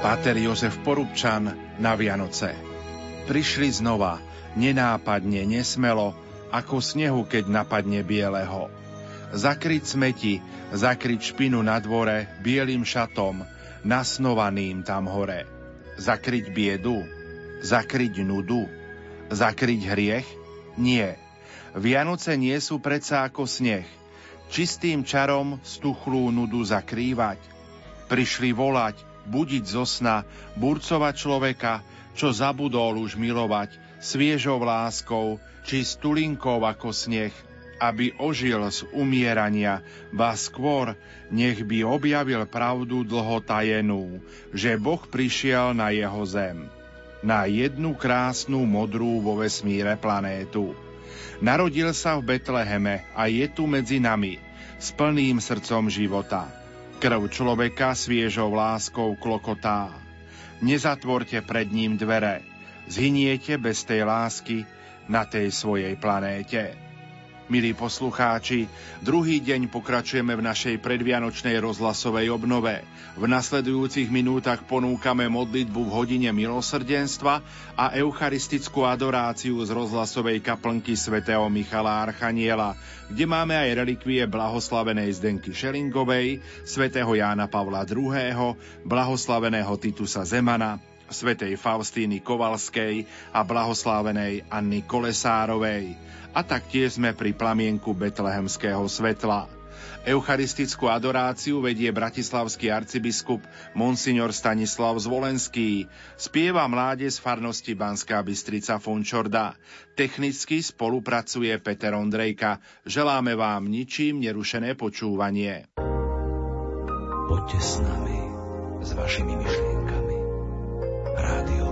Páter Jozef Porubčan na Vianoce. Prišli znova, nenápadne, nesmelo, ako snehu, keď napadne bieleho. Zakryť smeti, zakryť špinu na dvore bielým šatom, nasnovaným tam hore. Zakryť biedu, zakryť nudu, zakryť hriech? Nie. Vianoce nie sú predsa ako sneh. Čistým čarom stuchlú nudu zakrývať. Prišli volať, budiť zo sna, burcovať človeka, čo zabudol už milovať, sviežou láskou, či stulinkou ako sneh, aby ožil z umierania, ba skôr nech by objavil pravdu dlho tajenú, že Boh prišiel na jeho zem, na jednu krásnu modrú vo vesmíre planétu. Narodil sa v Betleheme a je tu medzi nami, s plným srdcom života. Krv človeka sviežou láskou klokotá. Nezatvorte pred ním dvere. Zhyniete bez tej lásky na tej svojej planéte. Milí poslucháči, druhý deň pokračujeme v našej predvianočnej rozhlasovej obnove. V nasledujúcich minútach ponúkame modlitbu v hodine milosrdenstva a eucharistickú adoráciu z rozhlasovej kaplnky svätého Michala Archaniela, kde máme aj relikvie blahoslavenej Zdenky Šelingovej, svätého Jána Pavla II., blahoslaveného Titusa Zemana, svätej Faustíny Kovalskej a blahoslávenej Anny Kolesárovej a taktiež sme pri plamienku betlehemského svetla. Eucharistickú adoráciu vedie bratislavský arcibiskup Monsignor Stanislav Zvolenský. Spieva mláde z farnosti Banská Bystrica Fončorda. Technicky spolupracuje Peter Ondrejka. Želáme vám ničím nerušené počúvanie. Poďte s nami, s vašimi myšlienkami. Rádio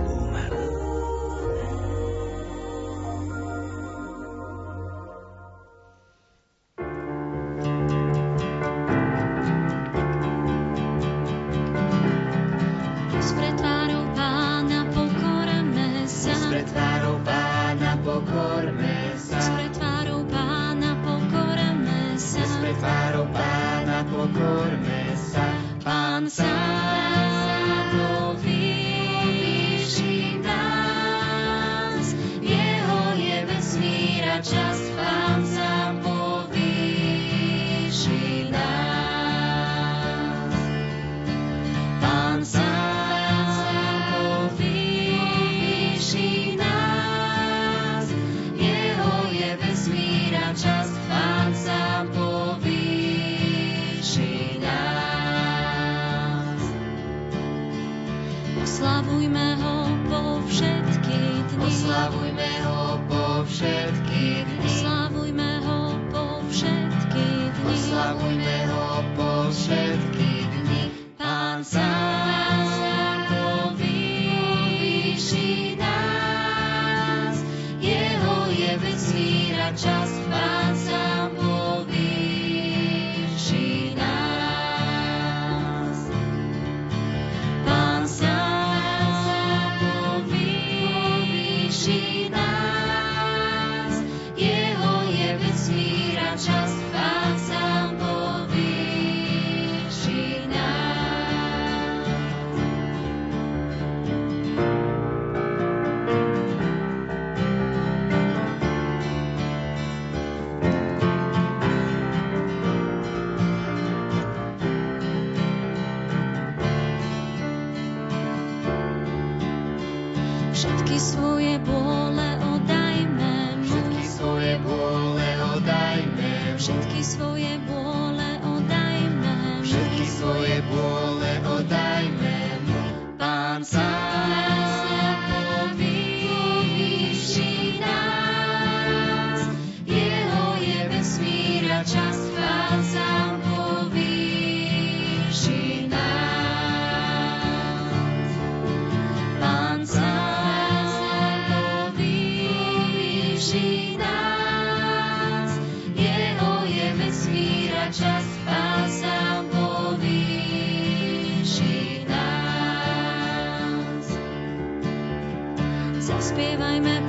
Zaspievajme pánovi ešte. Zaspievajme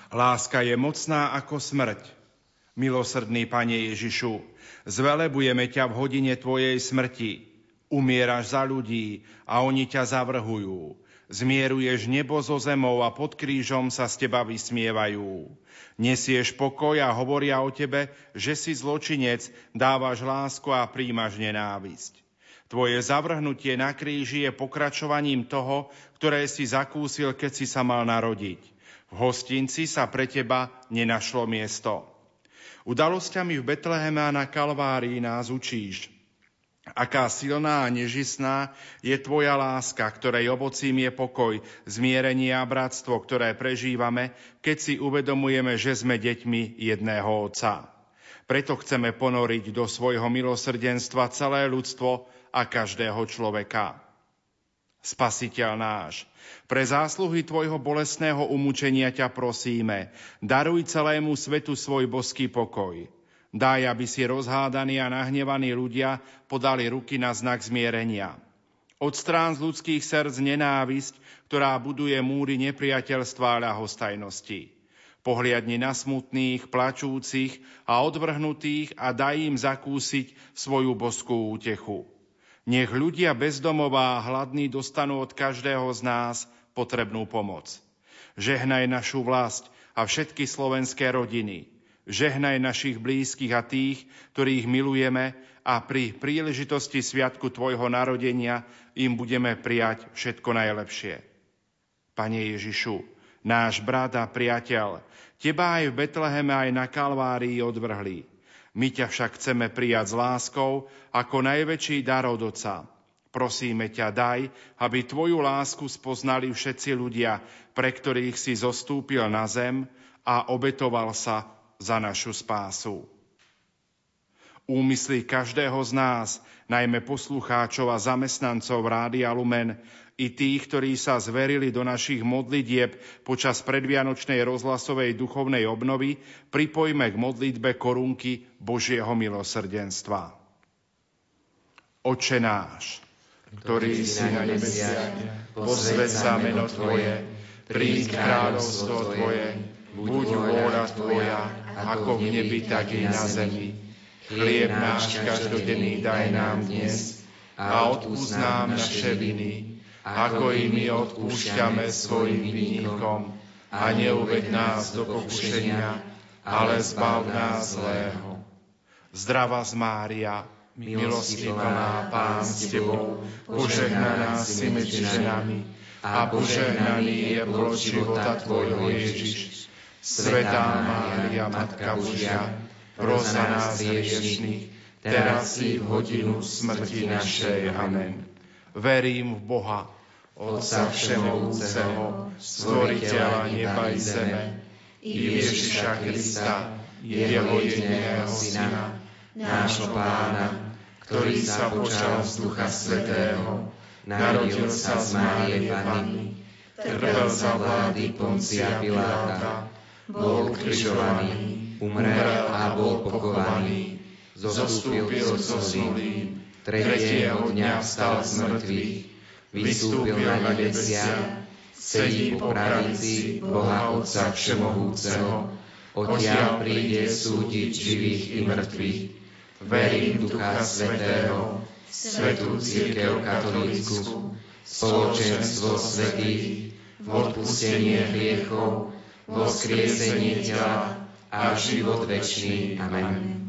Láska je mocná ako smrť. Milosrdný Pane Ježišu, zvelebujeme ťa v hodine Tvojej smrti. Umieraš za ľudí a oni ťa zavrhujú. Zmieruješ nebo zo zemou a pod krížom sa z teba vysmievajú. Nesieš pokoj a hovoria o tebe, že si zločinec, dávaš lásku a príjmaš nenávisť. Tvoje zavrhnutie na kríži je pokračovaním toho, ktoré si zakúsil, keď si sa mal narodiť. V hostinci sa pre teba nenašlo miesto. Udalosťami v Betleheme a na Kalvárii nás učíš. Aká silná a nežisná je tvoja láska, ktorej ovocím je pokoj, zmierenie a bratstvo, ktoré prežívame, keď si uvedomujeme, že sme deťmi jedného Otca. Preto chceme ponoriť do svojho milosrdenstva celé ľudstvo a každého človeka. Spasiteľ náš, pre zásluhy Tvojho bolestného umúčenia ťa prosíme, daruj celému svetu svoj boský pokoj. Daj, aby si rozhádaní a nahnevaní ľudia podali ruky na znak zmierenia. Odstrán z ľudských srdc nenávisť, ktorá buduje múry nepriateľstva a ľahostajnosti. Pohliadni na smutných, plačúcich a odvrhnutých a daj im zakúsiť svoju boskú útechu. Nech ľudia bezdomová a hladní dostanú od každého z nás potrebnú pomoc. Žehnaj našu vlast a všetky slovenské rodiny. Žehnaj našich blízkych a tých, ktorých milujeme a pri príležitosti Sviatku Tvojho narodenia im budeme prijať všetko najlepšie. Pane Ježišu, náš brat a priateľ, Teba aj v Betleheme, aj na Kalvárii odvrhli. My ťa však chceme prijať s láskou ako najväčší dar od Otca. Prosíme ťa, daj, aby Tvoju lásku spoznali všetci ľudia, pre ktorých si zostúpil na zem a obetoval sa za našu spásu. Úmysly každého z nás, najmä poslucháčov a zamestnancov Rádia Lumen, i tých, ktorí sa zverili do našich modlitieb počas predvianočnej rozhlasovej duchovnej obnovy, pripojme k modlitbe korunky Božieho milosrdenstva. Oče náš, ktorý si na nebesiach, pozved sa meno Tvoje, príď kráľovstvo Tvoje, buď vôľa Tvoja, ako v nebi, tak i na zemi. Chlieb náš každodenný daj nám dnes a odpúsť nám naše viny, ako i my odpúšťame svojim vinníkom a neuved nás do pokušenia, ale zbav nás zlého. Zdrava z Mária, milostivá Pán s Tebou, požehnaná si medzi ženami a požehnaný je plod života Tvojho Ježiš. Svetá Mária, Matka Božia, pros za nás hriešných, teraz i v hodinu smrti našej. Amen. Verím v Boha, Otca Všemovúceho, Stvoriteľa neba i zeme, i Ježiša Krista, Jeho jediného Syna, nášho Pána, ktorý sa počal z Ducha Svetého, narodil sa z Márie Panny, trpel za vlády Poncia Piláta, bol križovaný, umrel a bol pochovaný, zostúpil zo zulí, tretieho dňa vstal z mŕtvych, vystúpil na nebesia, sedí po pravici Boha Otca Všemohúceho, odtiaľ príde súdiť živých i mŕtvych. Verím Ducha Svetého, Svetú Církev Katolícku, spoločenstvo svetých, v odpustenie hriechov, vo skriesenie tela a život večný. Amen.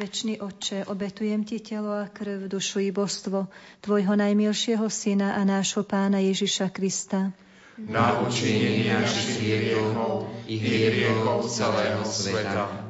Večný Otče, obetujem Ti telo a krv, dušu i božstvo Tvojho najmilšieho Syna a nášho Pána Ježiša Krista. Na učinenie našich hriechov i hriechov celého sveta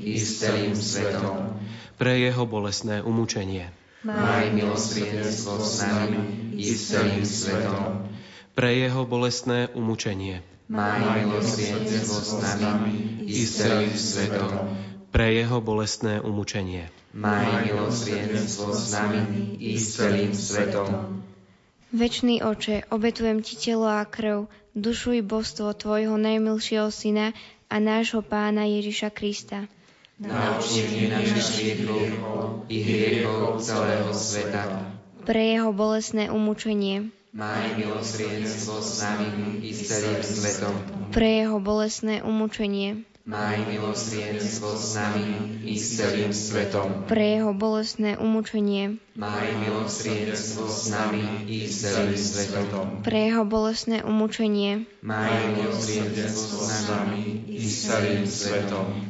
i s celým svetom. Pre Jeho bolestné umúčenie. Maj milosrdenstvo s nami i s celým svetom. Pre Jeho bolestné umúčenie. Maj milosrdenstvo s nami i s celým svetom. Pre Jeho bolestné umúčenie. Maj milosrdenstvo s nami i s celým svetom. Večný oče, obetujem ti telo a krv, dušu i božstvo tvojho najmilšieho syna a nášho pána Ježiša Krista. Na učinenie našich hriechov i hriechov celého sveta. Pre jeho bolestné umúčenie. Maj milosrdenstvo s nami i s celým svetom. Pre jeho bolestné umúčenie. Maj milosrdenstvo s nami i s celým svetom. Pre jeho bolestné umúčenie. Maj milosrdenstvo s nami i s celým svetom. Pre jeho bolestné umúčenie. Maj milosrdenstvo s nami i s celým svetom.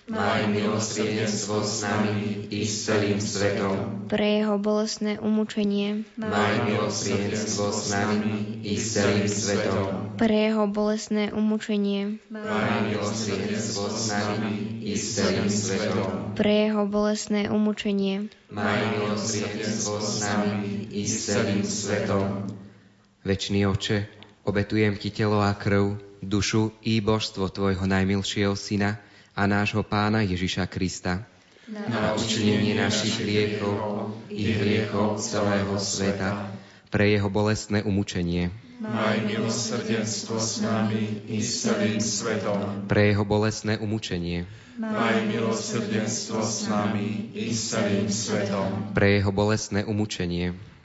Maj milosrdenstvo s nami i s celým svetom. Pre jeho bolestné umúčenie. Maj milosrdenstvo s nami i s celým svetom. Pre jeho bolestné umúčenie. Maj milosrdenstvo s nami i s celým svetom. Pre jeho bolestné umúčenie. Maj milosrdenstvo s nami i s celým svetom. Večný oče, obetujem ti telo a krv, dušu i božstvo tvojho najmilšieho syna a nášho pána Ježiša Krista. Na učinenie našich hriechov i hriechov celého sveta. Pre jeho bolestné umučenie. Maj milosrdenstvo s nami i s celým svetom. Pre jeho bolestné umučenie. Maj milosrdenstvo s nami i s celým svetom. Pre jeho bolestné umučenie.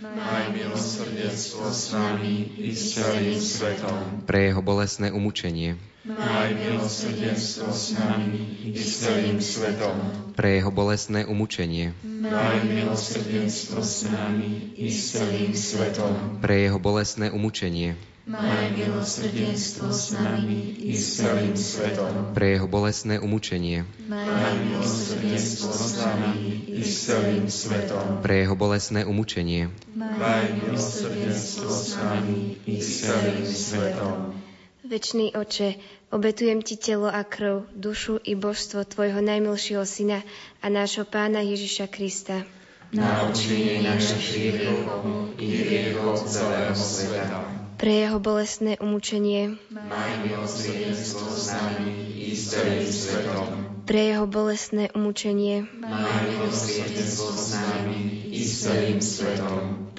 Maj milosrdenstvo s nami i s celým svetom. Pre jeho bolestné umučenie. Maj milosrdenstvo s nami i s celým svetom. Pre jeho bolestné umučenie. Maj milosrdenstvo s nami i s celým svetom. Pre jeho bolestné umučenie. Maj milosrdenstvo s nami i s celým svetom. Pre jeho bolestné umučenie. Maj milosrdenstvo s nami i s celým svetom. Pre jeho bolestné umučenie. Maj milosrdenstvo s nami i s celým svetom. Večný oče, obetujem ti telo a krv, dušu i božstvo tvojho najmilšieho syna a nášho pána Ježiša Krista. Na odčinenie našich hriechov i hriechov celého sveta. Pre jeho bolestné umúčenie. Maj milosrdenstvo s nami i s celým svetom. Pre jeho bolestné umúčenie. Maj milosrdenstvo s nami i s celým svetom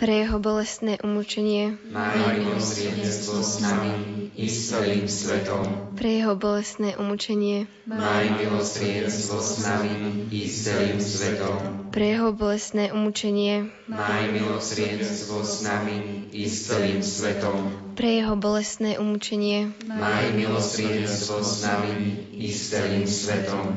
Pre jeho bolestné umúčenie. Maj milosrdenstvo s nami i s celým svetom. Pre jeho bolestné umúčenie. Maj milosrdenstvo s nami i s celým svetom. Pre jeho bolestné umúčenie. Maj milosrdenstvo s nami i s celým svetom. Pre jeho bolestné umúčenie. Maj milosrdenstvo s nami i s celým svetom.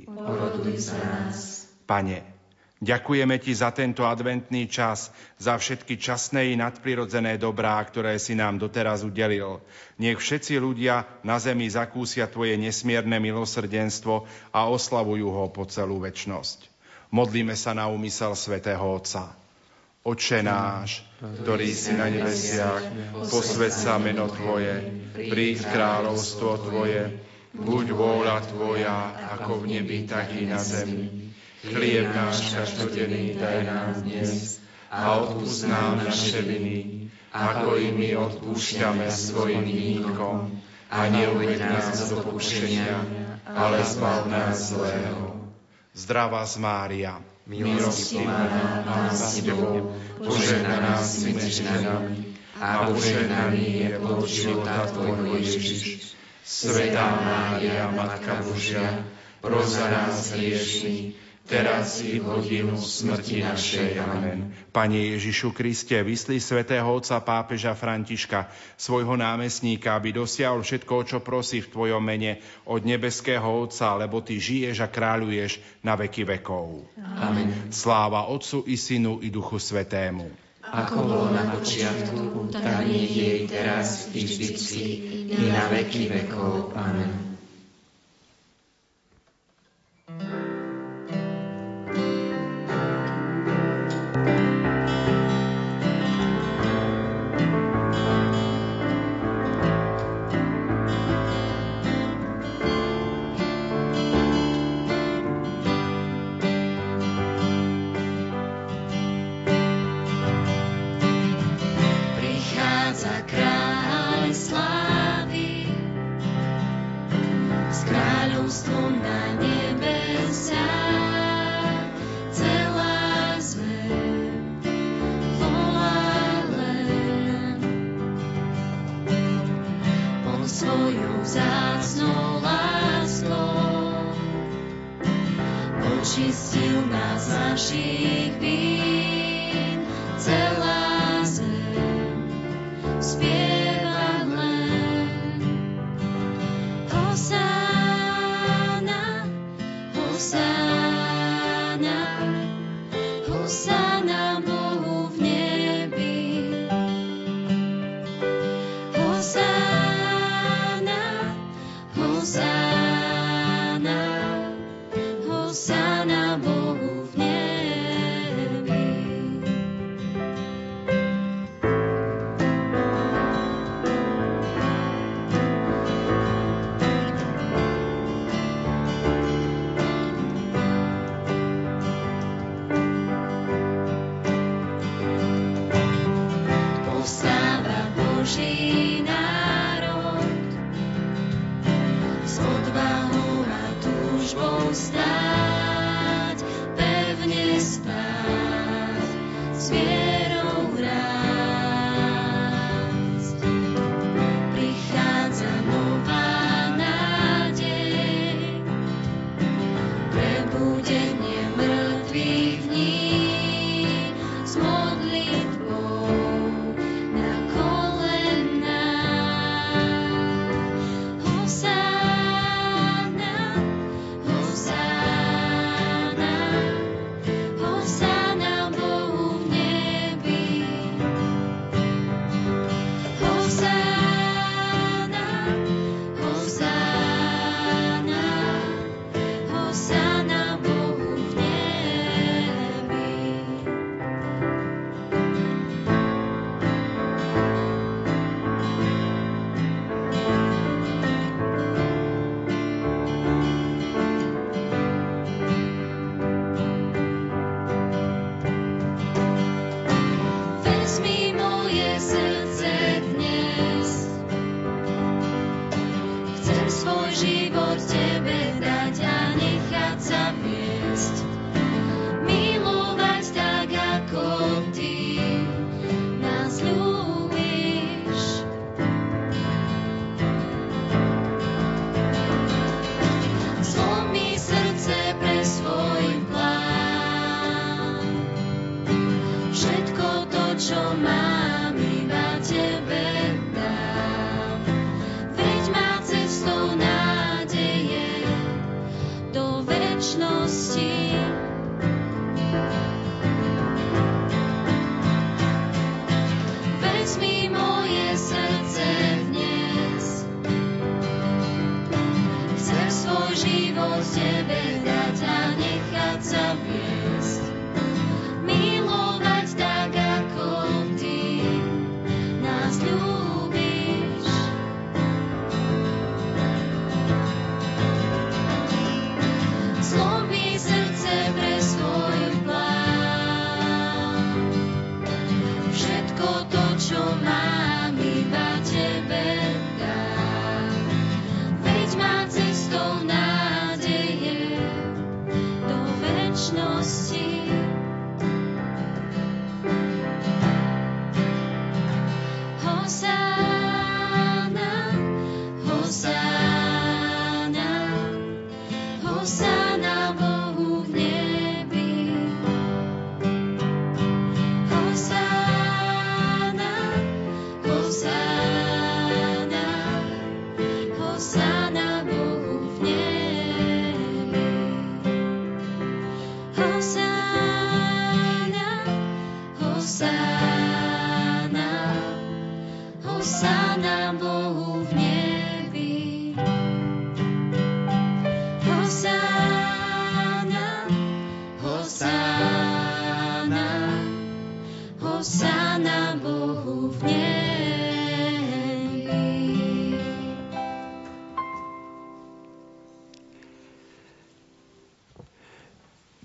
oroduj za nás. Pane, ďakujeme Ti za tento adventný čas, za všetky časné i nadprirodzené dobrá, ktoré si nám doteraz udelil. Nech všetci ľudia na zemi zakúsia Tvoje nesmierne milosrdenstvo a oslavujú ho po celú väčnosť. Modlíme sa na úmysel svätého Otca. Oče náš, ktorý si na nebesiach, posved sa meno Tvoje, príď kráľovstvo Tvoje, buď vôľa Tvoja, ako v nebi, tak i na zemi. Chlieb náš každodenný daj nám dnes a odpúsť nám naše viny, ako i my odpúšťame svojim vinníkom. A neuveď nás do pokušenia, ale zbav nás zlého. Zdravá z Mária, milostivá Pán s Tebou, požehnaná si medzi nami a požehnaný je plod života Tvojho Ježiš. Svetá Mária, Matka Božia, pros za nás hriešných, teraz i v hodinu smrti našej. Amen. Pane Ježišu Kriste, vyslí svätého otca pápeža Františka, svojho námestníka, aby dosiahol všetko, čo prosí v Tvojom mene od nebeského Otca, lebo Ty žiješ a kráľuješ na veky vekov. Amen. Sláva Otcu i Synu i Duchu Svetému. Ako bolo na počiatku, tak nech je teraz, vždycky, i na veky vekov. Amen.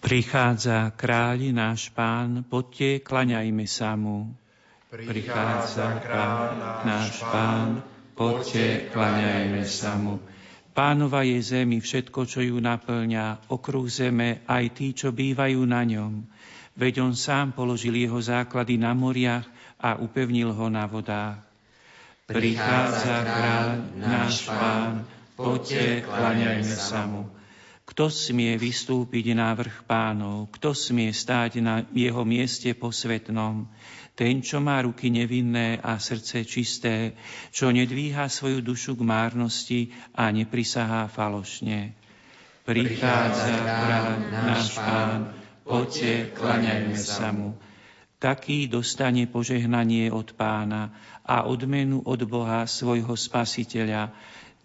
Prichádza kráľ náš pán, poďte, klaňajme sa mu. Prichádza kráľ náš pán, poďte, klaňajme sa mu. Pánova je zemi všetko, čo ju naplňa, okruh zeme aj tí, čo bývajú na ňom. Veď on sám položil jeho základy na moriach a upevnil ho na vodách. Prichádza kráľ náš pán, poďte, klaňajme sa mu. Kto smie vystúpiť na vrch pánov? Kto smie stáť na jeho mieste posvetnom? Ten, čo má ruky nevinné a srdce čisté, čo nedvíha svoju dušu k márnosti a neprisahá falošne. Prichádza kráľ náš pán, poďte, klaňajme sa mu. Taký dostane požehnanie od pána a odmenu od Boha svojho spasiteľa,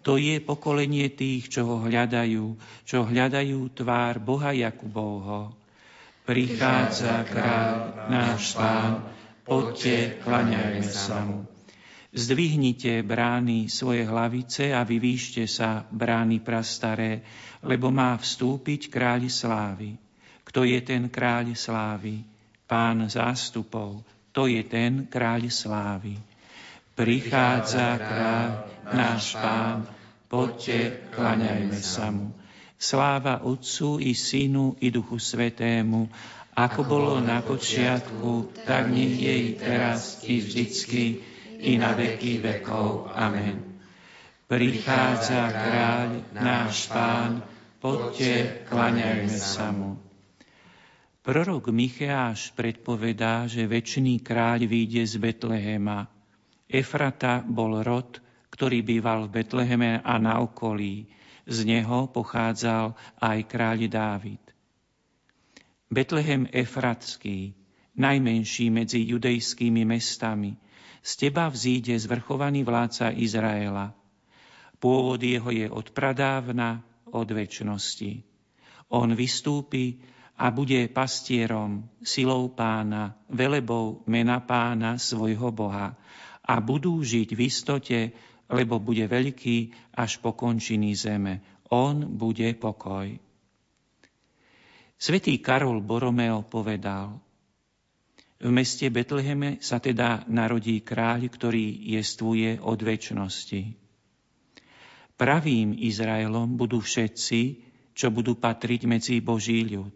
to je pokolenie tých, čo ho hľadajú, čo hľadajú tvár Boha Jakubovho. Prichádza kráľ, náš pán, poďte, klaňajme sa mu. Zdvihnite brány svoje hlavice a vyvýšte sa brány prastaré, lebo má vstúpiť kráľ slávy. Kto je ten kráľ slávy? Pán zástupov, to je ten kráľ slávy. Prichádza kráľ, náš pán, poďte, klaňajme sa mu. Sláva Otcu i Synu i Duchu Svetému, ako bolo na počiatku, tak nech je i teraz i vždycky, i na veky vekov. Amen. Prichádza kráľ, náš pán, poďte, klaňajme sa mu. Prorok Micheáš predpovedá, že väčší kráľ vyjde z Betlehema. Efrata bol rod, ktorý býval v Betleheme a na okolí. Z neho pochádzal aj kráľ Dávid. Betlehem Efratský, najmenší medzi judejskými mestami, z teba vzíde zvrchovaný vládca Izraela. Pôvod jeho je od pradávna, od väčšnosti. On vystúpi a bude pastierom, silou pána, velebou mena pána svojho Boha a budú žiť v istote, lebo bude veľký až po končiny zeme. On bude pokoj. Svetý Karol Boromeo povedal, v meste Betleheme sa teda narodí kráľ, ktorý jestvuje od väčšnosti. Pravým Izraelom budú všetci, čo budú patriť medzi Boží ľud.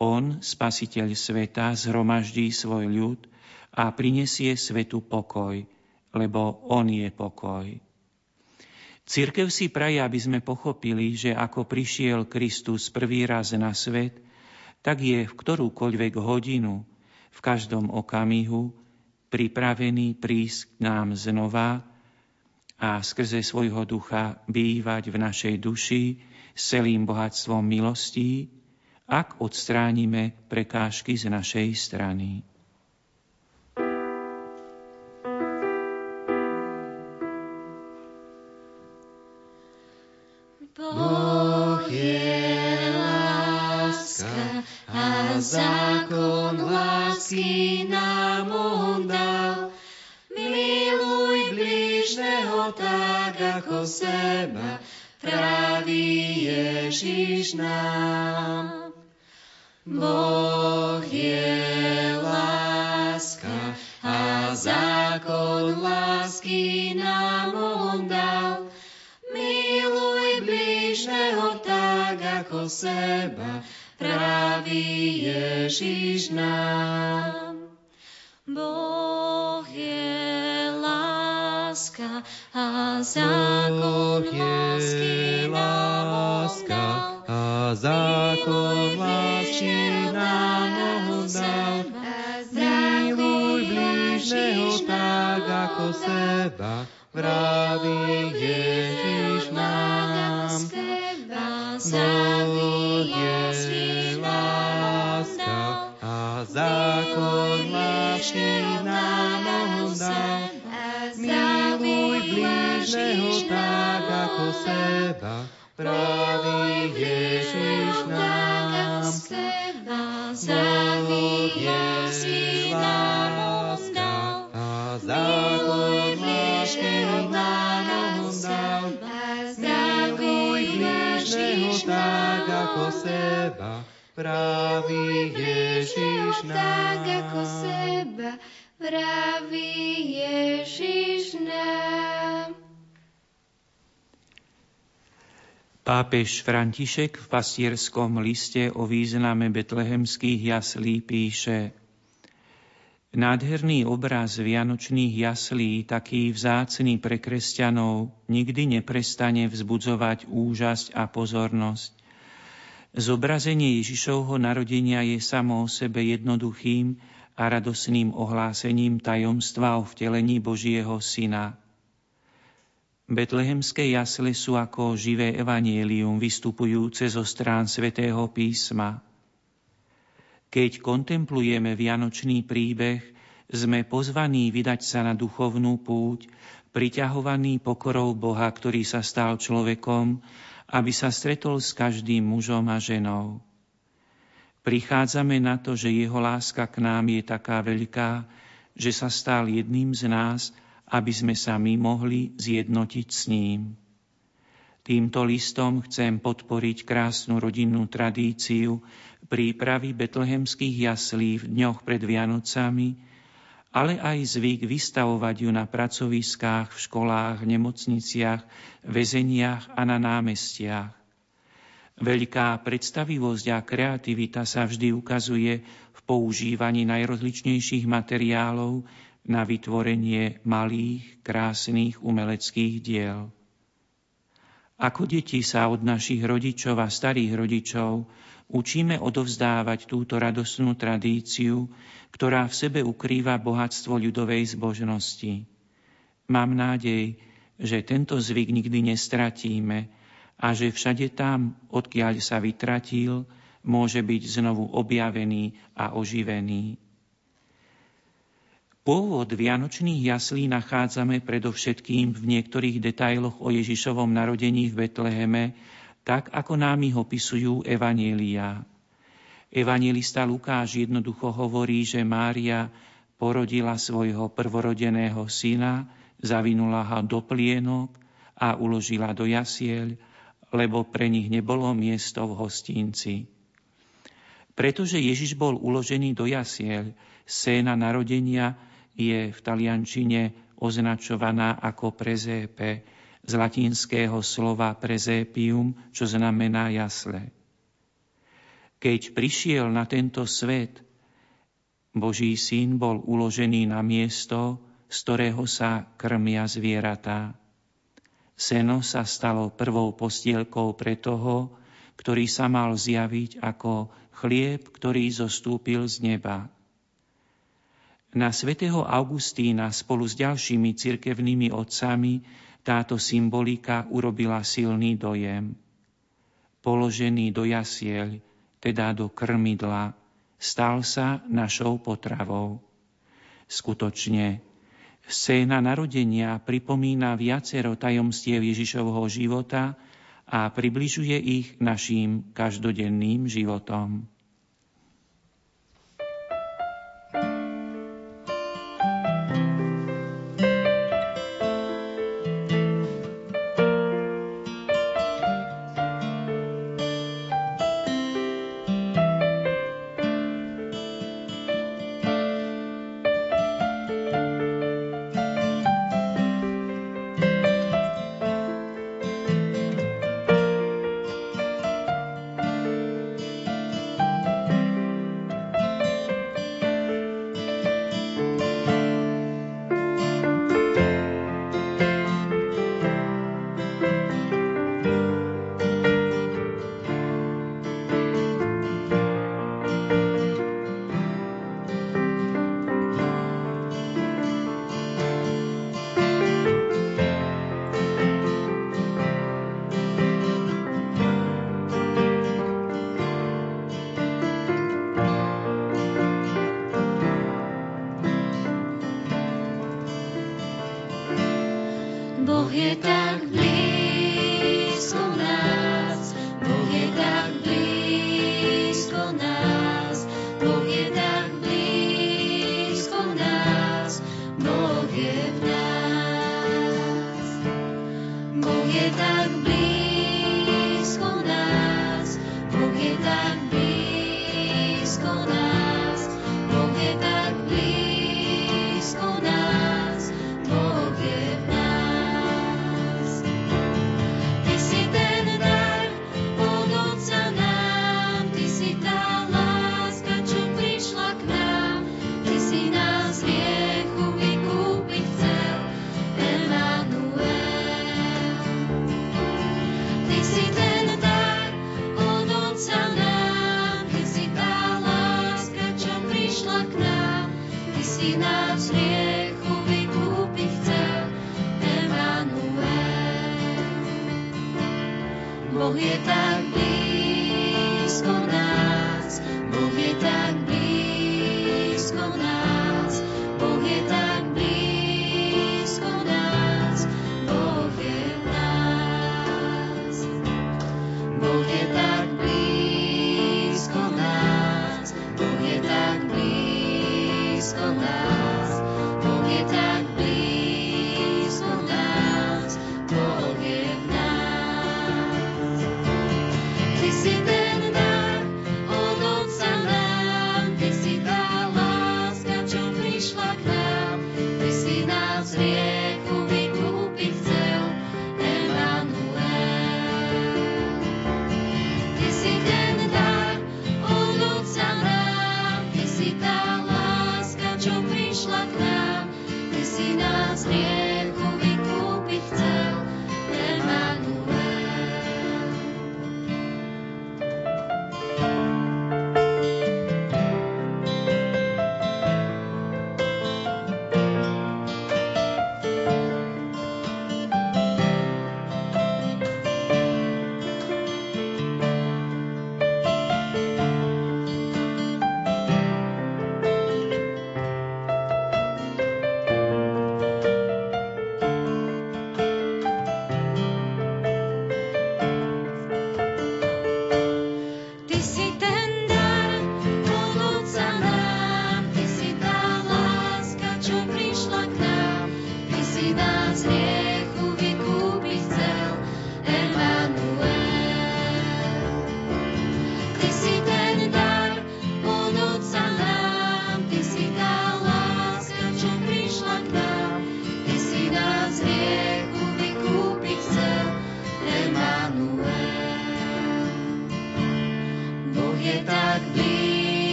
On, spasiteľ sveta, zhromaždí svoj ľud a prinesie svetu pokoj, lebo On je pokoj. Církev si praje, aby sme pochopili, že ako prišiel Kristus prvý raz na svet, tak je v ktorúkoľvek hodinu, v každom okamihu pripravený prísť k nám znova a skrze svojho ducha bývať v našej duši s celým bohatstvom milostí, ak odstránime prekážky z našej strany. Lásky nám on dal. Miluj blížneho tak ako seba, praví Ježiš nám. Boh je láska a zákon lásky nám on dal. Miluj blížneho tak ako seba, praví Ježiš nám. Boh je láska a zákon lásky nám on dal. A zákon lásky nám dal. Miluj blížneho tak ako seba, vraví Ježiš nám. Je láska a zákon lásky nám dal. Miluj blížneho tak ako seba, praví Ježiš nám. Boh je láska a zákon blížneho tak ako seba, praví Ježiš. Tak ako seba, praví Ježiš nám. Pápež František v pastierskom liste o význame betlehemských jaslí píše Nádherný obraz vianočných jaslí, taký vzácný pre kresťanov, nikdy neprestane vzbudzovať úžasť a pozornosť. Zobrazenie Ježišovho narodenia je samo o sebe jednoduchým a radosným ohlásením tajomstva o vtelení Božieho Syna – Betlehemské jasle sú ako živé evanielium vystupujúce zo strán svätého písma. Keď kontemplujeme vianočný príbeh, sme pozvaní vydať sa na duchovnú púť, priťahovaný pokorou Boha, ktorý sa stal človekom, aby sa stretol s každým mužom a ženou. Prichádzame na to, že jeho láska k nám je taká veľká, že sa stal jedným z nás aby sme sa my mohli zjednotiť s ním. Týmto listom chcem podporiť krásnu rodinnú tradíciu prípravy betlehemských jaslí v dňoch pred Vianocami, ale aj zvyk vystavovať ju na pracoviskách, v školách, nemocniciach, väzeniach a na námestiach. Veľká predstavivosť a kreativita sa vždy ukazuje v používaní najrozličnejších materiálov, na vytvorenie malých, krásnych umeleckých diel. Ako deti sa od našich rodičov a starých rodičov učíme odovzdávať túto radosnú tradíciu, ktorá v sebe ukrýva bohatstvo ľudovej zbožnosti. Mám nádej, že tento zvyk nikdy nestratíme a že všade tam, odkiaľ sa vytratil, môže byť znovu objavený a oživený. Pôvod vianočných jaslí nachádzame predovšetkým v niektorých detailoch o Ježišovom narodení v Betleheme, tak ako nám ich opisujú Evanielia. Evangelista Lukáš jednoducho hovorí, že Mária porodila svojho prvorodeného syna, zavinula ho do plienok a uložila do jasiel, lebo pre nich nebolo miesto v hostinci. Pretože Ježiš bol uložený do jasiel, scéna narodenia je v taliančine označovaná ako prezépe z latinského slova prezepium, čo znamená jasle. Keď prišiel na tento svet, Boží syn bol uložený na miesto, z ktorého sa krmia zvieratá. Seno sa stalo prvou postielkou pre toho, ktorý sa mal zjaviť ako chlieb, ktorý zostúpil z neba. Na svätého Augustína spolu s ďalšími cirkevnými otcami táto symbolika urobila silný dojem. Položený do jasiel, teda do krmidla, stal sa našou potravou. Skutočne, scéna narodenia pripomína viacero tajomstiev Ježišovho života a približuje ich našim každodenným životom.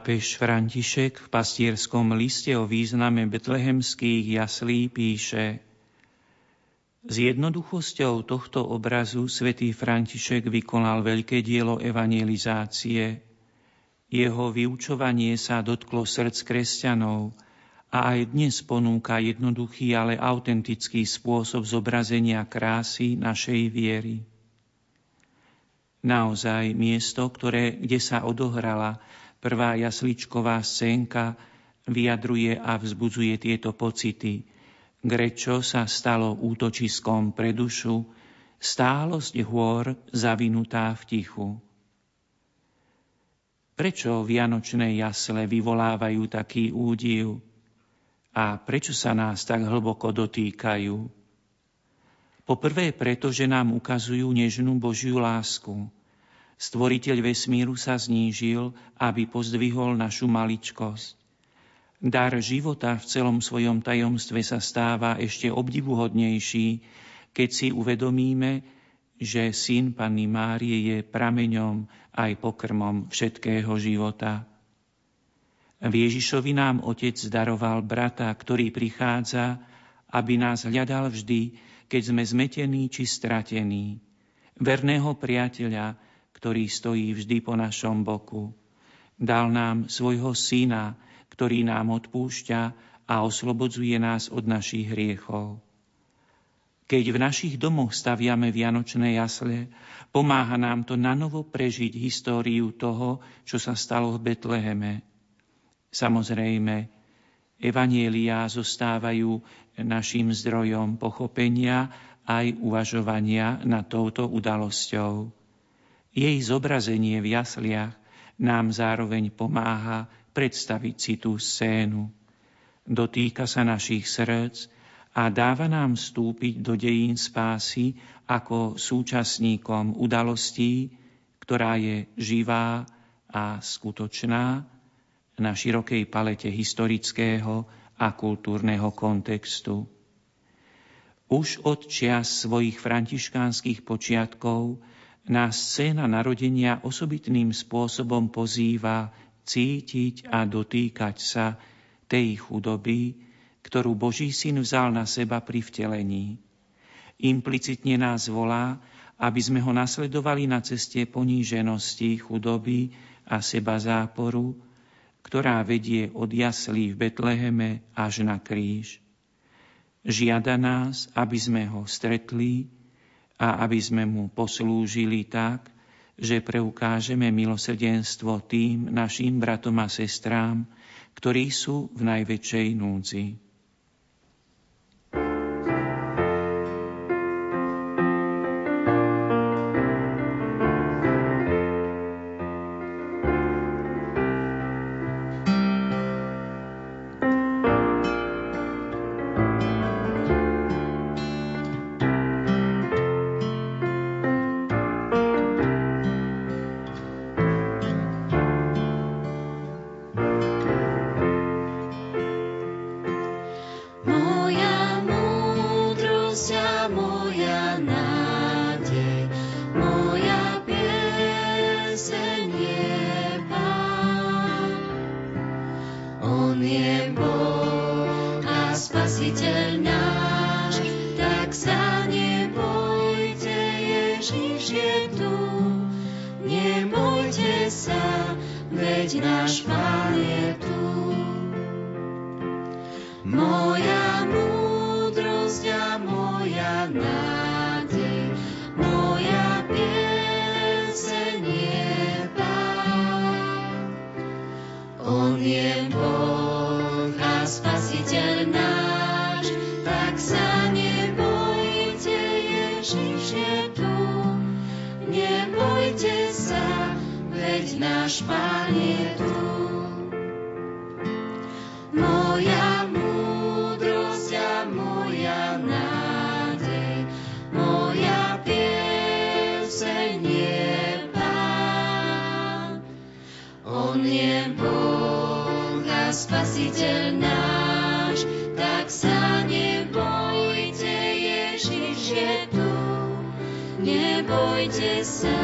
Pápež František v pastierskom liste o význame betlehemských jaslí píše S jednoduchosťou tohto obrazu svätý František vykonal veľké dielo evangelizácie. Jeho vyučovanie sa dotklo srdc kresťanov a aj dnes ponúka jednoduchý, ale autentický spôsob zobrazenia krásy našej viery. Naozaj miesto, ktoré, kde sa odohrala Prvá jasličková scénka vyjadruje a vzbudzuje tieto pocity. Grečo sa stalo útočiskom pre dušu, stálosť hôr zavinutá v tichu. Prečo vianočné jasle vyvolávajú taký údiv? A prečo sa nás tak hlboko dotýkajú? Poprvé preto, že nám ukazujú nežnú Božiu lásku – Stvoriteľ vesmíru sa znížil, aby pozdvihol našu maličkosť. Dar života v celom svojom tajomstve sa stáva ešte obdivuhodnejší, keď si uvedomíme, že syn Panny Márie je prameňom aj pokrmom všetkého života. V Ježišovi nám Otec daroval brata, ktorý prichádza, aby nás hľadal vždy, keď sme zmetení či stratení. Verného priateľa, ktorý stojí vždy po našom boku. Dal nám svojho syna, ktorý nám odpúšťa a oslobodzuje nás od našich hriechov. Keď v našich domoch staviame vianočné jasle, pomáha nám to nanovo prežiť históriu toho, čo sa stalo v Betleheme. Samozrejme, evanielia zostávajú našim zdrojom pochopenia aj uvažovania nad touto udalosťou. Jej zobrazenie v jasliach nám zároveň pomáha predstaviť si tú scénu. Dotýka sa našich srdc a dáva nám vstúpiť do dejín spásy ako súčasníkom udalostí, ktorá je živá a skutočná na širokej palete historického a kultúrneho kontextu. Už od čias svojich františkánskych počiatkov nás scéna narodenia osobitným spôsobom pozýva cítiť a dotýkať sa tej chudoby, ktorú Boží syn vzal na seba pri vtelení. Implicitne nás volá, aby sme ho nasledovali na ceste poníženosti, chudoby a seba záporu, ktorá vedie od jaslí v Betleheme až na kríž. Žiada nás, aby sme ho stretli, a aby sme mu poslúžili tak, že preukážeme milosrdenstvo tým našim bratom a sestrám, ktorí sú v najväčšej núdzi. Sa nebojte, Ježiš. Nebojte sa,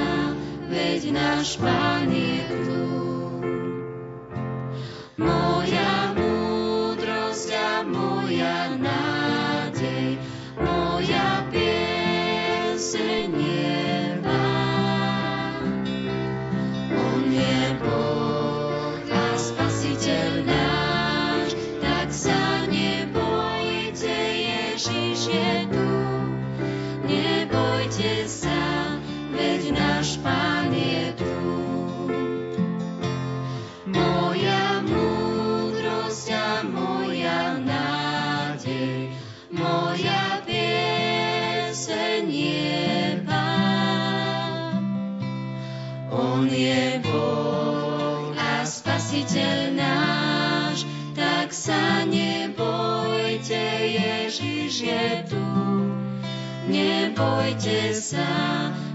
veď náš Pán je tu. Moja Ježiš je tu. Nebojte sa,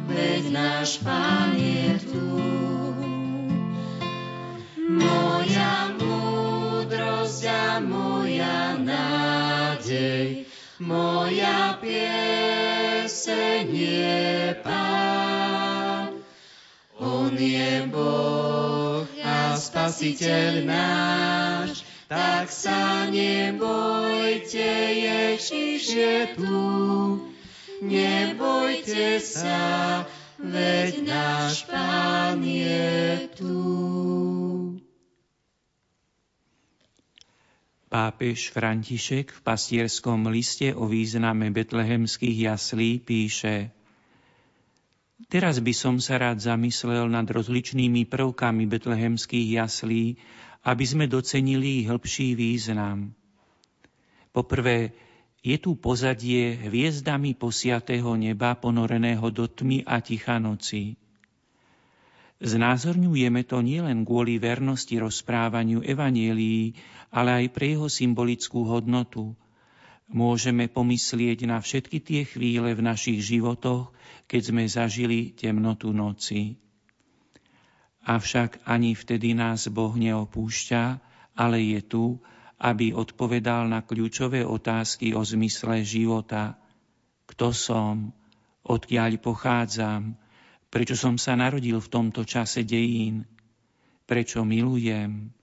veď náš Pán je tu. Moja múdrosť a moja nádej, moja pieseň je Pán. On je Boh a Spasiteľ náš, tak sa nebojte, Ježiš je tu. Nebojte sa, veď náš Pán je tu. Pápež František v pastierskom liste o význame betlehemských jaslí píše Teraz by som sa rád zamyslel nad rozličnými prvkami betlehemských jaslí, aby sme docenili ich hĺbší význam. Poprvé, je tu pozadie hviezdami posiatého neba ponoreného do tmy a ticha noci. Znázorňujeme to nielen kvôli vernosti rozprávaniu evanielií, ale aj pre jeho symbolickú hodnotu. Môžeme pomyslieť na všetky tie chvíle v našich životoch, keď sme zažili temnotu noci. Avšak ani vtedy nás Boh neopúšťa, ale je tu, aby odpovedal na kľúčové otázky o zmysle života. Kto som? Odkiaľ pochádzam? Prečo som sa narodil v tomto čase dejín? Prečo milujem?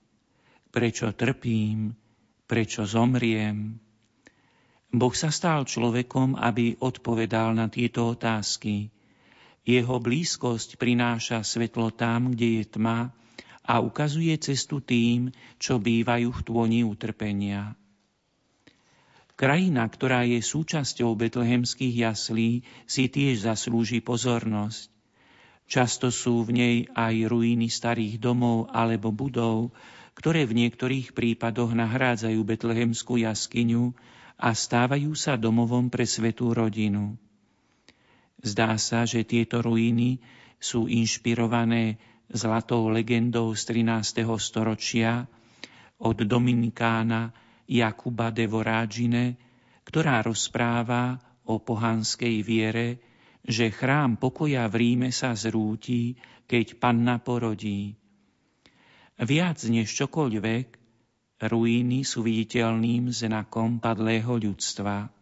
Prečo trpím? Prečo zomriem? Boh sa stal človekom, aby odpovedal na tieto otázky. Jeho blízkosť prináša svetlo tam, kde je tma a ukazuje cestu tým, čo bývajú v tôni utrpenia. Krajina, ktorá je súčasťou betlehemských jaslí, si tiež zaslúži pozornosť. Často sú v nej aj ruiny starých domov alebo budov, ktoré v niektorých prípadoch nahrádzajú betlehemskú jaskyňu a stávajú sa domovom pre svetú rodinu. Zdá sa, že tieto ruiny sú inšpirované zlatou legendou z 13. storočia od Dominikána Jakuba de Vorágine, ktorá rozpráva o pohanskej viere, že chrám pokoja v Ríme sa zrúti, keď panna porodí. Viac než čokoľvek, ruíny sú viditeľným znakom padlého ľudstva.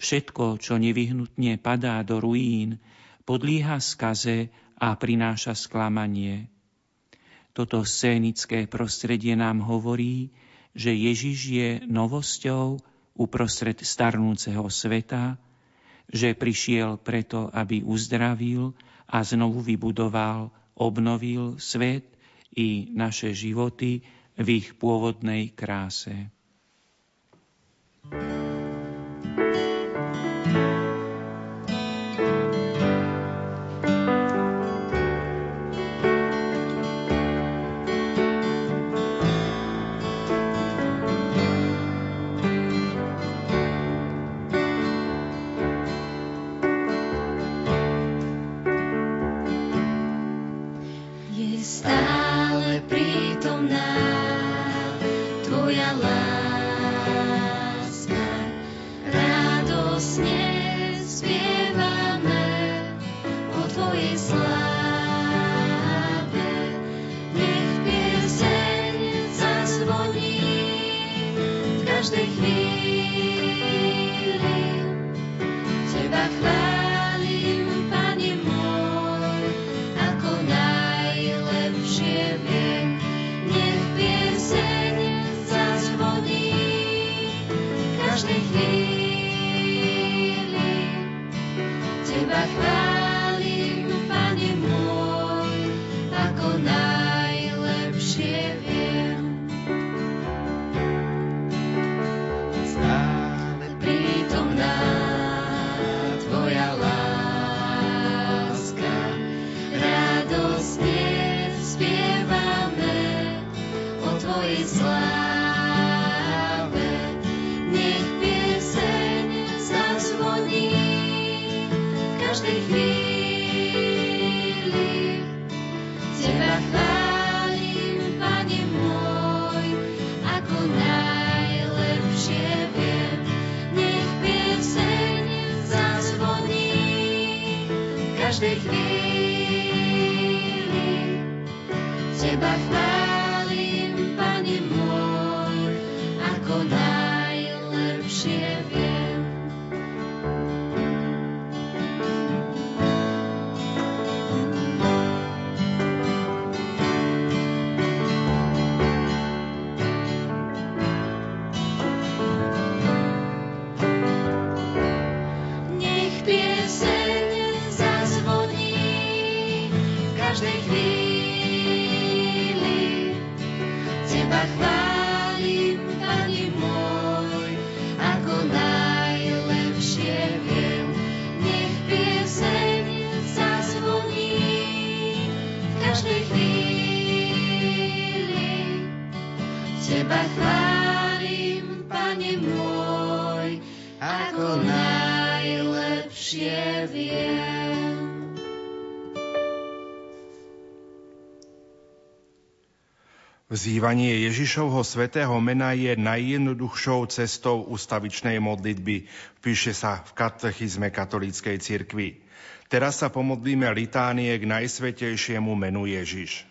Všetko, čo nevyhnutne padá do ruín, podlieha skaze a prináša sklamanie. Toto scénické prostredie nám hovorí, že Ježiš je novosťou uprostred starnúceho sveta, že prišiel preto, aby uzdravil a znovu vybudoval, obnovil svet i naše životy v ich pôvodnej kráse. we. Vzývanie Ježišovho svätého mena je najjednoduchšou cestou ustavičnej modlitby, píše sa v katechizme katolíckej cirkvi. Teraz sa pomodlíme litánie k najsvetejšiemu menu Ježiš.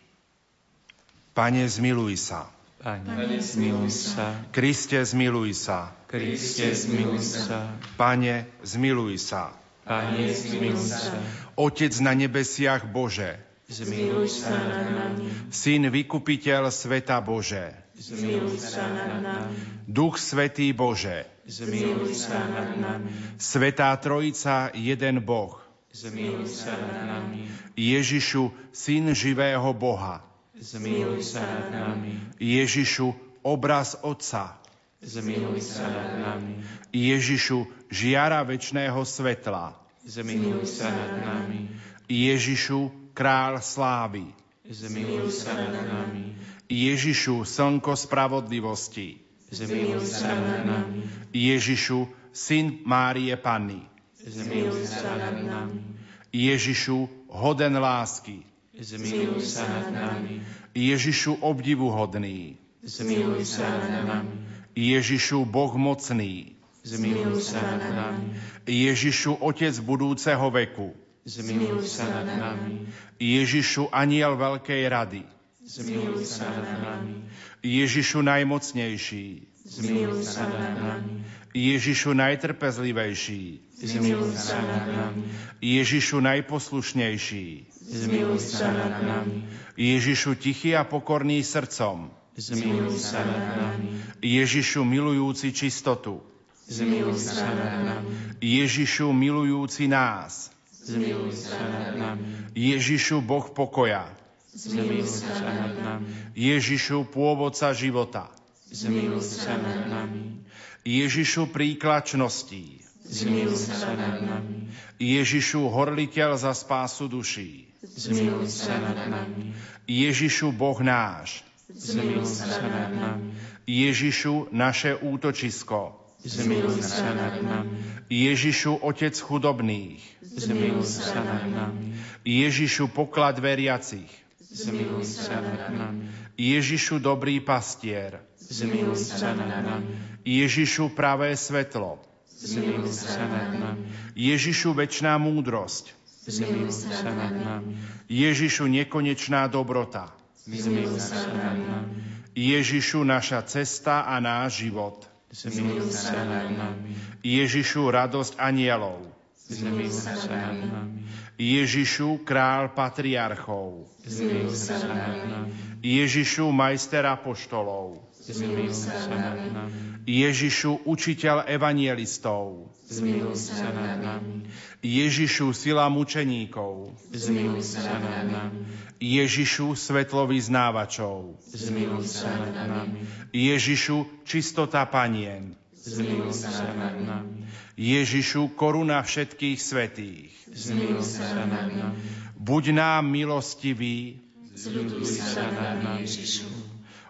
Pane, zmiluj sa. Pane, zmiluj sa. Kriste, zmiluj sa. Kriste, zmiluj sa. Pane, zmiluj sa. Pane, zmiluj sa. Otec na nebesiach Bože, Zmiluj sa nad nami. Syn vykupiteľ sveta Bože. Zmiluj sa nad nami. Duch Svetý Bože. Zmiluj sa nad nami. Svetá Trojica, jeden Boh. Zmiluj sa nad nami. Ježišu, Syn živého Boha. Zmiluj sa nad nami. Ježišu, obraz Otca. Zmiluj sa nad nami. Ježišu, žiara večného svetla. Zmiluj sa nad nami. Ježišu, král slávy. Zmiluj sa nad nami. Ježišu, slnko spravodlivosti. Zmiluj sa nad nami. Ježišu, syn Márie Panny. Zmiluj sa nad nami. Ježišu, hoden lásky. Zmiluj sa nad nami. Ježišu, obdivuhodný. Zmiluj sa nad nami. Ježišu, Boh mocný. Zmiluj sa nad nami. Ježišu, Otec budúceho veku. Zmiluj sa nad nami. Ježišu, aniel veľkej rady. Zmiluj sa nad nami. Ježišu najmocnejší. Zmiluj sa nad nami. Ježišu najtrpezlivejší. Zmiluj sa nad nami. Ježišu najposlušnejší. Zmiluj sa nad nami. Ježišu tichý a pokorný srdcom. Zmiluj sa nad nami. Ježišu milujúci čistotu. Zmiluj sa nad nami. Ježišu milujúci nás. Zmiluj sa nad nami. Ježišu Boh pokoja. zmiluj sa nad nami. Ježišu, pôvodca života, zmiluj sa nad nami. Ježišu, príklad čností, zmiluj sa nad nami. Ježišu, horliteľ za spásu duší, zmiluj sa nad nami. Ježišu, Boh náš, zmiluj sa nad nami. Ježišu, naše útočisko, zmiluj sa nad nami. Ježišu, Otec chudobných, zmiluj sa nad nami. Ježišu, poklad veriacich, zmiluj sa nad nami. Ježišu, dobrý pastier, zmiluj sa nad nami. Ježišu, pravé svetlo, zmiluj sa nad nami. Ježišu, večná múdrosť, zmiluj sa nad nami. Ježišu, nekonečná dobrota, zmiluj sa nad nami. Ježišu, naša cesta a náš život, zmiluj sa nad nami. Ježišu, radosť anielov, zmiluj sa nad nami. Ježišu, král patriarchov, zmiluj sa nad nami. Ježišu, majster apoštolov, zmiluj sa nad nami. Ježišu, učiteľ evangelistov, zmiluj sa nad nami. Ježišu, sila mučeníkov, zmiluj sa nad nami. Ježišu, svetlo vyznávačov, zmiluj sa nad nami. Ježišu, čistota panien, zmiluj sa nad nami. Ježišu, koruna všetkých svetých, zmiluj sa nad nami. Buď nám milostivý, zľuduj sa nad nami, Ježišu.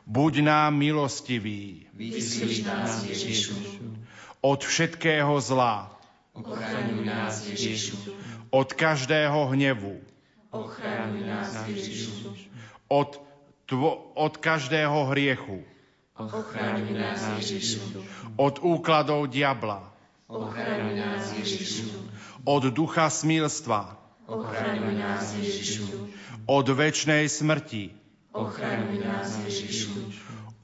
Buď nám milostivý, vyslíš nás, Ježišu. Od všetkého zla, ochraňuj nás, Ježišu. Od každého hnevu, ochraňuj nás, Ježišu. Od, tvo, od každého hriechu, ochraňuj nás, Ježišu. Od úkladov diabla, ochraňuj nás, Ježišu. Od ducha smilstva, ochraňuj nás, Ježišu. Od väčšnej smrti, ochraňuj nás, Ježišu.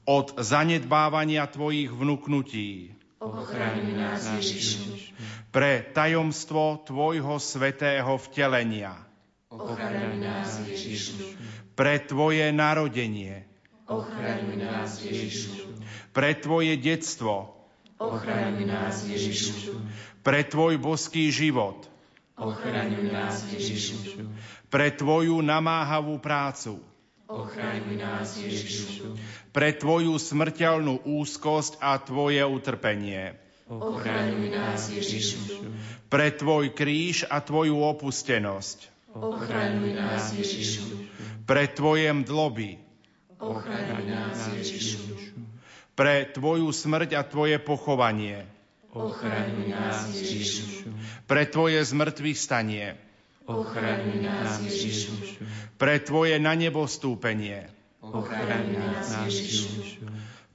Od zanedbávania tvojich vnúknutí, ochraňuj nás, Ježišu. Pre tajomstvo tvojho svetého vtelenia, ochraňuj nás, Ježišu. Pre tvoje narodenie, ochraňuj nás, Ježišu. Pre tvoje detstvo, ochraňuj nás, Ježišu. Pre tvoj boský život, ochraňuj nás, Ježišu. Pre tvoju namáhavú prácu, ochraňuj nás, Ježišu. Pre tvoju smrteľnú úzkosť a tvoje utrpenie, ochraňuj nás, Ježišu. Pre tvoj kríž a tvoju opustenosť, ochraňuj nás, Ježišu. Pre tvoje mdloby, ochraňuj nás, Ježišu. Pre tvoju smrť a tvoje pochovanie, ochraňuj nás, Ježišu. Pre tvoje zmrtvých stanie, ochraňuj nás, Ježišu. Pre tvoje na nebo stúpenie, ochraňuj nás, Ježišu.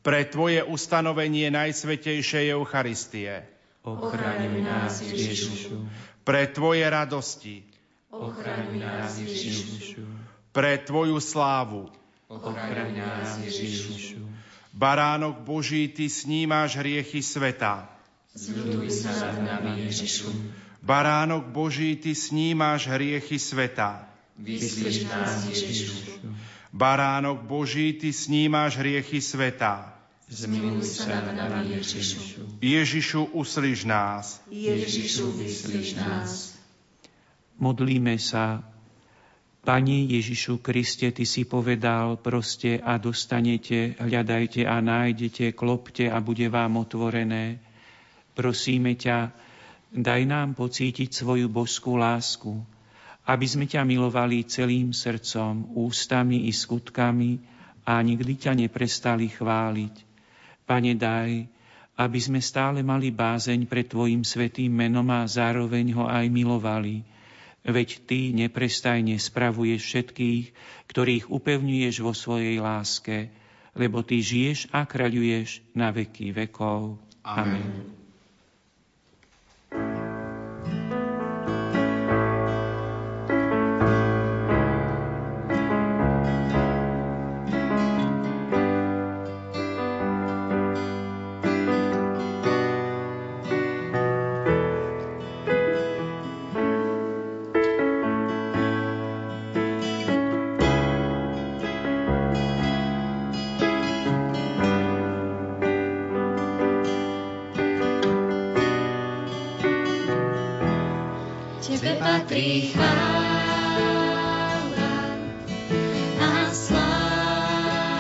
Pre tvoje ustanovenie najsvetejšej Eucharistie, ochraňuj nás, Ježišu. Pre tvoje radosti, ochraňuj nás, Ježišu. Pre tvoju slávu, ochraňuj nás, Ježišu. Baránok Boží, ty snímáš hriechy sveta. Zľuduj sa nad nami, Ježišu. Baránok Boží, ty snímáš hriechy sveta. Vyslíš nás, Ježišu. Baránok Boží, ty snímáš hriechy sveta. Zmiluj sa nad nami, Ježišu. Ježišu, uslíš nás. Ježišu, vyslíš nás. Modlíme sa. Pani Ježišu Kriste, Ty si povedal, proste a dostanete, hľadajte a nájdete, klopte a bude vám otvorené. Prosíme ťa, daj nám pocítiť svoju božskú lásku, aby sme ťa milovali celým srdcom, ústami i skutkami a nikdy ťa neprestali chváliť. Pane, daj, aby sme stále mali bázeň pred Tvojim svetým menom a zároveň ho aj milovali. Veď Ty neprestajne spravuješ všetkých, ktorých upevňuješ vo svojej láske, lebo Ty žiješ a kráľuješ na veky vekov. Amen. Amen. Tebe patrí chvála a sláva.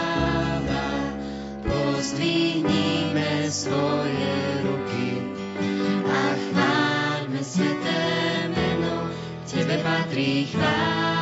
Pozdvihnime svoje ruky a chválme sveté meno. Tebe patrí chvála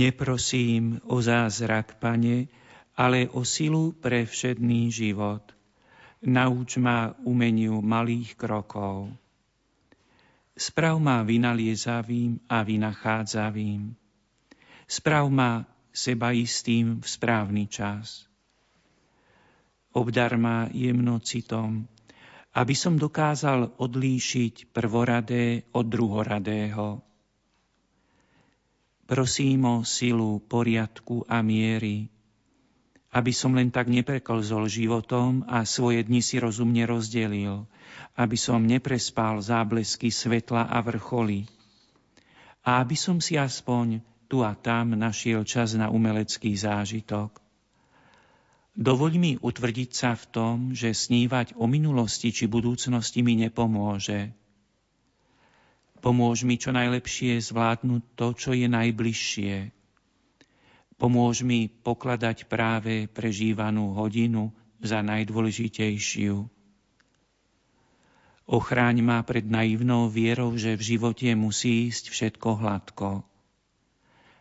Neprosím o zázrak, Pane, ale o silu pre všedný život. Nauč ma umeniu malých krokov. Sprav ma vynaliezavým a vynachádzavým. Sprav ma sebaistým v správny čas. Obdar ma jemnocitom, aby som dokázal odlíšiť prvoradé od druhoradého Prosím o silu, poriadku a miery, aby som len tak nepreklzol životom a svoje dni si rozumne rozdelil, aby som neprespal záblesky svetla a vrcholy a aby som si aspoň tu a tam našiel čas na umelecký zážitok. Dovoľ mi utvrdiť sa v tom, že snívať o minulosti či budúcnosti mi nepomôže – Pomôž mi čo najlepšie zvládnuť to, čo je najbližšie. Pomôž mi pokladať práve prežívanú hodinu za najdôležitejšiu. Ochráň ma pred naivnou vierou, že v živote musí ísť všetko hladko.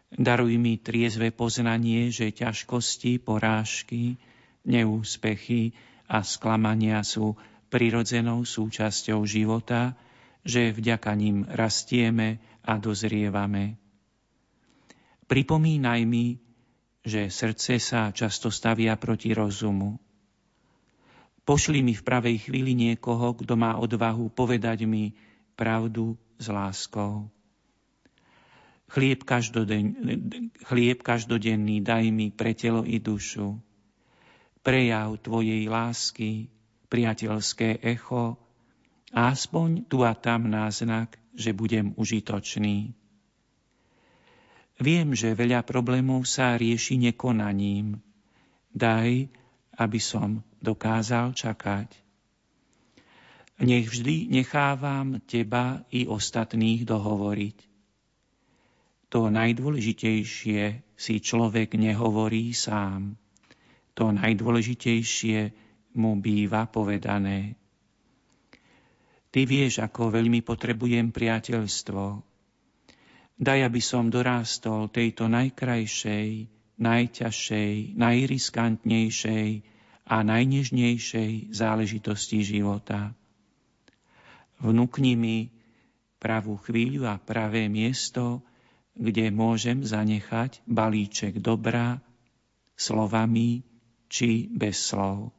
Daruj mi triezve poznanie, že ťažkosti, porážky, neúspechy a sklamania sú prirodzenou súčasťou života, že vďaka ním rastieme a dozrievame. Pripomínaj mi, že srdce sa často stavia proti rozumu. Pošli mi v pravej chvíli niekoho, kto má odvahu povedať mi pravdu s láskou. Chlieb, každoden, chlieb každodenný daj mi pre telo i dušu. Prejav Tvojej lásky, priateľské echo, aspoň tu a tam náznak, že budem užitočný. Viem, že veľa problémov sa rieši nekonaním. Daj, aby som dokázal čakať. Nech vždy nechávam teba i ostatných dohovoriť. To najdôležitejšie si človek nehovorí sám. To najdôležitejšie mu býva povedané. Ty vieš, ako veľmi potrebujem priateľstvo. Daj, aby som dorástol tejto najkrajšej, najťažšej, najriskantnejšej a najnežnejšej záležitosti života. Vnúkni mi pravú chvíľu a pravé miesto, kde môžem zanechať balíček dobra slovami či bez slov.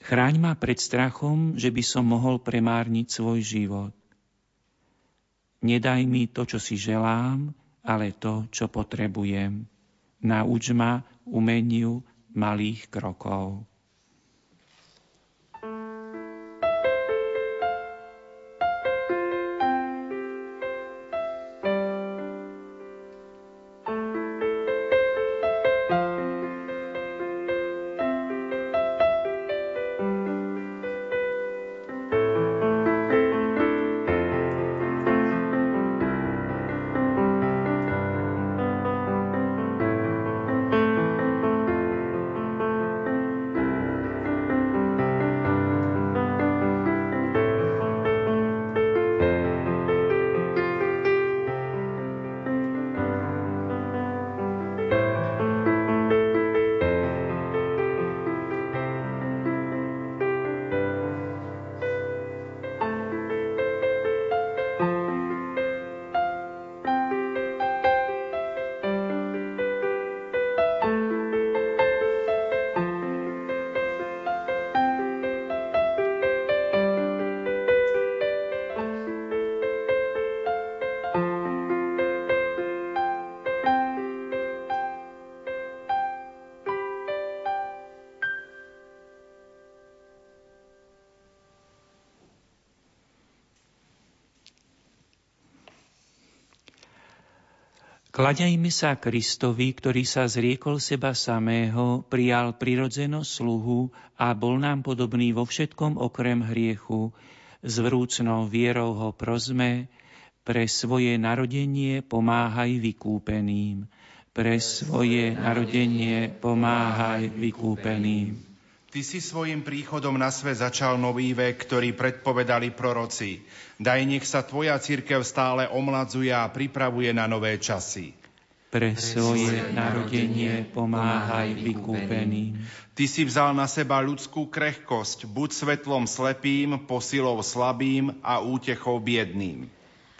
Chráň ma pred strachom, že by som mohol premárniť svoj život. Nedaj mi to, čo si želám, ale to, čo potrebujem. Nauč ma umeniu malých krokov. Klaňajme sa Kristovi, ktorý sa zriekol seba samého, prijal prirodzenosť sluhu a bol nám podobný vo všetkom okrem hriechu. S vrúcnou vierou ho prosme, pre svoje narodenie pomáhaj vykúpeným. Pre svoje narodenie pomáhaj vykúpeným. Ty si svojim príchodom na svet začal nový vek, ktorý predpovedali proroci. Daj nech sa tvoja církev stále omladzuje a pripravuje na nové časy. Pre svoje narodenie pomáhaj vykúpeným. Ty si vzal na seba ľudskú krehkosť, buď svetlom slepým, posilou slabým a útechou biedným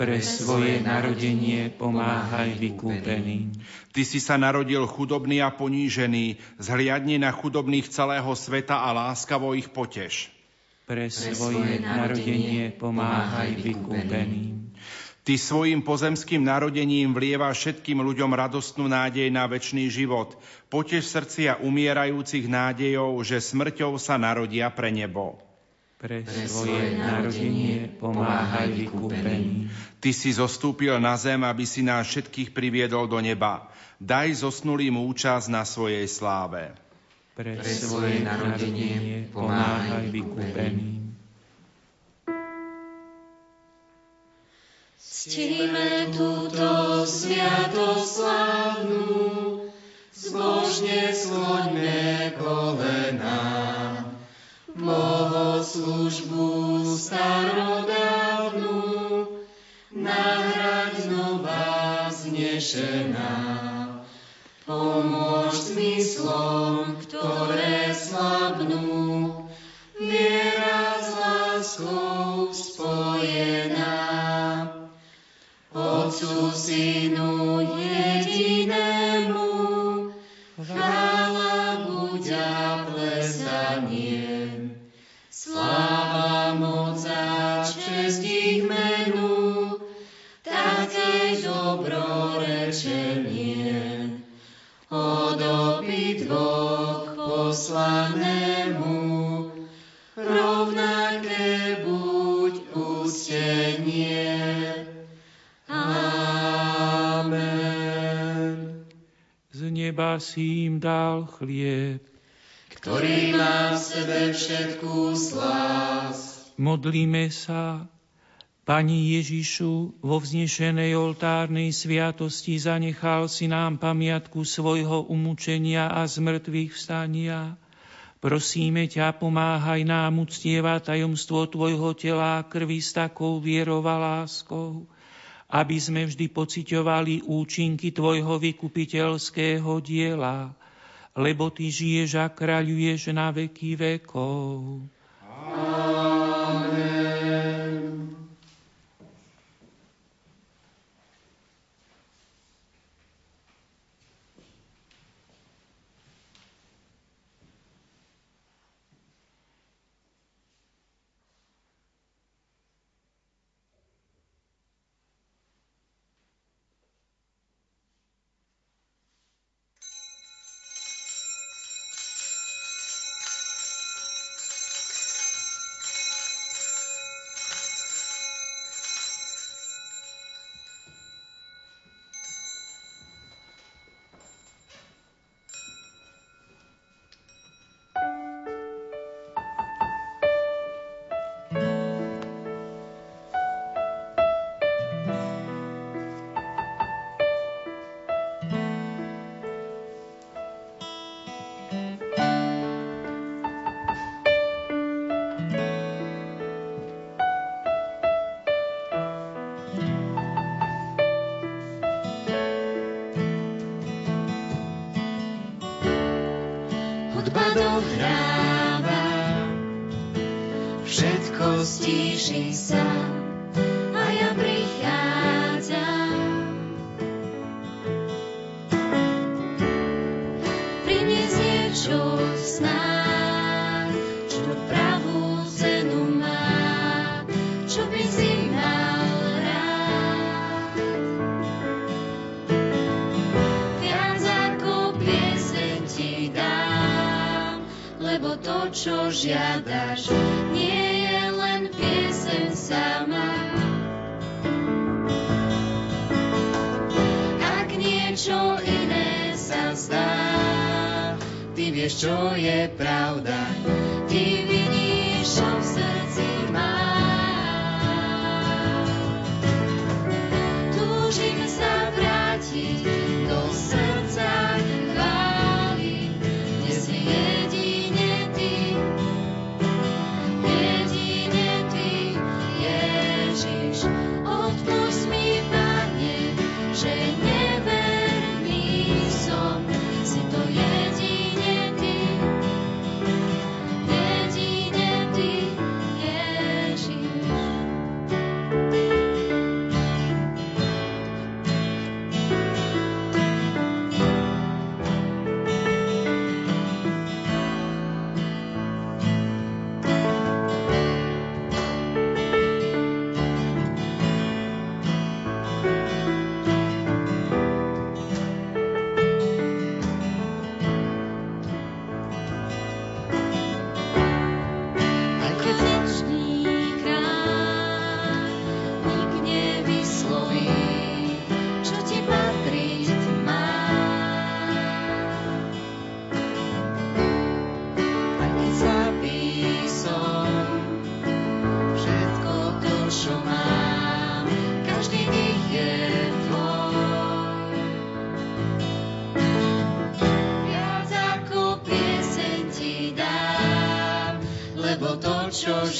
pre svoje narodenie pomáhaj vykúpeným. Ty si sa narodil chudobný a ponížený, zhliadni na chudobných celého sveta a láskavo ich poteš. Pre svoje narodenie pomáhaj vykúpeným. Ty svojim pozemským narodením vlieva všetkým ľuďom radostnú nádej na väčší život. Potež srdcia umierajúcich nádejov, že smrťou sa narodia pre nebo pre svoje narodenie pomáhaj vykúpení. Ty si zostúpil na zem, aby si nás všetkých priviedol do neba. Daj zosnulým účasť na svojej sláve. Pre svoje narodenie pomáhaj vykúpení. Ctíme túto sviatoslávnu, zbožne skloňme kolená službu starodávnu, nahrať znova z zrečená. Pomôž zmyslom, ktoré slabnú, viera s láskou spojená. Otcu, Synu poslanému, rovnaké buď ústenie. Amen. Z neba si im dal chlieb, ktorý má v sebe všetkú slásť. Modlíme sa, Pani Ježišu, vo vznešenej oltárnej sviatosti zanechal si nám pamiatku svojho umúčenia a zmrtvých vstania. Prosíme ťa, pomáhaj nám uctievať tajomstvo Tvojho tela krvi s takou vierou a láskou, aby sme vždy pociťovali účinky Tvojho vykupiteľského diela, lebo Ty žiješ a kráľuješ na veky vekov. Amen.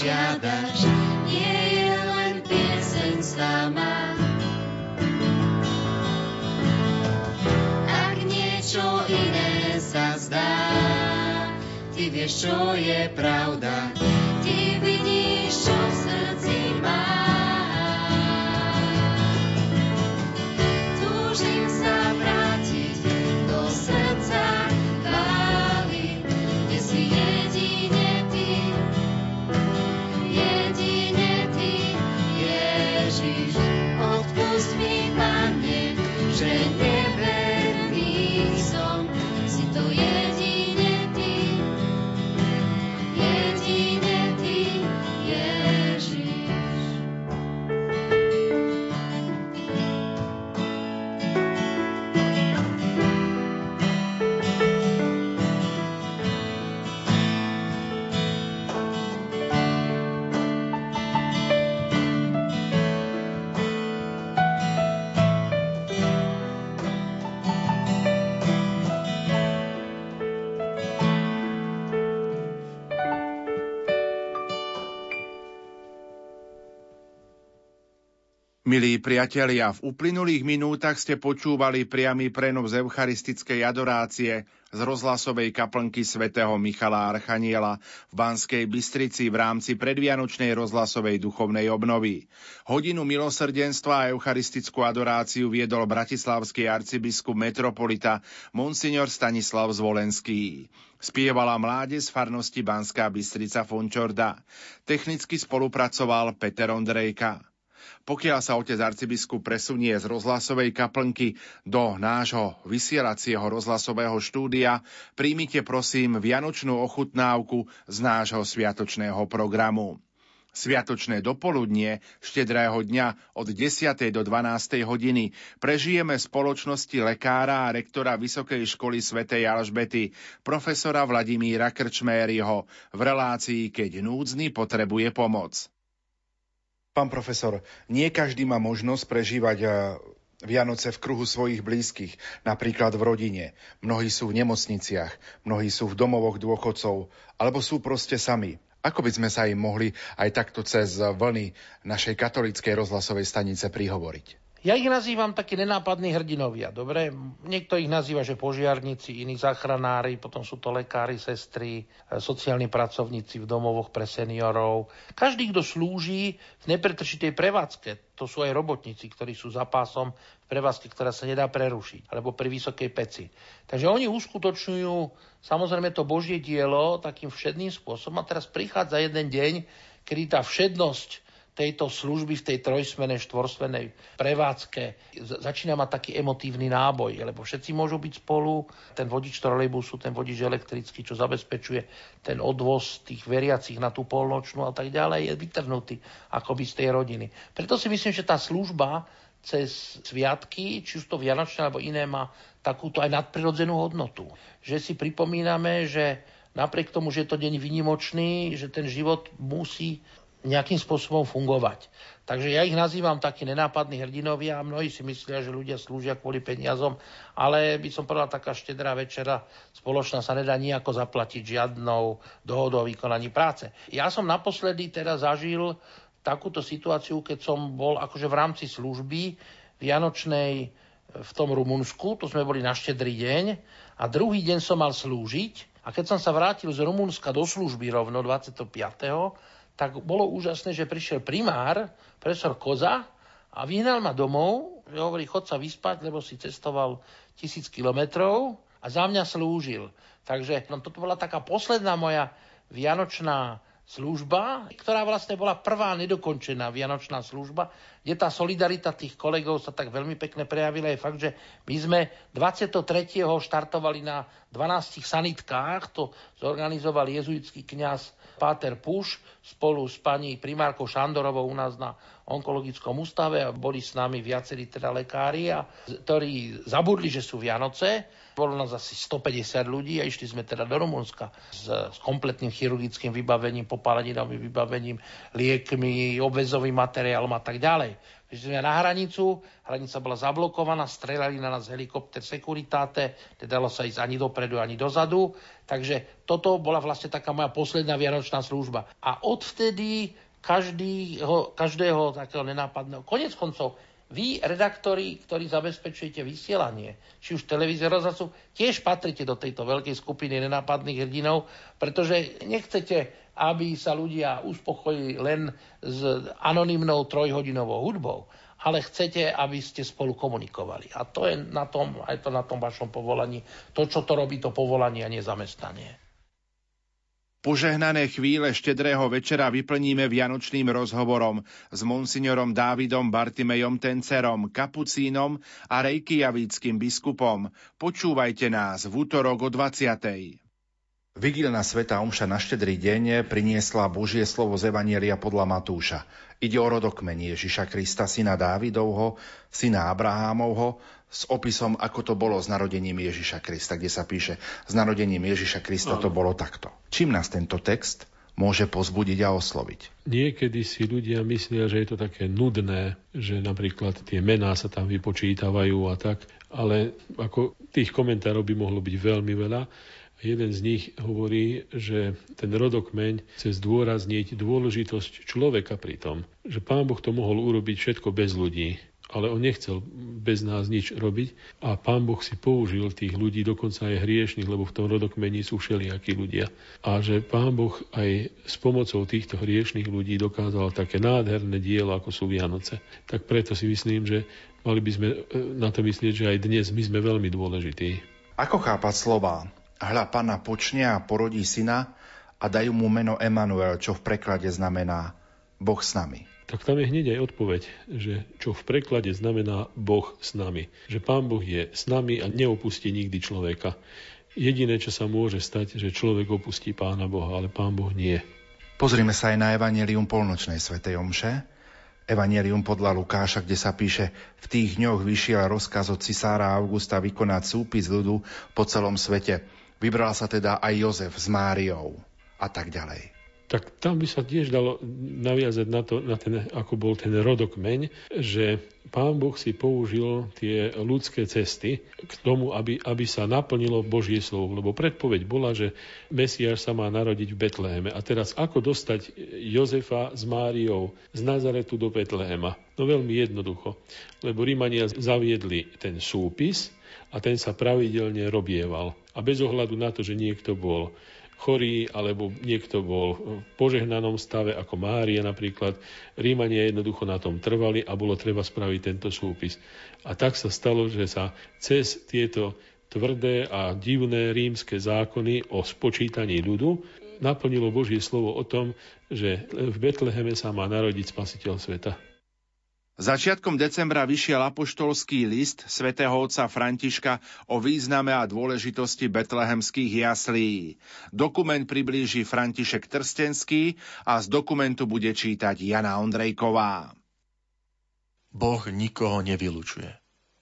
demasiadas Milí priatelia, v uplynulých minútach ste počúvali priamy prenos eucharistickej adorácie z rozhlasovej kaplnky svätého Michala Archaniela v Banskej Bystrici v rámci predvianočnej rozhlasovej duchovnej obnovy. Hodinu milosrdenstva a eucharistickú adoráciu viedol bratislavský arcibiskup metropolita Monsignor Stanislav Zvolenský. Spievala mládež z farnosti Banská Bystrica Fončorda. Technicky spolupracoval Peter Ondrejka. Pokiaľ sa otec arcibiskup presunie z rozhlasovej kaplnky do nášho vysielacieho rozhlasového štúdia, príjmite prosím vianočnú ochutnávku z nášho sviatočného programu. Sviatočné dopoludnie štedrého dňa od 10. do 12. hodiny prežijeme spoločnosti lekára a rektora Vysokej školy svätej Alžbety, profesora Vladimíra Krčmériho, v relácii Keď núdzny potrebuje pomoc. Pán profesor, nie každý má možnosť prežívať eh, Vianoce v kruhu svojich blízkych, napríklad v rodine. Mnohí sú v nemocniciach, mnohí sú v domovoch dôchodcov, alebo sú proste sami. Ako by sme sa im mohli aj takto cez vlny našej katolíckej rozhlasovej stanice prihovoriť? Ja ich nazývam takí nenápadní hrdinovia, dobre? Niekto ich nazýva, že požiarníci, iní záchranári, potom sú to lekári, sestry, e, sociálni pracovníci v domovoch pre seniorov. Každý, kto slúži v nepretržitej prevádzke, to sú aj robotníci, ktorí sú za pásom v prevádzke, ktorá sa nedá prerušiť, alebo pri vysokej peci. Takže oni uskutočňujú samozrejme to Božie dielo takým všedným spôsobom a teraz prichádza jeden deň, kedy tá všednosť tejto služby v tej trojsmenej, štvorsmenej prevádzke začína mať taký emotívny náboj, lebo všetci môžu byť spolu, ten vodič trolejbusu, ten vodič elektrický, čo zabezpečuje ten odvoz tých veriacich na tú polnočnú a tak ďalej, je vytrhnutý akoby z tej rodiny. Preto si myslím, že tá služba cez sviatky, či už to Vianočné alebo iné, má takúto aj nadprirodzenú hodnotu. Že si pripomíname, že napriek tomu, že je to deň vynimočný, že ten život musí nejakým spôsobom fungovať. Takže ja ich nazývam takí nenápadní hrdinovia a mnohí si myslia, že ľudia slúžia kvôli peniazom, ale by som povedal, taká štedrá večera spoločná sa nedá nejako zaplatiť žiadnou dohodou o vykonaní práce. Ja som naposledy teda zažil takúto situáciu, keď som bol akože v rámci služby Vianočnej v tom Rumunsku, to sme boli na štedrý deň a druhý deň som mal slúžiť a keď som sa vrátil z Rumunska do služby rovno 25 tak bolo úžasné, že prišiel primár, profesor Koza a vyhnal ma domov, že hovorí, chod sa vyspať, lebo si cestoval tisíc kilometrov a za mňa slúžil. Takže no, toto bola taká posledná moja vianočná služba, ktorá vlastne bola prvá nedokončená vianočná služba, kde tá solidarita tých kolegov sa tak veľmi pekne prejavila. Je fakt, že my sme 23. štartovali na 12 sanitkách, to zorganizoval jezuitský kňaz Páter Puš spolu s pani primárkou Šandorovou u nás na onkologickom ústave a boli s nami viacerí teda lekári, a, ktorí zabudli, že sú Vianoce. Bolo nás asi 150 ľudí a išli sme teda do Rumunska s, s kompletným chirurgickým vybavením, popáleninovým vybavením, liekmi, obvezovým materiálom a tak ďalej. Prišli sme na hranicu, hranica bola zablokovaná, strelali na nás helikopter Securitate, nedalo sa ísť ani dopredu, ani dozadu. Takže toto bola vlastne taká moja posledná vianočná služba. A odvtedy každého, každého takého nenápadného, konec koncov, vy, redaktori, ktorí zabezpečujete vysielanie, či už televízie, rozhlasu, tiež patrite do tejto veľkej skupiny nenápadných hrdinov, pretože nechcete, aby sa ľudia uspokojili len s anonymnou trojhodinovou hudbou, ale chcete, aby ste spolu komunikovali. A to je na tom, aj to na tom vašom povolaní, to, čo to robí to povolanie a nezamestnanie. Požehnané chvíle štedrého večera vyplníme vianočným rozhovorom s monsignorom Dávidom Bartimejom Tencerom, kapucínom a rejkijavíckým biskupom. Počúvajte nás v útorok o 20. Vigilná sveta Omša na štedrý deň priniesla Božie slovo z Evanielia podľa Matúša. Ide o rodokmenie Ježiša Krista, syna Dávidovho, syna Abrahámovho, s opisom, ako to bolo s narodením Ježiša Krista, kde sa píše, s narodením Ježiša Krista to bolo takto. Čím nás tento text môže pozbudiť a osloviť. Niekedy si ľudia myslia, že je to také nudné, že napríklad tie mená sa tam vypočítavajú a tak, ale ako tých komentárov by mohlo byť veľmi veľa. Jeden z nich hovorí, že ten rodokmeň chce zdôrazniť dôležitosť človeka pri tom, že pán Boh to mohol urobiť všetko bez ľudí ale on nechcel bez nás nič robiť a pán Boh si použil tých ľudí, dokonca aj hriešných, lebo v tom rodokmení sú všelijakí ľudia. A že pán Boh aj s pomocou týchto hriešných ľudí dokázal také nádherné dielo, ako sú Vianoce. Tak preto si myslím, že mali by sme e, na to myslieť, že aj dnes my sme veľmi dôležití. Ako chápať slova? Hľa pána počne a porodí syna a dajú mu meno Emanuel, čo v preklade znamená Boh s nami tak tam je hneď aj odpoveď, že čo v preklade znamená Boh s nami. Že Pán Boh je s nami a neopustí nikdy človeka. Jediné, čo sa môže stať, že človek opustí Pána Boha, ale Pán Boh nie. Pozrime sa aj na Evangelium polnočnej svätej Omše. Evangelium podľa Lukáša, kde sa píše v tých dňoch vyšiel rozkaz od cisára Augusta vykonať súpis ľudu po celom svete. Vybral sa teda aj Jozef s Máriou a tak ďalej tak tam by sa tiež dalo naviazať na, to, na ten, ako bol ten rodokmeň, že pán Boh si použil tie ľudské cesty k tomu, aby, aby sa naplnilo Božie slovo. Lebo predpoveď bola, že Mesiáš sa má narodiť v Betleheme. A teraz ako dostať Jozefa s Máriou z Nazaretu do Betlehema? No veľmi jednoducho. Lebo Rímania zaviedli ten súpis a ten sa pravidelne robieval. A bez ohľadu na to, že niekto bol chorý, alebo niekto bol v požehnanom stave, ako Mária napríklad. Rímania jednoducho na tom trvali a bolo treba spraviť tento súpis. A tak sa stalo, že sa cez tieto tvrdé a divné rímske zákony o spočítaní ľudu naplnilo Božie slovo o tom, že v Betleheme sa má narodiť spasiteľ sveta. Začiatkom decembra vyšiel apoštolský list svätého otca Františka o význame a dôležitosti betlehemských jaslí. Dokument priblíži František Trstenský a z dokumentu bude čítať Jana Ondrejková. Boh nikoho nevylučuje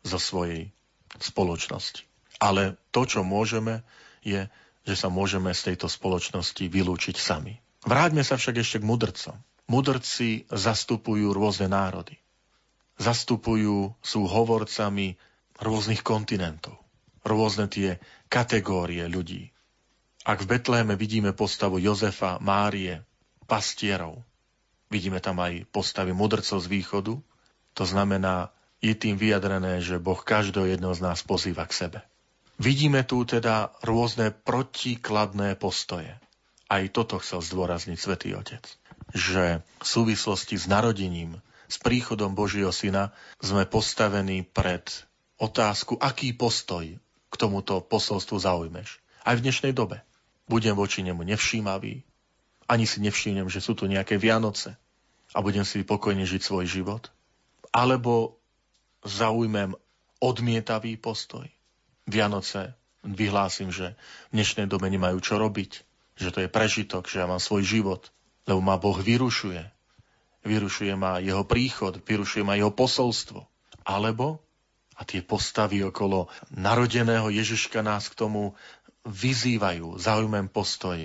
zo svojej spoločnosti. Ale to, čo môžeme, je, že sa môžeme z tejto spoločnosti vylúčiť sami. Vráťme sa však ešte k mudrcom. Mudrci zastupujú rôzne národy zastupujú, sú hovorcami rôznych kontinentov, rôzne tie kategórie ľudí. Ak v Betléme vidíme postavu Jozefa, Márie, pastierov, vidíme tam aj postavy mudrcov z východu, to znamená, je tým vyjadrené, že Boh každého jedného z nás pozýva k sebe. Vidíme tu teda rôzne protikladné postoje. Aj toto chcel zdôrazniť svätý Otec. Že v súvislosti s narodením s príchodom Božieho Syna sme postavení pred otázku, aký postoj k tomuto posolstvu zaujmeš. Aj v dnešnej dobe. Budem voči nemu nevšímavý, ani si nevšimnem, že sú tu nejaké Vianoce a budem si pokojne žiť svoj život. Alebo zaujmem odmietavý postoj. Vianoce vyhlásim, že v dnešnej dobe nemajú čo robiť, že to je prežitok, že ja mám svoj život, lebo ma Boh vyrušuje, vyrušuje ma jeho príchod, vyrušuje ma jeho posolstvo. Alebo, a tie postavy okolo narodeného Ježiška nás k tomu vyzývajú, zaujmem postoj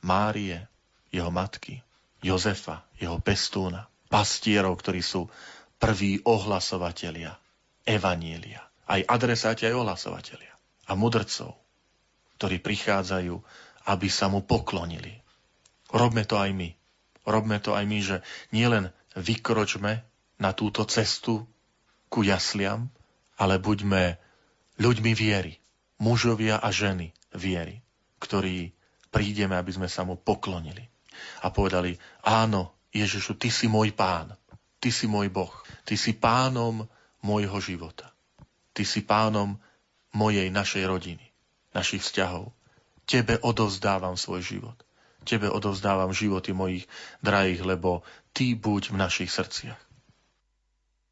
Márie, jeho matky, Jozefa, jeho pestúna, pastierov, ktorí sú prví ohlasovatelia Evanielia, aj adresáti, aj ohlasovatelia a mudrcov, ktorí prichádzajú, aby sa mu poklonili. Robme to aj my. Robme to aj my, že nielen vykročme na túto cestu ku jasliam, ale buďme ľuďmi viery, mužovia a ženy viery, ktorí prídeme, aby sme sa mu poklonili a povedali, áno, Ježišu, ty si môj pán, ty si môj Boh, ty si pánom môjho života, ty si pánom mojej našej rodiny, našich vzťahov. Tebe odovzdávam svoj život. Tebe odovzdávam životy mojich drahých, lebo Ty buď v našich srdciach.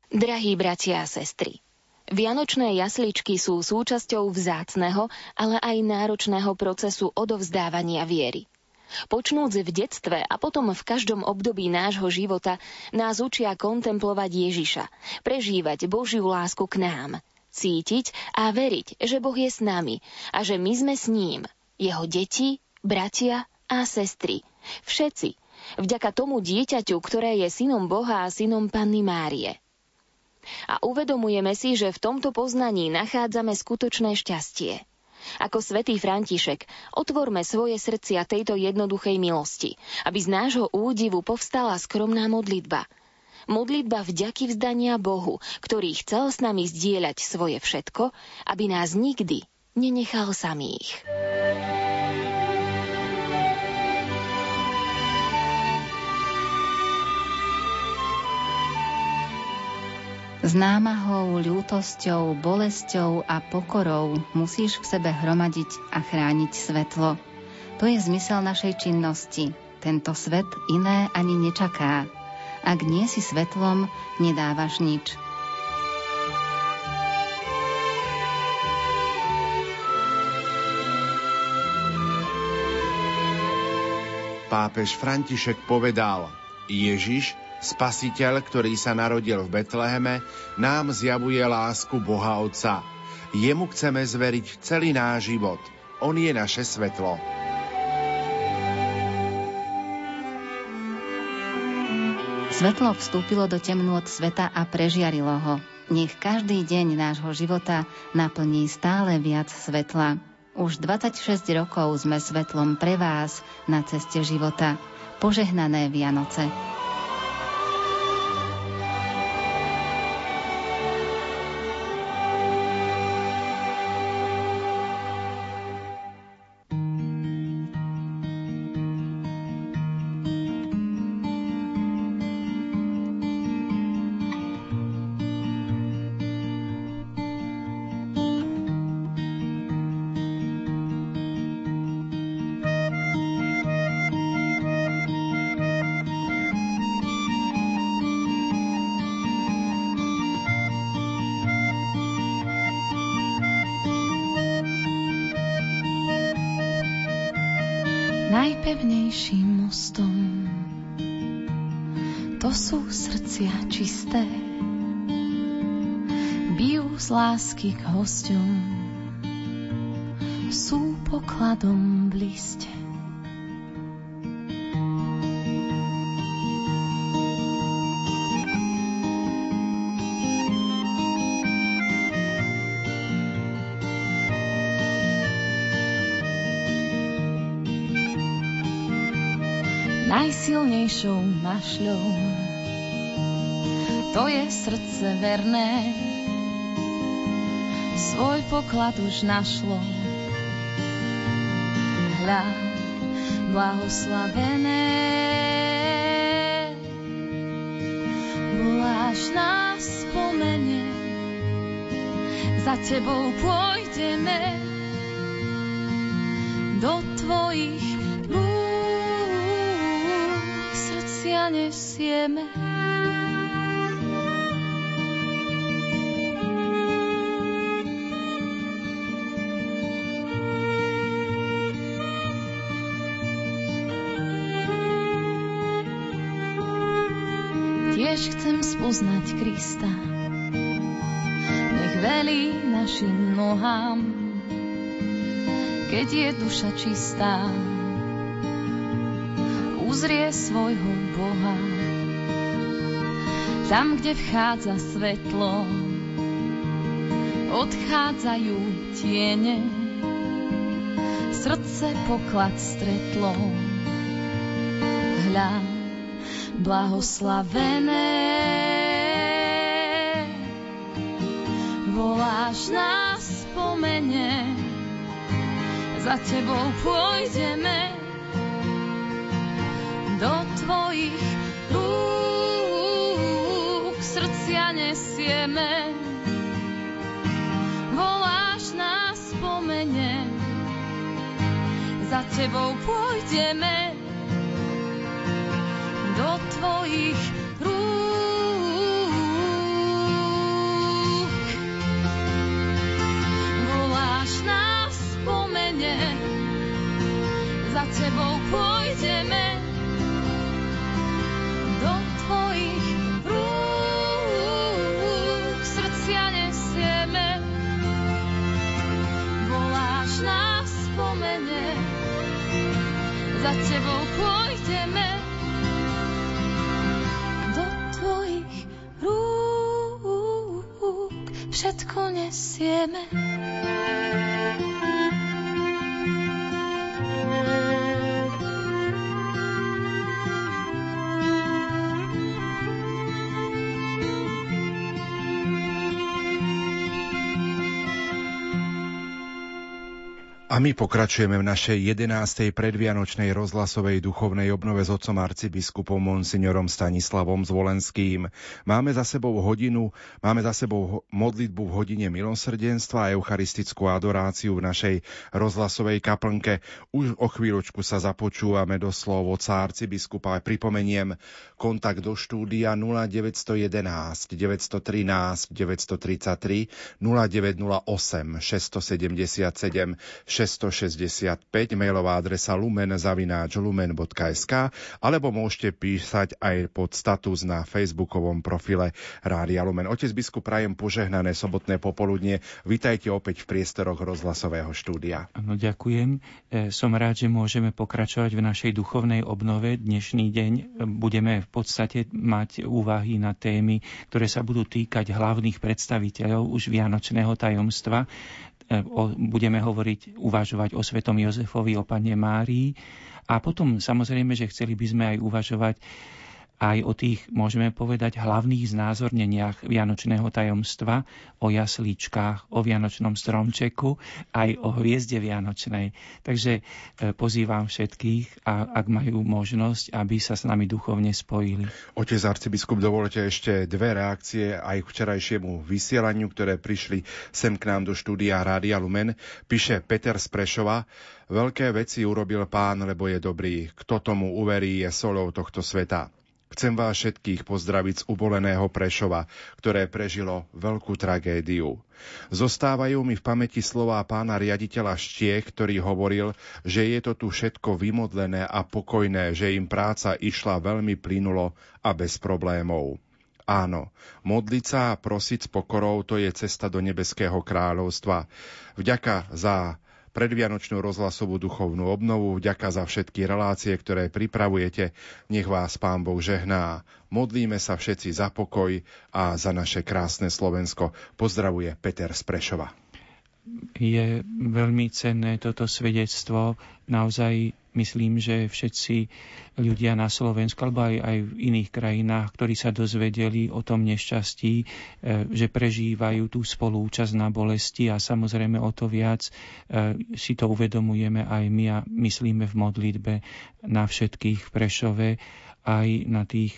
Drahí bratia a sestry, Vianočné jasličky sú súčasťou vzácneho, ale aj náročného procesu odovzdávania viery. Počnúc v detstve a potom v každom období nášho života nás učia kontemplovať Ježiša, prežívať Božiu lásku k nám, cítiť a veriť, že Boh je s nami a že my sme s ním, jeho deti, bratia a sestry. Všetci. Vďaka tomu dieťaťu, ktoré je synom Boha a synom Panny Márie. A uvedomujeme si, že v tomto poznaní nachádzame skutočné šťastie. Ako svätý František, otvorme svoje srdcia tejto jednoduchej milosti, aby z nášho údivu povstala skromná modlitba. Modlitba vďaky vzdania Bohu, ktorý chcel s nami zdieľať svoje všetko, aby nás nikdy nenechal samých. S námahou, ľútosťou, bolesťou a pokorou musíš v sebe hromadiť a chrániť svetlo. To je zmysel našej činnosti. Tento svet iné ani nečaká. Ak nie si svetlom, nedávaš nič. Pápež František povedal, Ježiš Spasiteľ, ktorý sa narodil v Betleheme, nám zjavuje lásku Boha Otca. Jemu chceme zveriť celý náš život. On je naše svetlo. Svetlo vstúpilo do temnôt sveta a prežiarilo ho. Nech každý deň nášho života naplní stále viac svetla. Už 26 rokov sme svetlom pre vás na ceste života. Požehnané Vianoce. Najpevnejším mostom. To sú srdcia čisté, bijú z lásky k hosťom, sú pokladom v najsilnejšou mašľou. To je srdce verné, svoj poklad už našlo. Hľa, blahoslavené, voláš nás spomene, za tebou pôjdeme do tvojich nesieme. Tiež chcem spoznať Krista, nech velí našim nohám, keď je duša čistá svojho Boha. Tam, kde vchádza svetlo, odchádzajú tiene, srdce poklad stretlo. Hľa, blahoslavené, voláš nás spomene, za tebou pôjdeme tebou pôjdeme. Do tvojich za tebou pôjdeme všetko nesieme. A my pokračujeme v našej 11. predvianočnej rozhlasovej duchovnej obnove s otcom arcibiskupom monsignorom Stanislavom Zvolenským. Máme za sebou hodinu, máme za sebou modlitbu v hodine milosrdenstva a eucharistickú adoráciu v našej rozhlasovej kaplnke. Už o chvíľočku sa započúvame do slov otca arcibiskupa. Pripomeniem kontakt do štúdia 0911 913 933 0908 677 665, mailová adresa lumen.lumen.sk alebo môžete písať aj pod status na facebookovom profile Rádia Lumen. Otec biskup prajem požehnané sobotné popoludne. Vítajte opäť v priestoroch rozhlasového štúdia. Ano, ďakujem. E, som rád, že môžeme pokračovať v našej duchovnej obnove. Dnešný deň budeme v podstate mať úvahy na témy, ktoré sa budú týkať hlavných predstaviteľov už Vianočného tajomstva budeme hovoriť, uvažovať o svetom Jozefovi, o pane Márii. A potom samozrejme, že chceli by sme aj uvažovať aj o tých, môžeme povedať, hlavných znázorneniach Vianočného tajomstva, o jaslíčkách, o Vianočnom stromčeku, aj o hviezde Vianočnej. Takže e, pozývam všetkých, a ak majú možnosť, aby sa s nami duchovne spojili. Otec arcibiskup, dovolte ešte dve reakcie aj k včerajšiemu vysielaniu, ktoré prišli sem k nám do štúdia Rádia Lumen. Píše Peter Sprešova, Veľké veci urobil pán, lebo je dobrý. Kto tomu uverí, je solou tohto sveta. Chcem vás všetkých pozdraviť z uboleného Prešova, ktoré prežilo veľkú tragédiu. Zostávajú mi v pamäti slová pána riaditeľa Štiech, ktorý hovoril, že je to tu všetko vymodlené a pokojné, že im práca išla veľmi plynulo a bez problémov. Áno, modliť sa a prosiť s pokorou to je cesta do nebeského kráľovstva. Vďaka za predvianočnú rozhlasovú duchovnú obnovu. Vďaka za všetky relácie, ktoré pripravujete. Nech vás Pán Boh žehná. Modlíme sa všetci za pokoj a za naše krásne Slovensko. Pozdravuje Peter Sprešova je veľmi cenné toto svedectvo. Naozaj myslím, že všetci ľudia na Slovensku alebo aj, aj v iných krajinách, ktorí sa dozvedeli o tom nešťastí, e, že prežívajú tú spolúčasť na bolesti a samozrejme o to viac e, si to uvedomujeme aj my a myslíme v modlitbe na všetkých v Prešove aj na tých,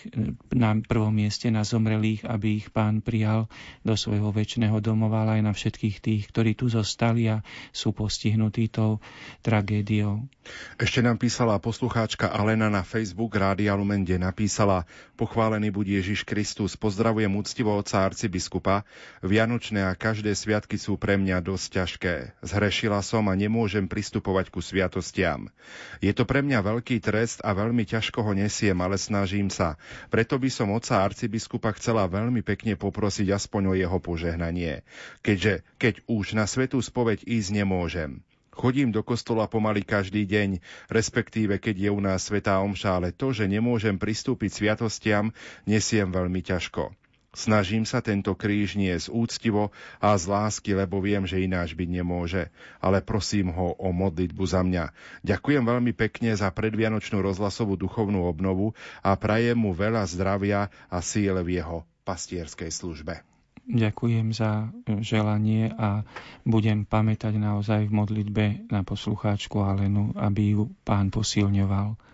na prvom mieste na zomrelých, aby ich pán prijal do svojho väčšného domova, ale aj na všetkých tých, ktorí tu zostali a sú postihnutí tou tragédiou. Ešte nám písala poslucháčka Alena na Facebook Rádia Lumen, kde napísala Pochválený buď Ježiš Kristus, pozdravujem úctivo oca arcibiskupa. Vianočné a každé sviatky sú pre mňa dosť ťažké. Zhrešila som a nemôžem pristupovať ku sviatostiam. Je to pre mňa veľký trest a veľmi ťažko ho nesiem, ale snažím sa. Preto by som oca arcibiskupa chcela veľmi pekne poprosiť aspoň o jeho požehnanie. Keďže, keď už na svetú spoveď ísť nemôžem. Chodím do kostola pomaly každý deň, respektíve keď je u nás svetá omša, ale to, že nemôžem pristúpiť sviatostiam, nesiem veľmi ťažko. Snažím sa tento kríž niesť úctivo a z lásky, lebo viem, že ináč byť nemôže. Ale prosím ho o modlitbu za mňa. Ďakujem veľmi pekne za predvianočnú rozhlasovú duchovnú obnovu a prajem mu veľa zdravia a síl v jeho pastierskej službe. Ďakujem za želanie a budem pamätať naozaj v modlitbe na poslucháčku Alenu, aby ju pán posilňoval.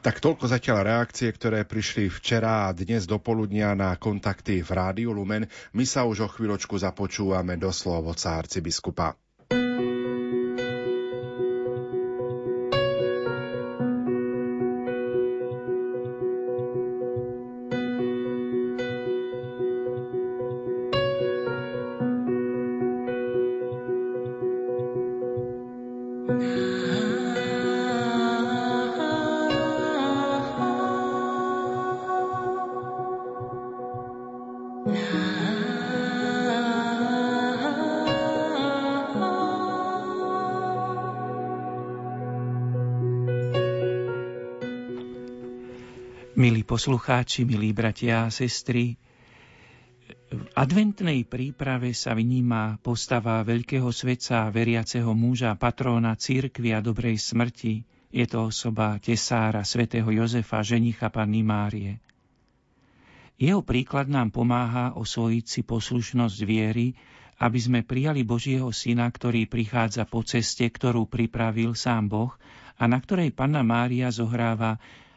Tak toľko zatiaľ reakcie, ktoré prišli včera a dnes do poludnia na kontakty v Rádiu Lumen. My sa už o chvíľočku započúvame do slov od biskupa. Poslucháči, milí bratia a sestry, v adventnej príprave sa vníma postava veľkého svetca, veriaceho muža, patróna církvy a dobrej smrti. Je to osoba tesára svätého Jozefa, ženicha Panny Márie. Jeho príklad nám pomáha osvojiť si poslušnosť viery, aby sme prijali Božieho Syna, ktorý prichádza po ceste, ktorú pripravil sám Boh a na ktorej Panna Mária zohráva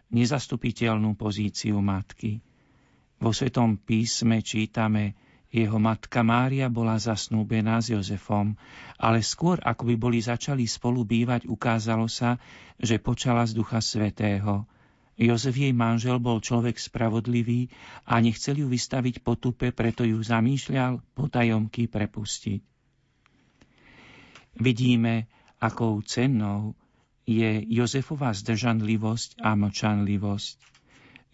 nezastupiteľnú pozíciu matky. Vo Svetom písme čítame, jeho matka Mária bola zasnúbená s Jozefom, ale skôr ako by boli začali spolu bývať, ukázalo sa, že počala z Ducha Svetého. Jozef jej manžel bol človek spravodlivý a nechcel ju vystaviť potupe, preto ju zamýšľal potajomky prepustiť. Vidíme, akou cennou je Jozefová zdržanlivosť a mlčanlivosť.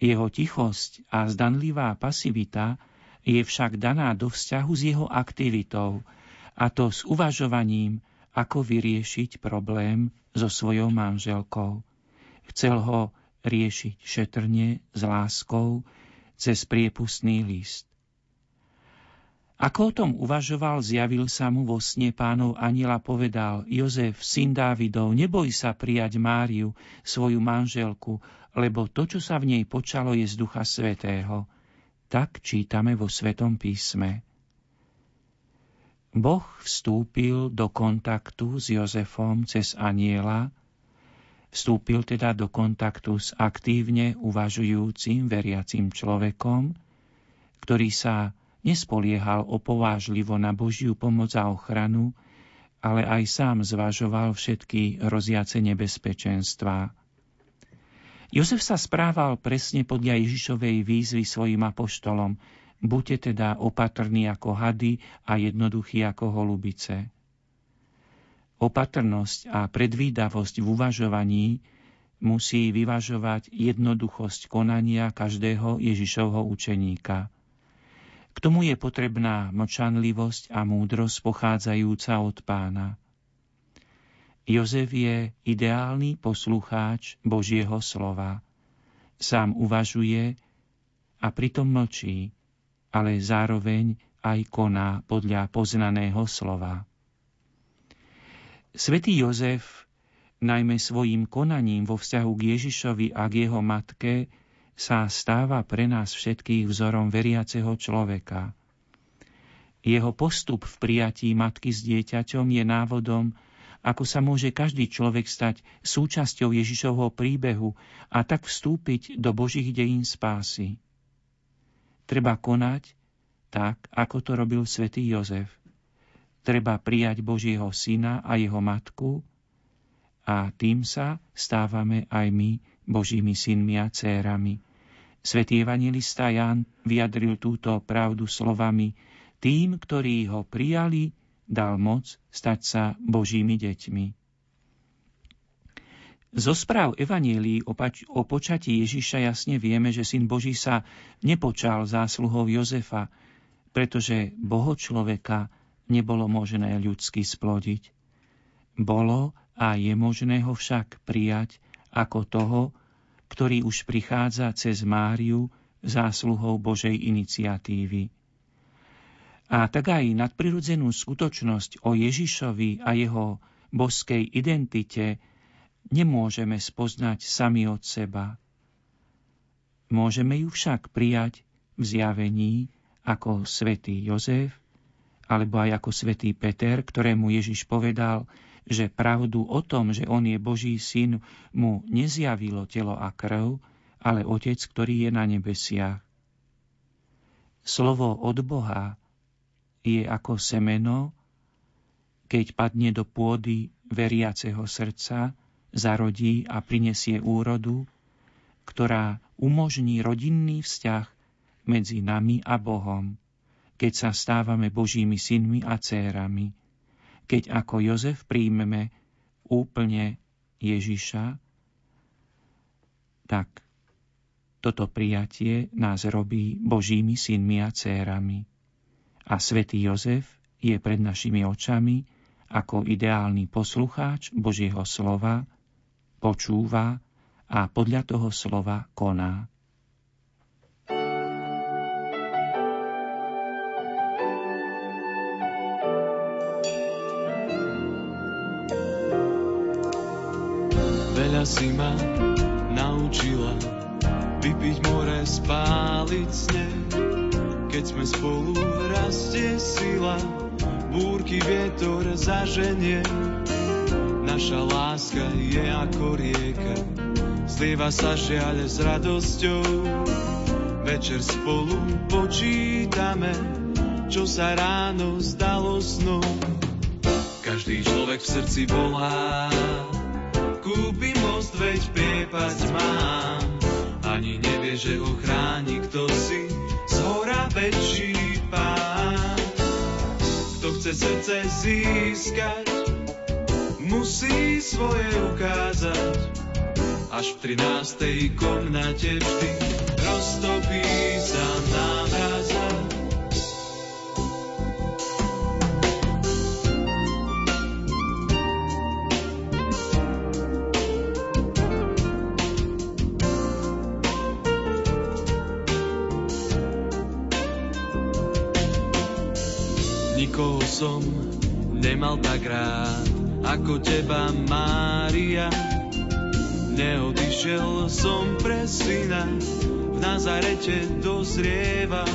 Jeho tichosť a zdanlivá pasivita je však daná do vzťahu s jeho aktivitou, a to s uvažovaním, ako vyriešiť problém so svojou manželkou. Chcel ho riešiť šetrne, s láskou, cez priepustný list. Ako o tom uvažoval, zjavil sa mu vo sne pánov aniela povedal Jozef, syn Dávidov, neboj sa prijať Máriu, svoju manželku, lebo to, čo sa v nej počalo, je z Ducha Svetého. Tak čítame vo Svetom písme. Boh vstúpil do kontaktu s Jozefom cez aniela, vstúpil teda do kontaktu s aktívne uvažujúcim veriacim človekom, ktorý sa Nespoliehal opovážlivo na Božiu pomoc a ochranu, ale aj sám zvažoval všetky hroziace nebezpečenstvá. Jozef sa správal presne podľa Ježišovej výzvy svojim apoštolom. Buďte teda opatrní ako hady a jednoduchí ako holubice. Opatrnosť a predvídavosť v uvažovaní musí vyvažovať jednoduchosť konania každého Ježišovho učeníka. K tomu je potrebná mlčanlivosť a múdrosť pochádzajúca od pána. Jozef je ideálny poslucháč Božieho slova. Sám uvažuje a pritom mlčí, ale zároveň aj koná podľa poznaného slova. Svetý Jozef najmä svojim konaním vo vzťahu k Ježišovi a k jeho matke sa stáva pre nás všetkých vzorom veriaceho človeka. Jeho postup v prijatí matky s dieťaťom je návodom, ako sa môže každý človek stať súčasťou Ježišovho príbehu a tak vstúpiť do Božích dejín spásy. Treba konať tak, ako to robil svätý Jozef. Treba prijať Božieho syna a jeho matku a tým sa stávame aj my Božími synmi a cérami. Svetý evangelista Ján vyjadril túto pravdu slovami Tým, ktorí ho prijali, dal moc stať sa Božími deťmi. Zo správ Evanielii o, počatí Ježiša jasne vieme, že Syn Boží sa nepočal zásluhou Jozefa, pretože Boho človeka nebolo možné ľudsky splodiť. Bolo a je možné ho však prijať ako toho, ktorý už prichádza cez Máriu zásluhou Božej iniciatívy. A tak aj nadprirodzenú skutočnosť o Ježišovi a jeho boskej identite nemôžeme spoznať sami od seba. Môžeme ju však prijať v zjavení ako svätý Jozef, alebo aj ako svätý Peter, ktorému Ježiš povedal, že pravdu o tom, že on je Boží syn, mu nezjavilo telo a krv, ale Otec, ktorý je na nebesiach. Slovo od Boha je ako semeno, keď padne do pôdy veriaceho srdca, zarodí a prinesie úrodu, ktorá umožní rodinný vzťah medzi nami a Bohom, keď sa stávame Božími synmi a cérami, keď ako Jozef príjmeme úplne Ježiša, tak toto prijatie nás robí Božími synmi a cérami. A svätý Jozef je pred našimi očami ako ideálny poslucháč Božieho slova, počúva a podľa toho slova koná. Veľa si ma naučila vypiť more, spáliť sneh. Keď sme spolu rastie sila, búrky vietor zaženie. Naša láska je ako rieka, Zlieva sa žiaľ s radosťou, večer spolu počítame, čo sa ráno zdalo snom. Každý človek v srdci volá, kúpi most, veď priepasť mám. Ani nevie, že ho chráni kto si, z hora väčší pán. Kto chce srdce získať, musí svoje ukázať až v 13. komnate vždy roztopí sa námraza. Nikoho som nemal tak rád, ako teba, Mária. Neodišiel som pre syna, v Nazarete dozrieval.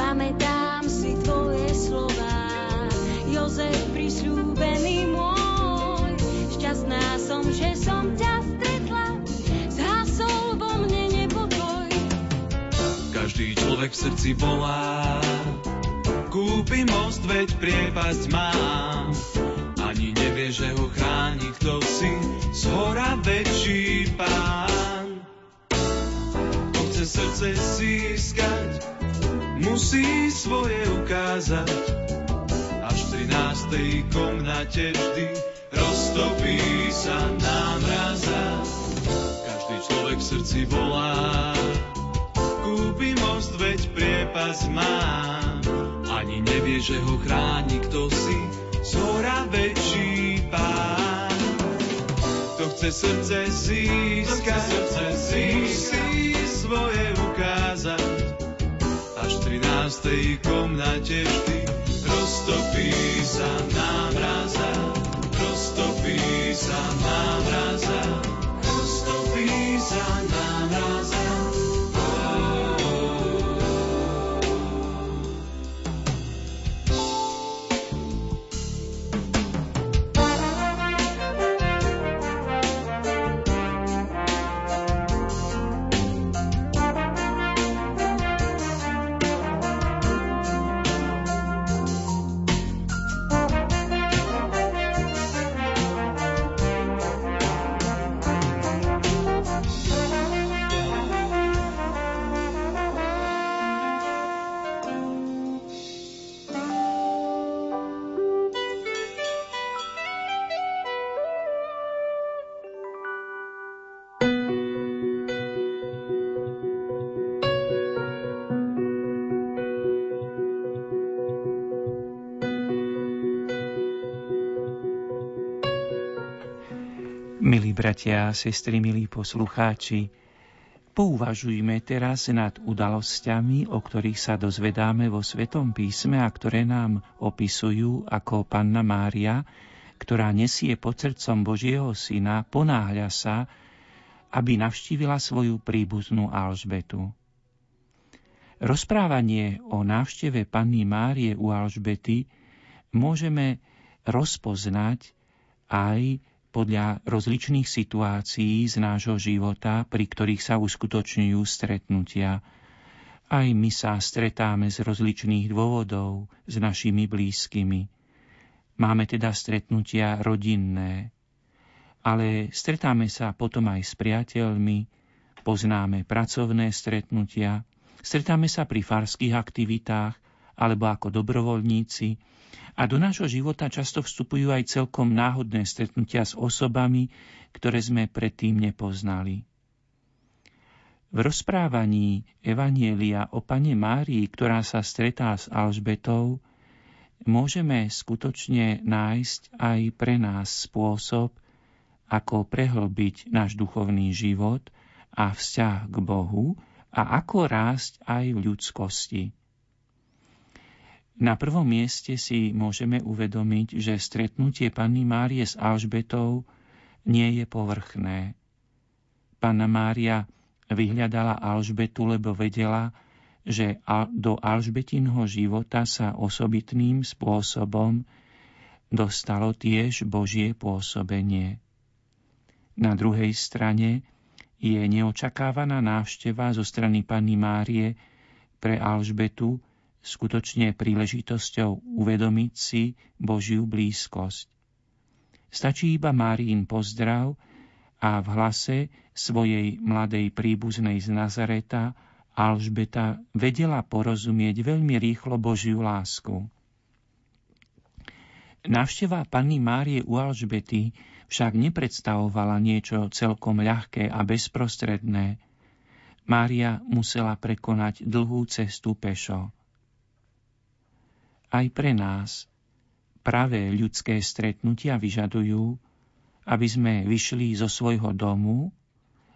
Pamätám si tvoje slova, Jozef prisľúbený môj. Šťastná som, že som ťa stretla, zhasol vo mne nepokoj. Každý človek v srdci volá, kúpi most, veď priepasť mám ani nevie, že ho chráni kto si z hora väčší pán. Kto chce srdce získať, musí svoje ukázať. Až v 13. komnate vždy roztopí sa námraza. Každý človek v srdci volá, kúpi most, veď priepas má. Ani nevie, že ho chráni kto si zhora väčší pán. Kto chce srdce získať, srdce musí svoje ukázať. Až v 13. komnate vždy roztopí sa námraza, roztopí sa námraza, roztopí sa námraza. Bratia a sestry, milí poslucháči, pouvažujme teraz nad udalosťami, o ktorých sa dozvedáme vo Svetom písme a ktoré nám opisujú ako Panna Mária, ktorá nesie pod srdcom Božieho syna, ponáhľa sa, aby navštívila svoju príbuznú Alžbetu. Rozprávanie o návšteve Panny Márie u Alžbety môžeme rozpoznať aj podľa rozličných situácií z nášho života, pri ktorých sa uskutočňujú stretnutia. Aj my sa stretáme z rozličných dôvodov s našimi blízkymi. Máme teda stretnutia rodinné, ale stretáme sa potom aj s priateľmi, poznáme pracovné stretnutia, stretáme sa pri farských aktivitách alebo ako dobrovoľníci, a do nášho života často vstupujú aj celkom náhodné stretnutia s osobami, ktoré sme predtým nepoznali. V rozprávaní Evanielia o pane Márii, ktorá sa stretá s Alžbetou, môžeme skutočne nájsť aj pre nás spôsob, ako prehlbiť náš duchovný život a vzťah k Bohu a ako rásť aj v ľudskosti. Na prvom mieste si môžeme uvedomiť, že stretnutie Panny Márie s Alžbetou nie je povrchné. Panna Mária vyhľadala Alžbetu, lebo vedela, že do Alžbetinho života sa osobitným spôsobom dostalo tiež Božie pôsobenie. Na druhej strane je neočakávaná návšteva zo strany Panny Márie pre Alžbetu, skutočne príležitosťou uvedomiť si Božiu blízkosť. Stačí iba Márín pozdrav a v hlase svojej mladej príbuznej z Nazareta Alžbeta vedela porozumieť veľmi rýchlo Božiu lásku. Návšteva Panny Márie u Alžbety však nepredstavovala niečo celkom ľahké a bezprostredné. Mária musela prekonať dlhú cestu pešo aj pre nás pravé ľudské stretnutia vyžadujú, aby sme vyšli zo svojho domu,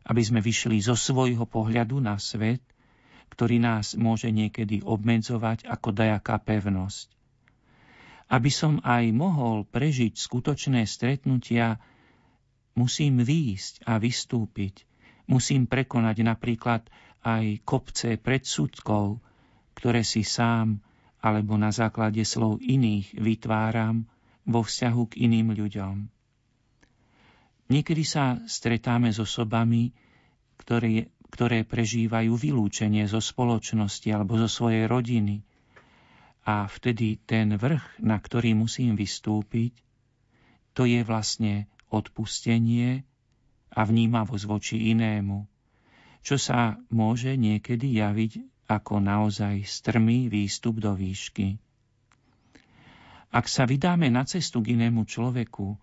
aby sme vyšli zo svojho pohľadu na svet, ktorý nás môže niekedy obmedzovať ako dajaká pevnosť. Aby som aj mohol prežiť skutočné stretnutia, musím výjsť a vystúpiť. Musím prekonať napríklad aj kopce predsudkov, ktoré si sám alebo na základe slov iných vytváram vo vzťahu k iným ľuďom. Niekedy sa stretáme s osobami, ktoré, ktoré prežívajú vylúčenie zo spoločnosti alebo zo svojej rodiny. A vtedy ten vrch, na ktorý musím vystúpiť, to je vlastne odpustenie a vnímavosť voči inému, čo sa môže niekedy javiť ako naozaj strmý výstup do výšky. Ak sa vydáme na cestu k inému človeku,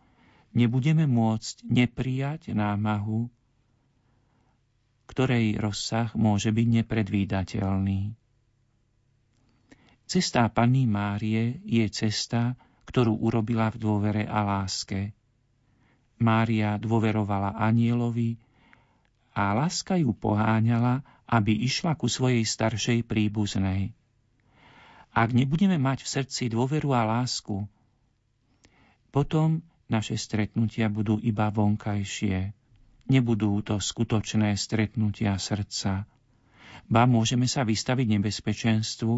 nebudeme môcť neprijať námahu, ktorej rozsah môže byť nepredvídateľný. Cesta Panny Márie je cesta, ktorú urobila v dôvere a láske. Mária dôverovala anielovi a láska ju poháňala, aby išla ku svojej staršej príbuznej. Ak nebudeme mať v srdci dôveru a lásku, potom naše stretnutia budú iba vonkajšie. Nebudú to skutočné stretnutia srdca. Ba môžeme sa vystaviť nebezpečenstvu,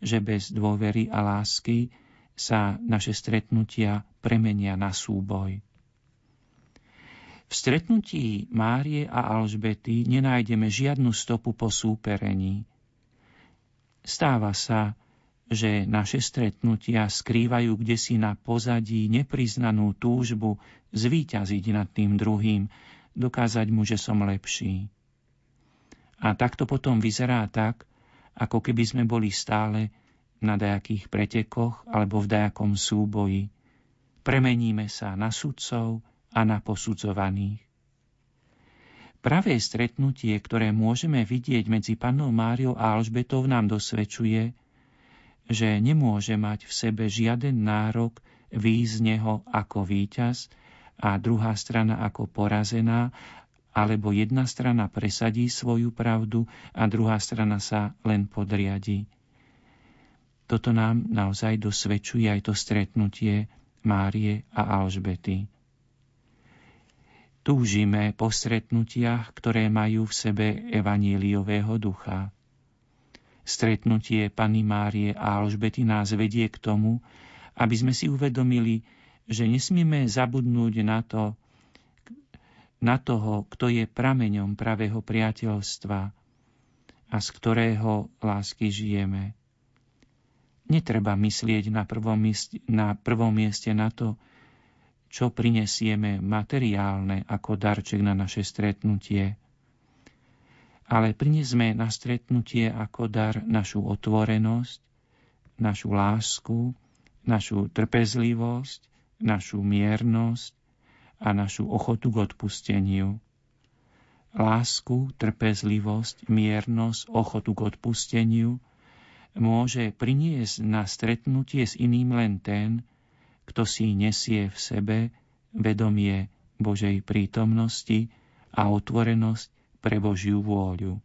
že bez dôvery a lásky sa naše stretnutia premenia na súboj. V stretnutí Márie a Alžbety nenájdeme žiadnu stopu po súperení. Stáva sa, že naše stretnutia skrývajú kde si na pozadí nepriznanú túžbu zvíťaziť nad tým druhým, dokázať mu, že som lepší. A takto potom vyzerá tak, ako keby sme boli stále na dajakých pretekoch alebo v dajakom súboji. Premeníme sa na sudcov, a na posudzovaných. Pravé stretnutie, ktoré môžeme vidieť medzi pannou Máriou a Alžbetou, nám dosvedčuje, že nemôže mať v sebe žiaden nárok výjsť neho ako víťaz a druhá strana ako porazená, alebo jedna strana presadí svoju pravdu a druhá strana sa len podriadi. Toto nám naozaj dosvedčuje aj to stretnutie Márie a Alžbety. Túžime po stretnutiach, ktoré majú v sebe evaníliového ducha. Stretnutie Panny Márie a Alžbety nás vedie k tomu, aby sme si uvedomili, že nesmieme zabudnúť na to, na toho, kto je prameňom pravého priateľstva a z ktorého lásky žijeme. Netreba myslieť na prvom, mieste, na prvom mieste na to, čo prinesieme materiálne ako darček na naše stretnutie, ale prinesme na stretnutie ako dar našu otvorenosť, našu lásku, našu trpezlivosť, našu miernosť a našu ochotu k odpusteniu. Lásku, trpezlivosť, miernosť, ochotu k odpusteniu môže priniesť na stretnutie s iným len ten, kto si nesie v sebe vedomie Božej prítomnosti a otvorenosť pre Božiu vôľu.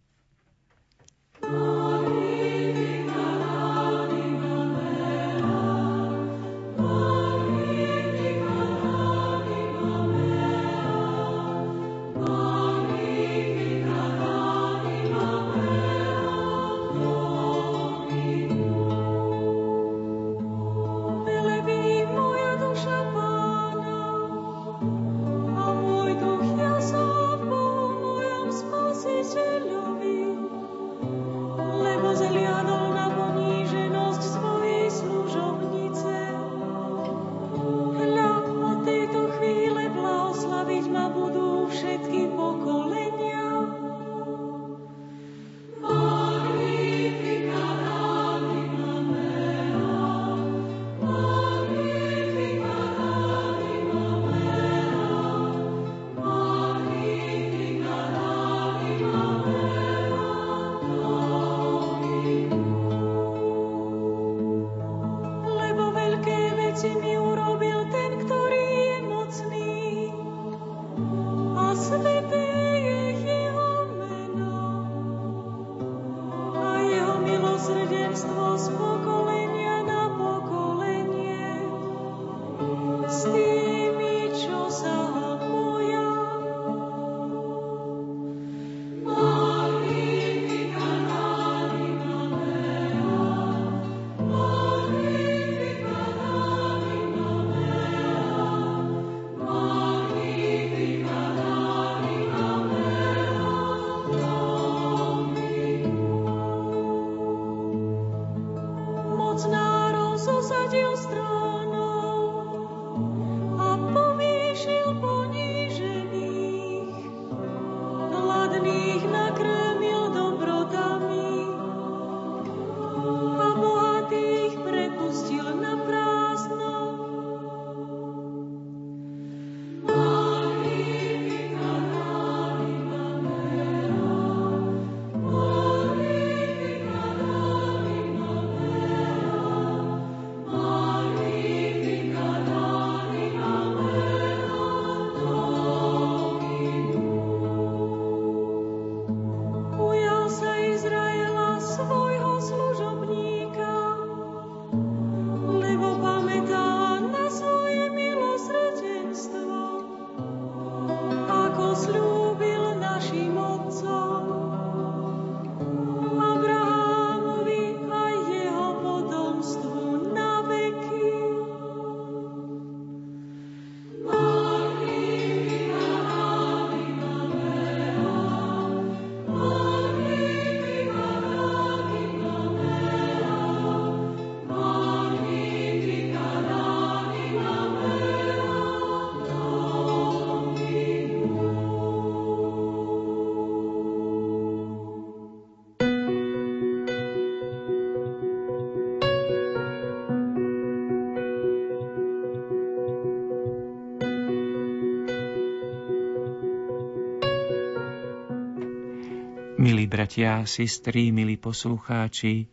Bratia, sestry, milí poslucháči,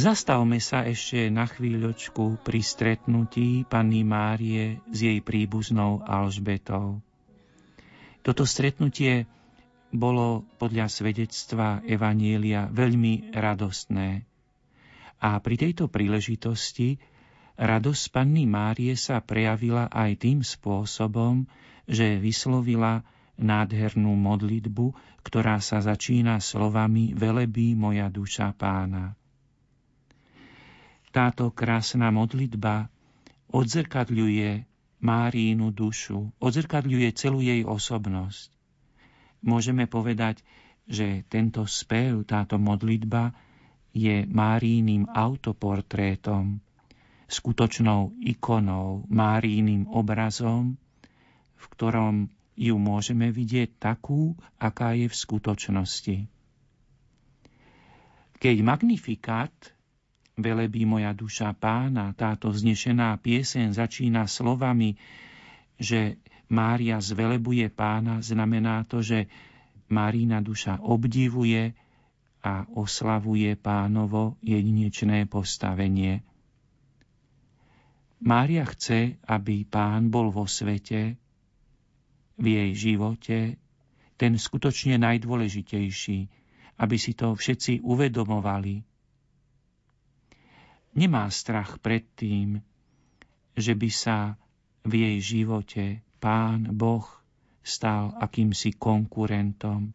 zastavme sa ešte na chvíľočku pri stretnutí Panny Márie s jej príbuznou Alžbetou. Toto stretnutie bolo podľa svedectva Evanielia veľmi radostné. A pri tejto príležitosti radosť Panny Márie sa prejavila aj tým spôsobom, že vyslovila nádhernú modlitbu, ktorá sa začína slovami Velebí moja duša pána. Táto krásna modlitba odzrkadľuje Márínu dušu, odzrkadľuje celú jej osobnosť. Môžeme povedať, že tento spev, táto modlitba je Máríným autoportrétom, skutočnou ikonou, Máríným obrazom, v ktorom ju môžeme vidieť takú, aká je v skutočnosti. Keď magnifikát Velebí moja duša pána, táto vznešená piesen začína slovami, že Mária zvelebuje pána, znamená to, že Márína duša obdivuje a oslavuje pánovo jedinečné postavenie. Mária chce, aby pán bol vo svete, v jej živote, ten skutočne najdôležitejší, aby si to všetci uvedomovali. Nemá strach pred tým, že by sa v jej živote pán Boh stal akýmsi konkurentom,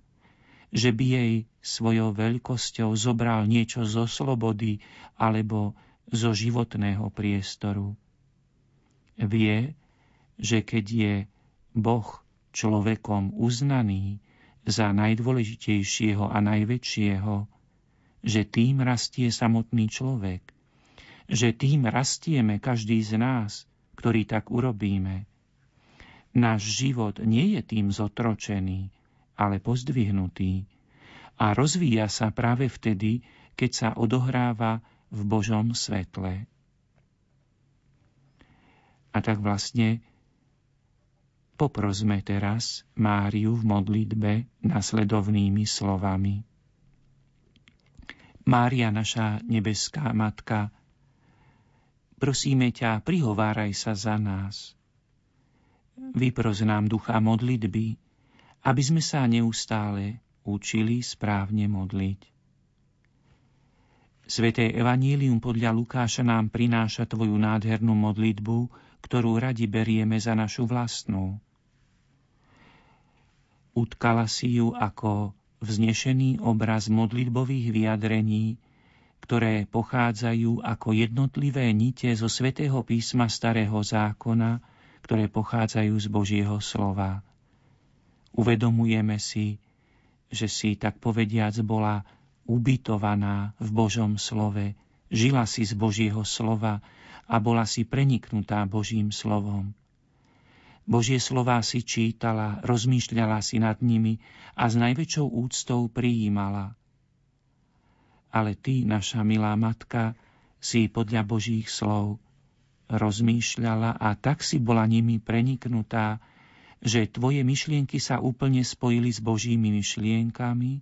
že by jej svojou veľkosťou zobral niečo zo slobody alebo zo životného priestoru. Vie, že keď je Boh človekom uznaný za najdôležitejšieho a najväčšieho, že tým rastie samotný človek, že tým rastieme každý z nás, ktorý tak urobíme. Náš život nie je tým zotročený, ale pozdvihnutý a rozvíja sa práve vtedy, keď sa odohráva v Božom svetle. A tak vlastne poprosme teraz Máriu v modlitbe nasledovnými slovami. Mária, naša nebeská matka, prosíme ťa, prihováraj sa za nás. Vypros nám ducha modlitby, aby sme sa neustále učili správne modliť. Sveté Evanílium podľa Lukáša nám prináša tvoju nádhernú modlitbu, ktorú radi berieme za našu vlastnú. Utkala si ju ako vznešený obraz modlitbových vyjadrení, ktoré pochádzajú ako jednotlivé nite zo svätého písma Starého zákona, ktoré pochádzajú z Božieho slova. Uvedomujeme si, že si, tak povediac, bola ubytovaná v Božom slove, žila si z Božieho slova a bola si preniknutá Božím slovom. Božie slová si čítala, rozmýšľala si nad nimi a s najväčšou úctou prijímala. Ale ty, naša milá matka, si podľa Božích slov rozmýšľala a tak si bola nimi preniknutá, že tvoje myšlienky sa úplne spojili s Božími myšlienkami,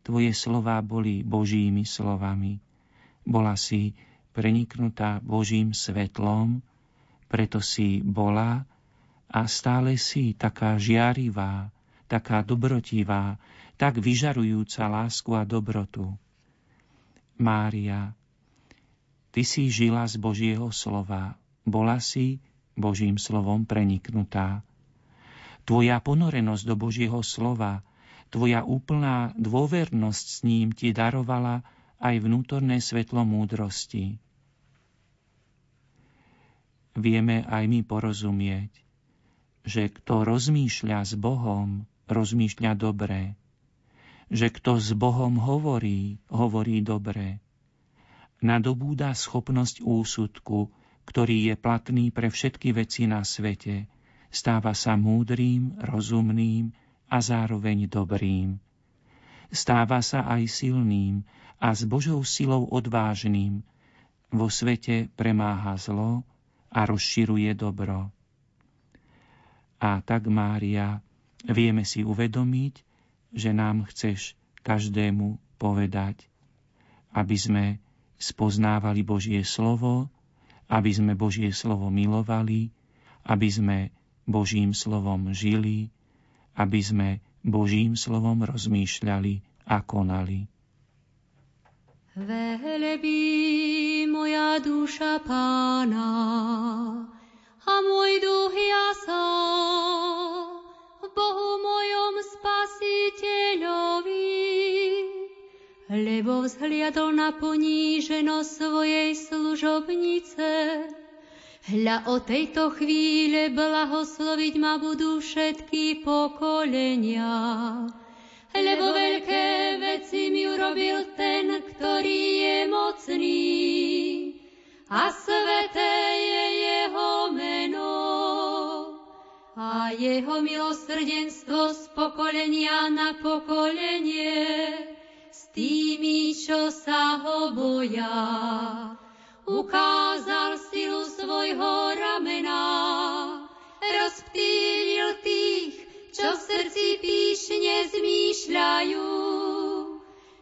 tvoje slová boli Božími slovami. Bola si preniknutá Božím svetlom, preto si bola a stále si taká žiarivá, taká dobrotivá, tak vyžarujúca lásku a dobrotu. Mária, Ty si žila z Božieho slova, bola si Božím slovom preniknutá. Tvoja ponorenosť do Božieho slova, tvoja úplná dôvernosť s ním ti darovala aj vnútorné svetlo múdrosti. Vieme aj my porozumieť, že kto rozmýšľa s Bohom, rozmýšľa dobre, že kto s Bohom hovorí, hovorí dobre nadobúda schopnosť úsudku, ktorý je platný pre všetky veci na svete. Stáva sa múdrým, rozumným a zároveň dobrým. Stáva sa aj silným a s Božou silou odvážným. Vo svete premáha zlo a rozširuje dobro. A tak, Mária, vieme si uvedomiť, že nám chceš každému povedať, aby sme spoznávali Božie slovo, aby sme Božie slovo milovali, aby sme Božím slovom žili, aby sme Božím slovom rozmýšľali a konali. Velebí moja duša pána a môj duch jasa Bohu mojom spasiteľovi. Lebo vzhliadol na poníženosť svojej služobnice. Hľa o tejto chvíle blahosloviť ma budú všetky pokolenia. Lebo veľké veci mi urobil ten, ktorý je mocný a sveté je jeho meno a jeho milosrdenstvo z pokolenia na pokolenie s tými, čo sa ho boja. Ukázal silu svojho ramena, rozptýlil tých, čo v srdci píšne zmýšľajú.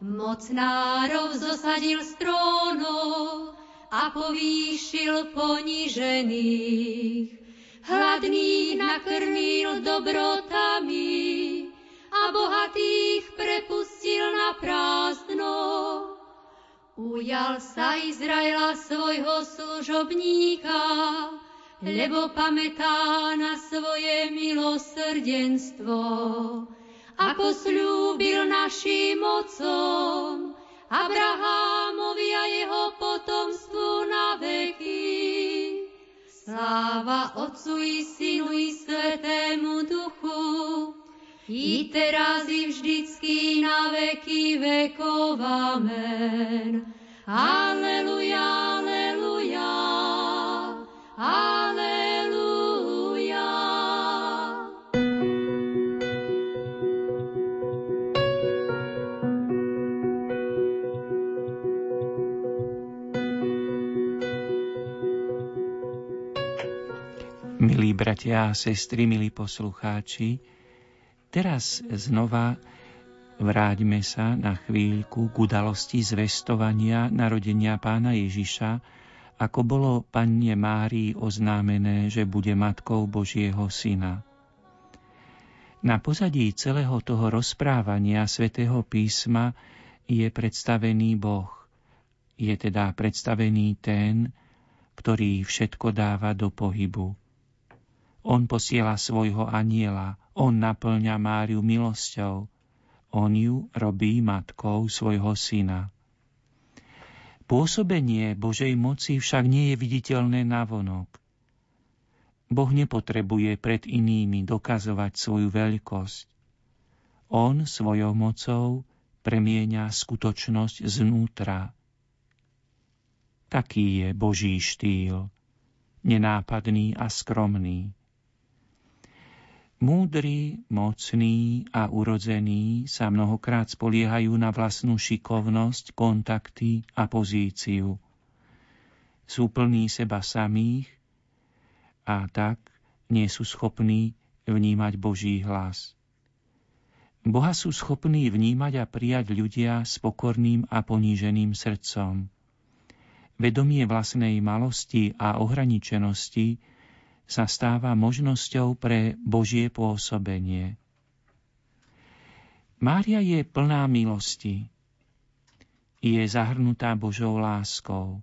Mocnárov zosadil z trónov, a povýšil ponížených. Hladných nakrmil dobrotami a bohatých prepustil na prázdno. Ujal sa Izraela svojho služobníka, lebo pamätá na svoje milosrdenstvo, ako slúbil našim mocom, Abrahámovi a jeho potomstvu na veky. Sláva Otcu i Synu i Svetému Duchu, i teraz i vždycky na veky vekov. Amen. Aleluja, aleluja, aleluja. Milí bratia a sestry, milí poslucháči, teraz znova vráťme sa na chvíľku k udalosti zvestovania narodenia pána Ježiša, ako bolo panne Márii oznámené, že bude matkou Božieho syna. Na pozadí celého toho rozprávania svätého písma je predstavený Boh. Je teda predstavený ten, ktorý všetko dáva do pohybu. On posiela svojho aniela, on naplňa Máriu milosťou, on ju robí matkou svojho syna. Pôsobenie Božej moci však nie je viditeľné navonok. Boh nepotrebuje pred inými dokazovať svoju veľkosť. On svojou mocou premieňa skutočnosť znútra. Taký je Boží štýl, nenápadný a skromný. Múdri, mocní a urodzení sa mnohokrát spoliehajú na vlastnú šikovnosť, kontakty a pozíciu. Sú plní seba samých a tak nie sú schopní vnímať Boží hlas. Boha sú schopní vnímať a prijať ľudia s pokorným a poníženým srdcom. Vedomie vlastnej malosti a ohraničenosti sa stáva možnosťou pre Božie pôsobenie. Mária je plná milosti. Je zahrnutá Božou láskou.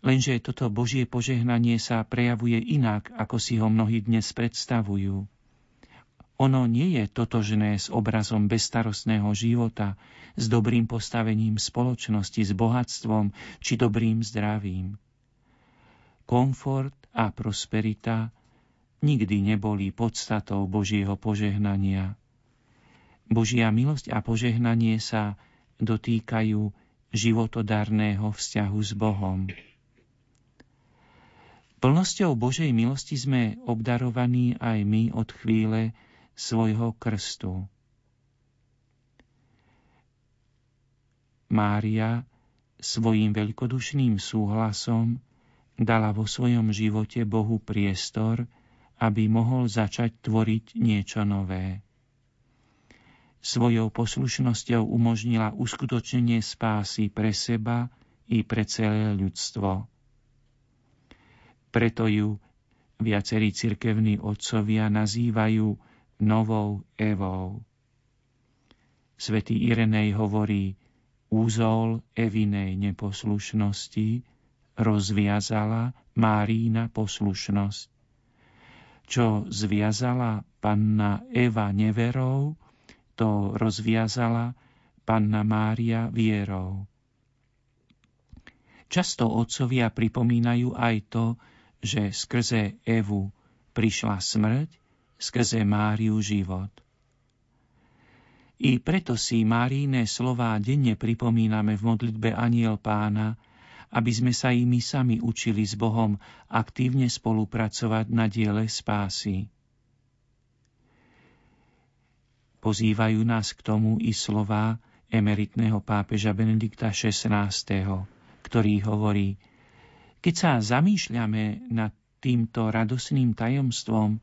Lenže toto Božie požehnanie sa prejavuje inak, ako si ho mnohí dnes predstavujú. Ono nie je totožné s obrazom bezstarostného života, s dobrým postavením spoločnosti, s bohatstvom či dobrým zdravím. Komfort a prosperita nikdy neboli podstatou Božieho požehnania. Božia milosť a požehnanie sa dotýkajú životodarného vzťahu s Bohom. Plnosťou Božej milosti sme obdarovaní aj my od chvíle svojho krstu. Mária svojim veľkodušným súhlasom dala vo svojom živote Bohu priestor, aby mohol začať tvoriť niečo nové. Svojou poslušnosťou umožnila uskutočnenie spásy pre seba i pre celé ľudstvo. Preto ju viacerí cirkevní otcovia nazývajú novou Evou. Svetý Irenej hovorí úzol Evinej neposlušnosti, rozviazala Márína poslušnosť. Čo zviazala panna Eva neverou, to rozviazala panna Mária vierou. Často otcovia pripomínajú aj to, že skrze Evu prišla smrť, skrze Máriu život. I preto si Máríne slová denne pripomíname v modlitbe Aniel pána, aby sme sa i my sami učili s Bohom aktívne spolupracovať na diele spásy. Pozývajú nás k tomu i slová emeritného pápeža Benedikta XVI, ktorý hovorí, keď sa zamýšľame nad týmto radosným tajomstvom,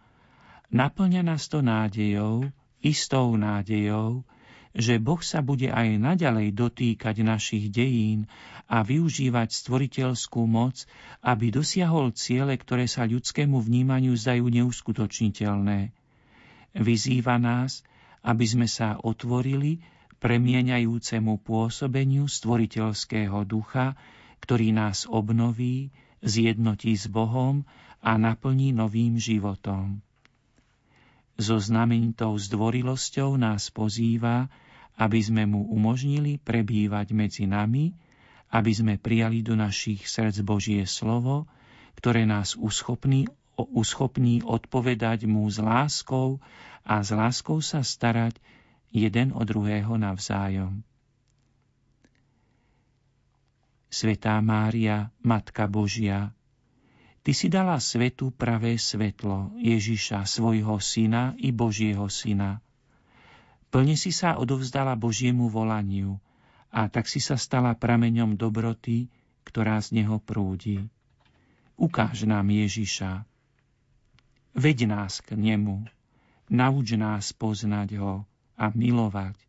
naplňa nás to nádejou, istou nádejou, že Boh sa bude aj naďalej dotýkať našich dejín a využívať stvoriteľskú moc, aby dosiahol ciele, ktoré sa ľudskému vnímaniu zdajú neuskutočniteľné. Vyzýva nás, aby sme sa otvorili premieňajúcemu pôsobeniu stvoriteľského ducha, ktorý nás obnoví, zjednotí s Bohom a naplní novým životom. So znamenitou zdvorilosťou nás pozýva, aby sme mu umožnili prebývať medzi nami, aby sme prijali do našich srdc Božie slovo, ktoré nás uschopní, uschopní odpovedať mu s láskou a s láskou sa starať jeden o druhého navzájom. Svetá Mária, Matka Božia, Ty si dala svetu pravé svetlo Ježiša, svojho syna i Božieho syna. Plne si sa odovzdala Božiemu volaniu a tak si sa stala prameňom dobroty, ktorá z neho prúdi. Ukáž nám Ježiša. Veď nás k nemu. Nauč nás poznať ho a milovať,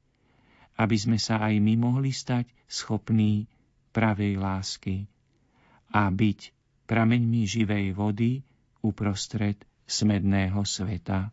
aby sme sa aj my mohli stať schopní pravej lásky a byť prameňmi živej vody uprostred smedného sveta.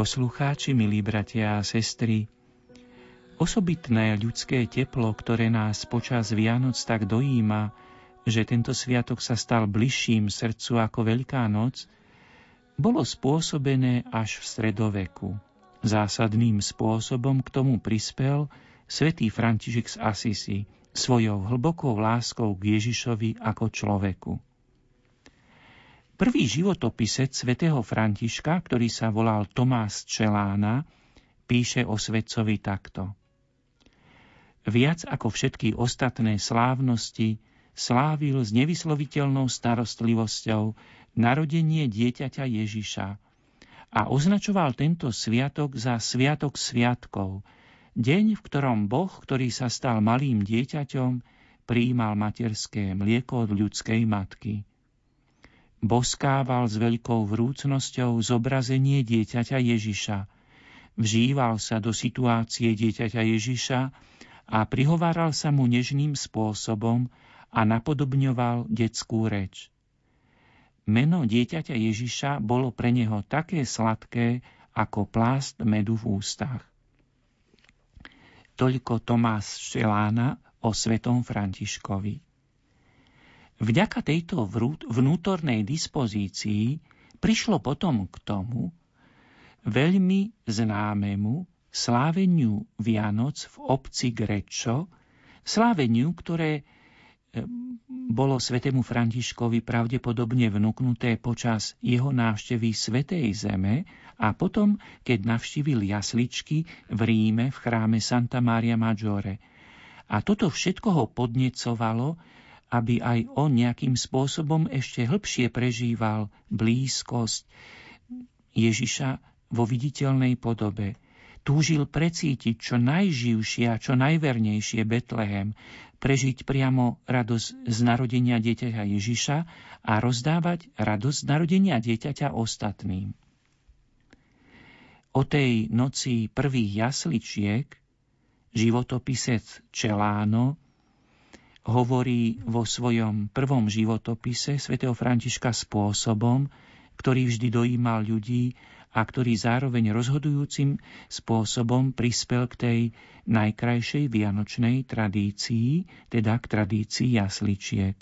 Poslucháči, milí bratia a sestry, osobitné ľudské teplo, ktoré nás počas Vianoc tak dojíma, že tento sviatok sa stal bližším srdcu ako Veľká noc, bolo spôsobené až v stredoveku. Zásadným spôsobom k tomu prispel svätý František z Asisi svojou hlbokou láskou k Ježišovi ako človeku. Prvý životopisec svätého Františka, ktorý sa volal Tomás Čelána, píše o svetcovi takto. Viac ako všetky ostatné slávnosti slávil s nevysloviteľnou starostlivosťou narodenie dieťaťa Ježiša a označoval tento sviatok za Sviatok sviatkov, deň, v ktorom Boh, ktorý sa stal malým dieťaťom, prijímal materské mlieko od ľudskej matky boskával s veľkou vrúcnosťou zobrazenie dieťaťa Ježiša. Vžíval sa do situácie dieťaťa Ježiša a prihováral sa mu nežným spôsobom a napodobňoval detskú reč. Meno dieťaťa Ježiša bolo pre neho také sladké ako plást medu v ústach. Toľko Tomás Šelána o svetom Františkovi. Vďaka tejto vnútornej dispozícii prišlo potom k tomu veľmi známemu sláveniu Vianoc v obci Grečo, sláveniu, ktoré e, bolo svetému Františkovi pravdepodobne vnúknuté počas jeho návštevy Svetej Zeme a potom, keď navštívil jasličky v Ríme v chráme Santa Maria Maggiore. A toto všetko ho podnecovalo aby aj on nejakým spôsobom ešte hĺbšie prežíval blízkosť Ježiša vo viditeľnej podobe. Túžil precítiť čo najživšie a čo najvernejšie Betlehem, prežiť priamo radosť z narodenia dieťaťa Ježiša a rozdávať radosť z narodenia dieťaťa ostatným. O tej noci prvých jasličiek životopisec Čeláno hovorí vo svojom prvom životopise svätého Františka spôsobom, ktorý vždy dojímal ľudí a ktorý zároveň rozhodujúcim spôsobom prispel k tej najkrajšej vianočnej tradícii, teda k tradícii jasličiek.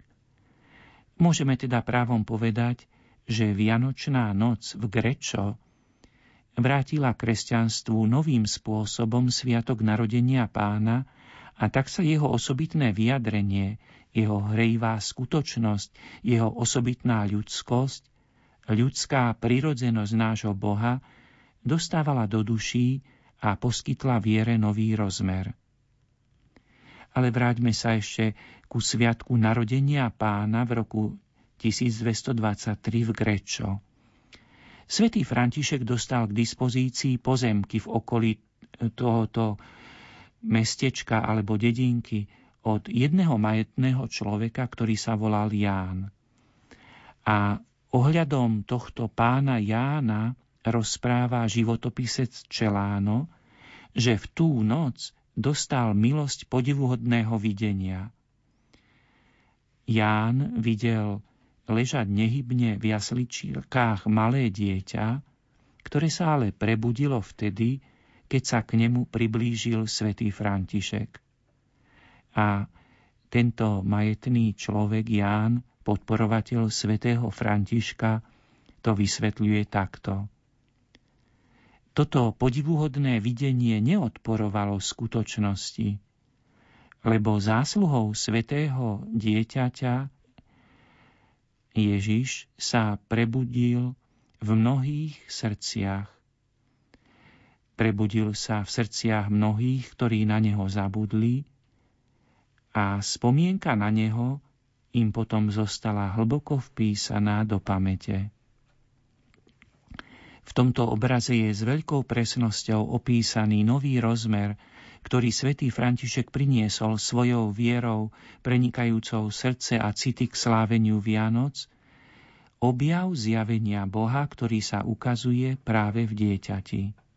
Môžeme teda právom povedať, že Vianočná noc v Grečo vrátila kresťanstvu novým spôsobom sviatok narodenia pána, a tak sa jeho osobitné vyjadrenie, jeho hrejivá skutočnosť, jeho osobitná ľudskosť, ľudská prirodzenosť nášho Boha dostávala do duší a poskytla viere nový rozmer. Ale vráťme sa ešte ku sviatku narodenia pána v roku 1223 v Grečo. Svetý František dostal k dispozícii pozemky v okolí tohoto mestečka alebo dedinky od jedného majetného človeka, ktorý sa volal Ján. A ohľadom tohto pána Jána rozpráva životopisec Čeláno, že v tú noc dostal milosť podivuhodného videnia. Ján videl ležať nehybne v jasličkách malé dieťa, ktoré sa ale prebudilo vtedy, keď sa k nemu priblížil svätý František. A tento majetný človek Ján, podporovateľ svätého Františka, to vysvetľuje takto. Toto podivuhodné videnie neodporovalo skutočnosti, lebo zásluhou svätého dieťaťa Ježiš sa prebudil v mnohých srdciach Prebudil sa v srdciach mnohých, ktorí na neho zabudli a spomienka na neho im potom zostala hlboko vpísaná do pamäte. V tomto obraze je s veľkou presnosťou opísaný nový rozmer, ktorý svätý František priniesol svojou vierou, prenikajúcou srdce a city k sláveniu Vianoc, objav zjavenia Boha, ktorý sa ukazuje práve v dieťati.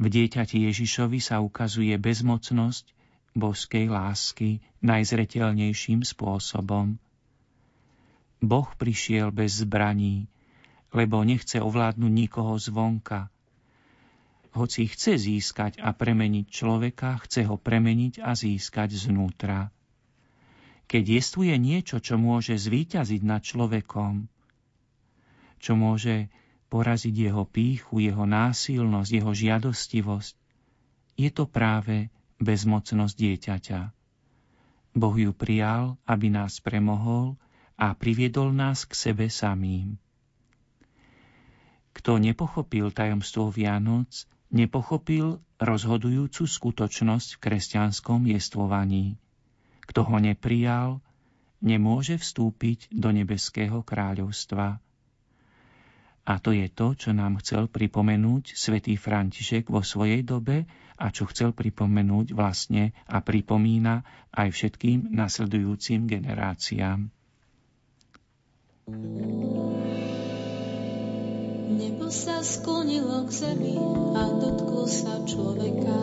V dieťati Ježišovi sa ukazuje bezmocnosť božskej lásky najzretelnejším spôsobom. Boh prišiel bez zbraní, lebo nechce ovládnuť nikoho zvonka, hoci chce získať a premeniť človeka, chce ho premeniť a získať znútra. Keď jestuje niečo, čo môže zvíťaziť nad človekom, čo môže poraziť jeho píchu, jeho násilnosť, jeho žiadostivosť, je to práve bezmocnosť dieťaťa. Boh ju prijal, aby nás premohol a priviedol nás k sebe samým. Kto nepochopil tajomstvo Vianoc, nepochopil rozhodujúcu skutočnosť v kresťanskom jestvovaní. Kto ho neprijal, nemôže vstúpiť do nebeského kráľovstva. A to je to, čo nám chcel pripomenúť svätý František vo svojej dobe a čo chcel pripomenúť vlastne a pripomína aj všetkým nasledujúcim generáciám. Nebo sa sklonilo k zemi a dotklo sa človeka.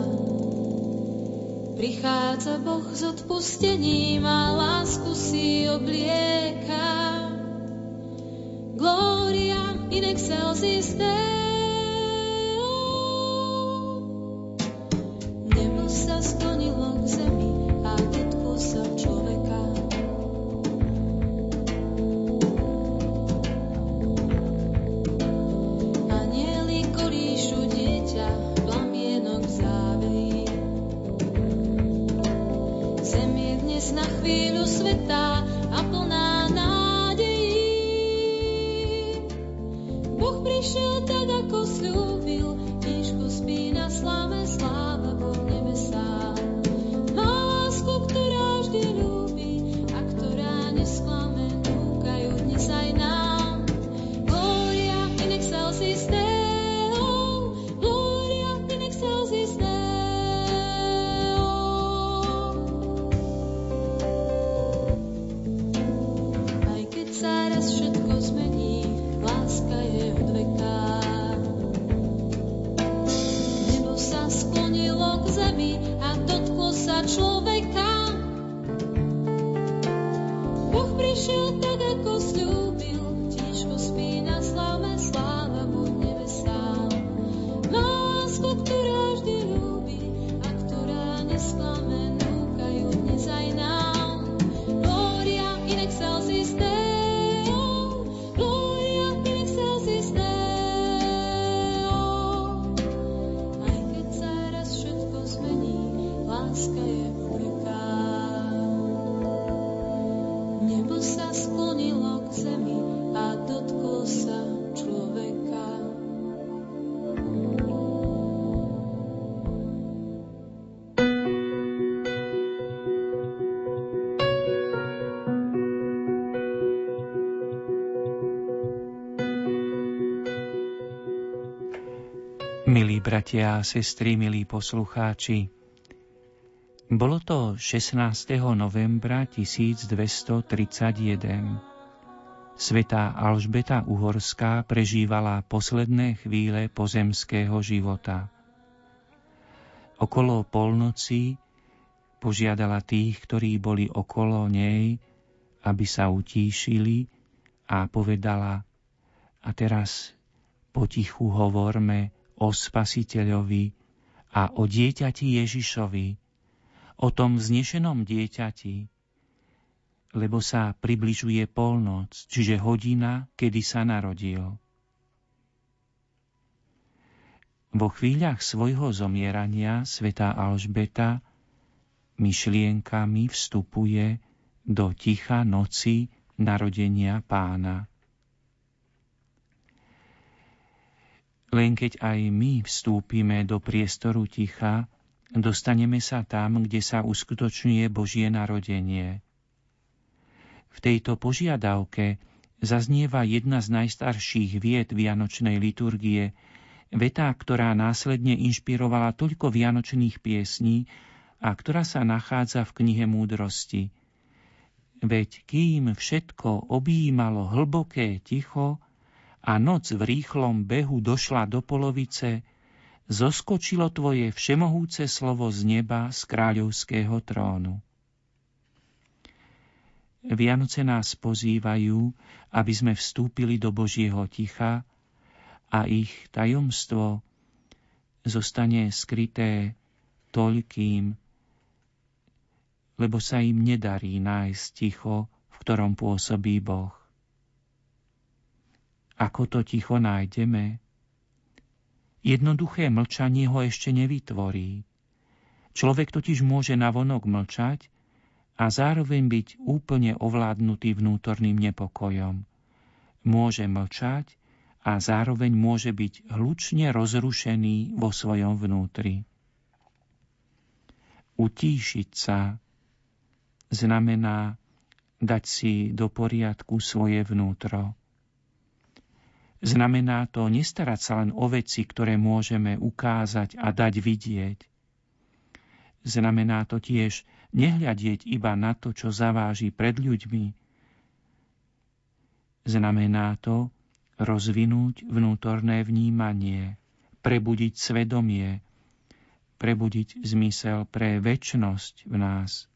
Prichádza Boh s odpustením a lásku si oblieka. Gloria in excelsis Deo. Bratia a sestry, milí poslucháči, bolo to 16. novembra 1231. Svetá Alžbeta Uhorská prežívala posledné chvíle pozemského života. Okolo polnoci požiadala tých, ktorí boli okolo nej, aby sa utíšili a povedala a teraz potichu hovorme o Spasiteľovi a o dieťati Ježišovi, o tom vznešenom dieťati, lebo sa približuje polnoc, čiže hodina, kedy sa narodil. Vo chvíľach svojho zomierania svätá Alžbeta myšlienkami vstupuje do ticha noci narodenia pána. Len keď aj my vstúpime do priestoru ticha, dostaneme sa tam, kde sa uskutočňuje Božie narodenie. V tejto požiadavke zaznieva jedna z najstarších vied Vianočnej liturgie, veta, ktorá následne inšpirovala toľko vianočných piesní a ktorá sa nachádza v knihe múdrosti. Veď kým všetko objímalo hlboké ticho, a noc v rýchlom behu došla do polovice, zoskočilo tvoje všemohúce slovo z neba z kráľovského trónu. Vianoce nás pozývajú, aby sme vstúpili do Božieho ticha a ich tajomstvo zostane skryté toľkým, lebo sa im nedarí nájsť ticho, v ktorom pôsobí Boh. Ako to ticho nájdeme? Jednoduché mlčanie ho ešte nevytvorí. Človek totiž môže navonok mlčať a zároveň byť úplne ovládnutý vnútorným nepokojom. Môže mlčať a zároveň môže byť hlučne rozrušený vo svojom vnútri. Utíšiť sa znamená dať si do poriadku svoje vnútro. Znamená to nestarať sa len o veci, ktoré môžeme ukázať a dať vidieť. Znamená to tiež nehľadieť iba na to, čo zaváži pred ľuďmi. Znamená to rozvinúť vnútorné vnímanie, prebudiť svedomie, prebudiť zmysel pre väčnosť v nás,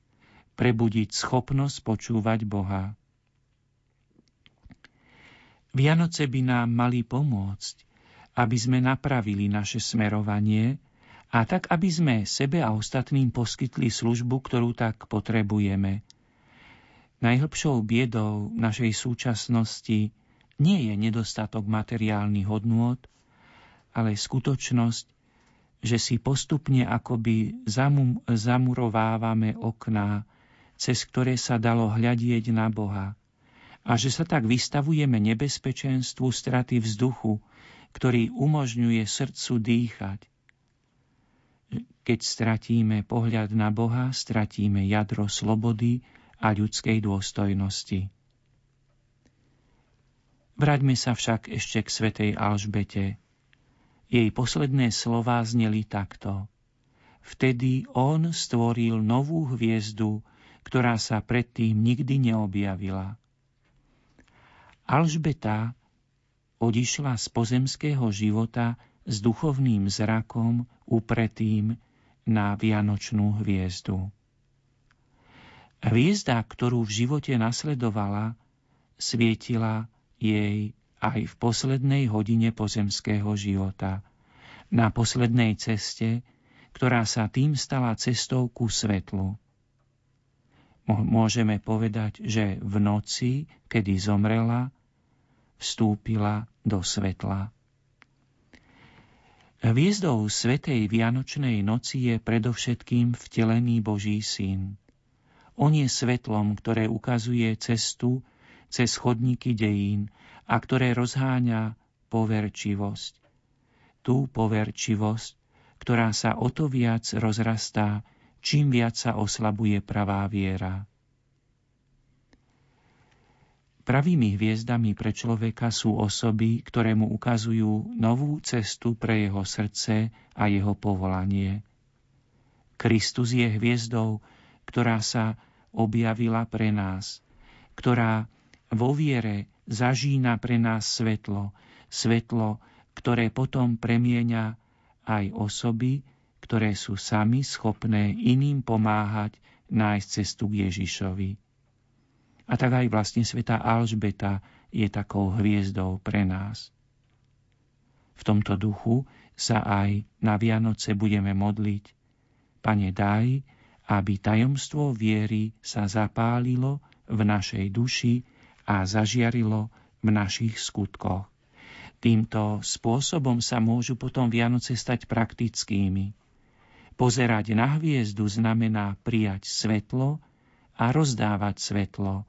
prebudiť schopnosť počúvať Boha. Vianoce by nám mali pomôcť, aby sme napravili naše smerovanie a tak, aby sme sebe a ostatným poskytli službu, ktorú tak potrebujeme. Najhlbšou biedou našej súčasnosti nie je nedostatok materiálnych hodnôt, ale skutočnosť, že si postupne akoby zamum, zamurovávame okná, cez ktoré sa dalo hľadieť na Boha a že sa tak vystavujeme nebezpečenstvu straty vzduchu, ktorý umožňuje srdcu dýchať. Keď stratíme pohľad na Boha, stratíme jadro slobody a ľudskej dôstojnosti. Vráťme sa však ešte k svetej Alžbete. Jej posledné slová zneli takto. Vtedy on stvoril novú hviezdu, ktorá sa predtým nikdy neobjavila. Alžbeta odišla z pozemského života s duchovným zrakom upretým na vianočnú hviezdu. Hviezda, ktorú v živote nasledovala, svietila jej aj v poslednej hodine pozemského života, na poslednej ceste, ktorá sa tým stala cestou ku svetlu. Môžeme povedať, že v noci, kedy zomrela, vstúpila do svetla. Hviezdou Svetej Vianočnej noci je predovšetkým vtelený Boží syn. On je svetlom, ktoré ukazuje cestu cez chodníky dejín a ktoré rozháňa poverčivosť. Tú poverčivosť, ktorá sa o to viac rozrastá, čím viac sa oslabuje pravá viera. Pravými hviezdami pre človeka sú osoby, ktoré mu ukazujú novú cestu pre jeho srdce a jeho povolanie. Kristus je hviezdou, ktorá sa objavila pre nás, ktorá vo viere zažína pre nás svetlo, svetlo, ktoré potom premieňa aj osoby, ktoré sú sami schopné iným pomáhať nájsť cestu k Ježišovi. A tak aj vlastne sveta Alžbeta je takou hviezdou pre nás. V tomto duchu sa aj na Vianoce budeme modliť. Pane, daj, aby tajomstvo viery sa zapálilo v našej duši a zažiarilo v našich skutkoch. Týmto spôsobom sa môžu potom Vianoce stať praktickými. Pozerať na hviezdu znamená prijať svetlo a rozdávať svetlo,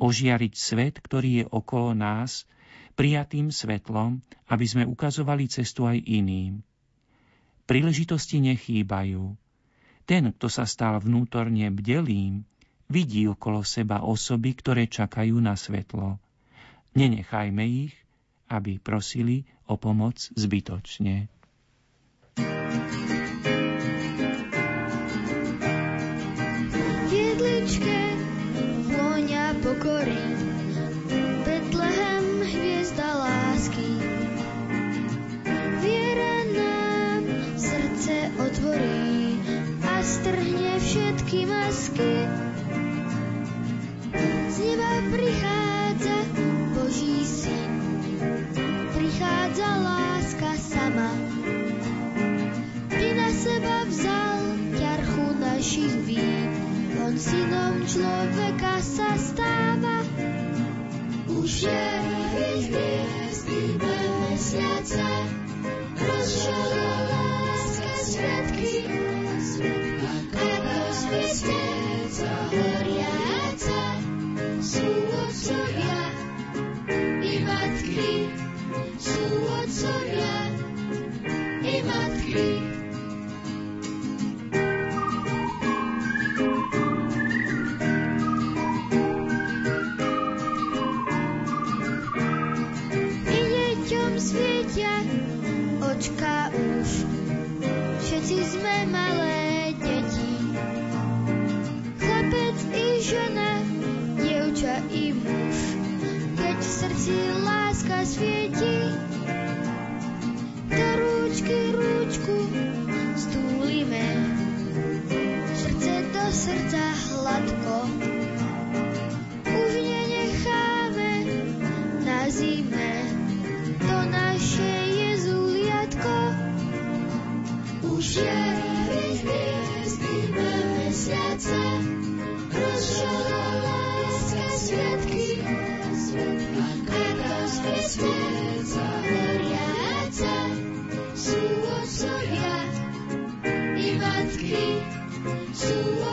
ožiariť svet, ktorý je okolo nás, prijatým svetlom, aby sme ukazovali cestu aj iným. Príležitosti nechýbajú. Ten, kto sa stal vnútorne bdelým, vidí okolo seba osoby, ktoré čakajú na svetlo. Nenechajme ich, aby prosili o pomoc zbytočne. prichádza Boží syn, prichádza láska sama. Ty na seba vzal ťarchu našich vín, on synom človeka sa stáva. Už je hviezdy, zbýbe mesiaca, rozžala láska svetky, ako z vestica sú otcovia i matky, sú otcovia i matky. I deťom svietia očka už, všetci sme malé deti. Chlapec i žena, srdci láska svieti, do rúčky rúčku stúlime, srdce do srdca hladko. Otcovia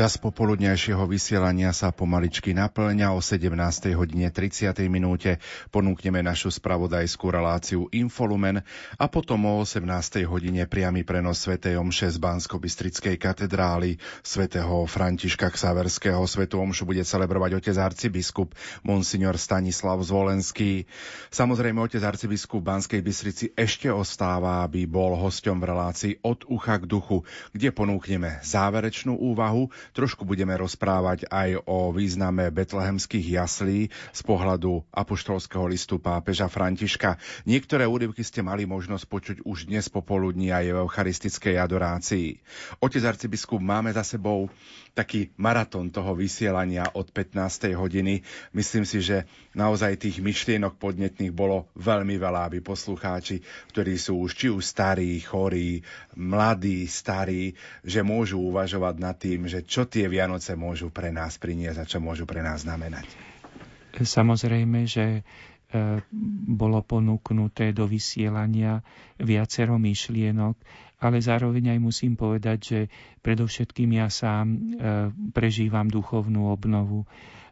Čas popoludnejšieho vysielania sa pomaličky naplňa. O 17. hodine 30. minúte ponúkneme našu spravodajskú reláciu Infolumen a potom o 18. hodine priamy prenos Sv. Omše z Bansko-Bystrickej katedrály svätého Františka Ksaverského. Svetu Omšu bude celebrovať otec arcibiskup Monsignor Stanislav Zvolenský. Samozrejme, otec arcibiskup Banskej Bystrici ešte ostáva, aby bol hosťom v relácii od ucha k duchu, kde ponúkneme záverečnú úvahu Trošku budeme rozprávať aj o význame betlehemských jaslí z pohľadu apoštolského listu pápeža Františka. Niektoré úryvky ste mali možnosť počuť už dnes popoludní aj v eucharistickej adorácii. Otec arcibiskup, máme za sebou taký maratón toho vysielania od 15. hodiny. Myslím si, že naozaj tých myšlienok podnetných bolo veľmi veľa, aby poslucháči, ktorí sú už či už starí, chorí, mladí, starí, že môžu uvažovať nad tým, že čo tie Vianoce môžu pre nás priniesť a čo môžu pre nás znamenať. Samozrejme, že bolo ponúknuté do vysielania viacero myšlienok, ale zároveň aj musím povedať, že predovšetkým ja sám prežívam duchovnú obnovu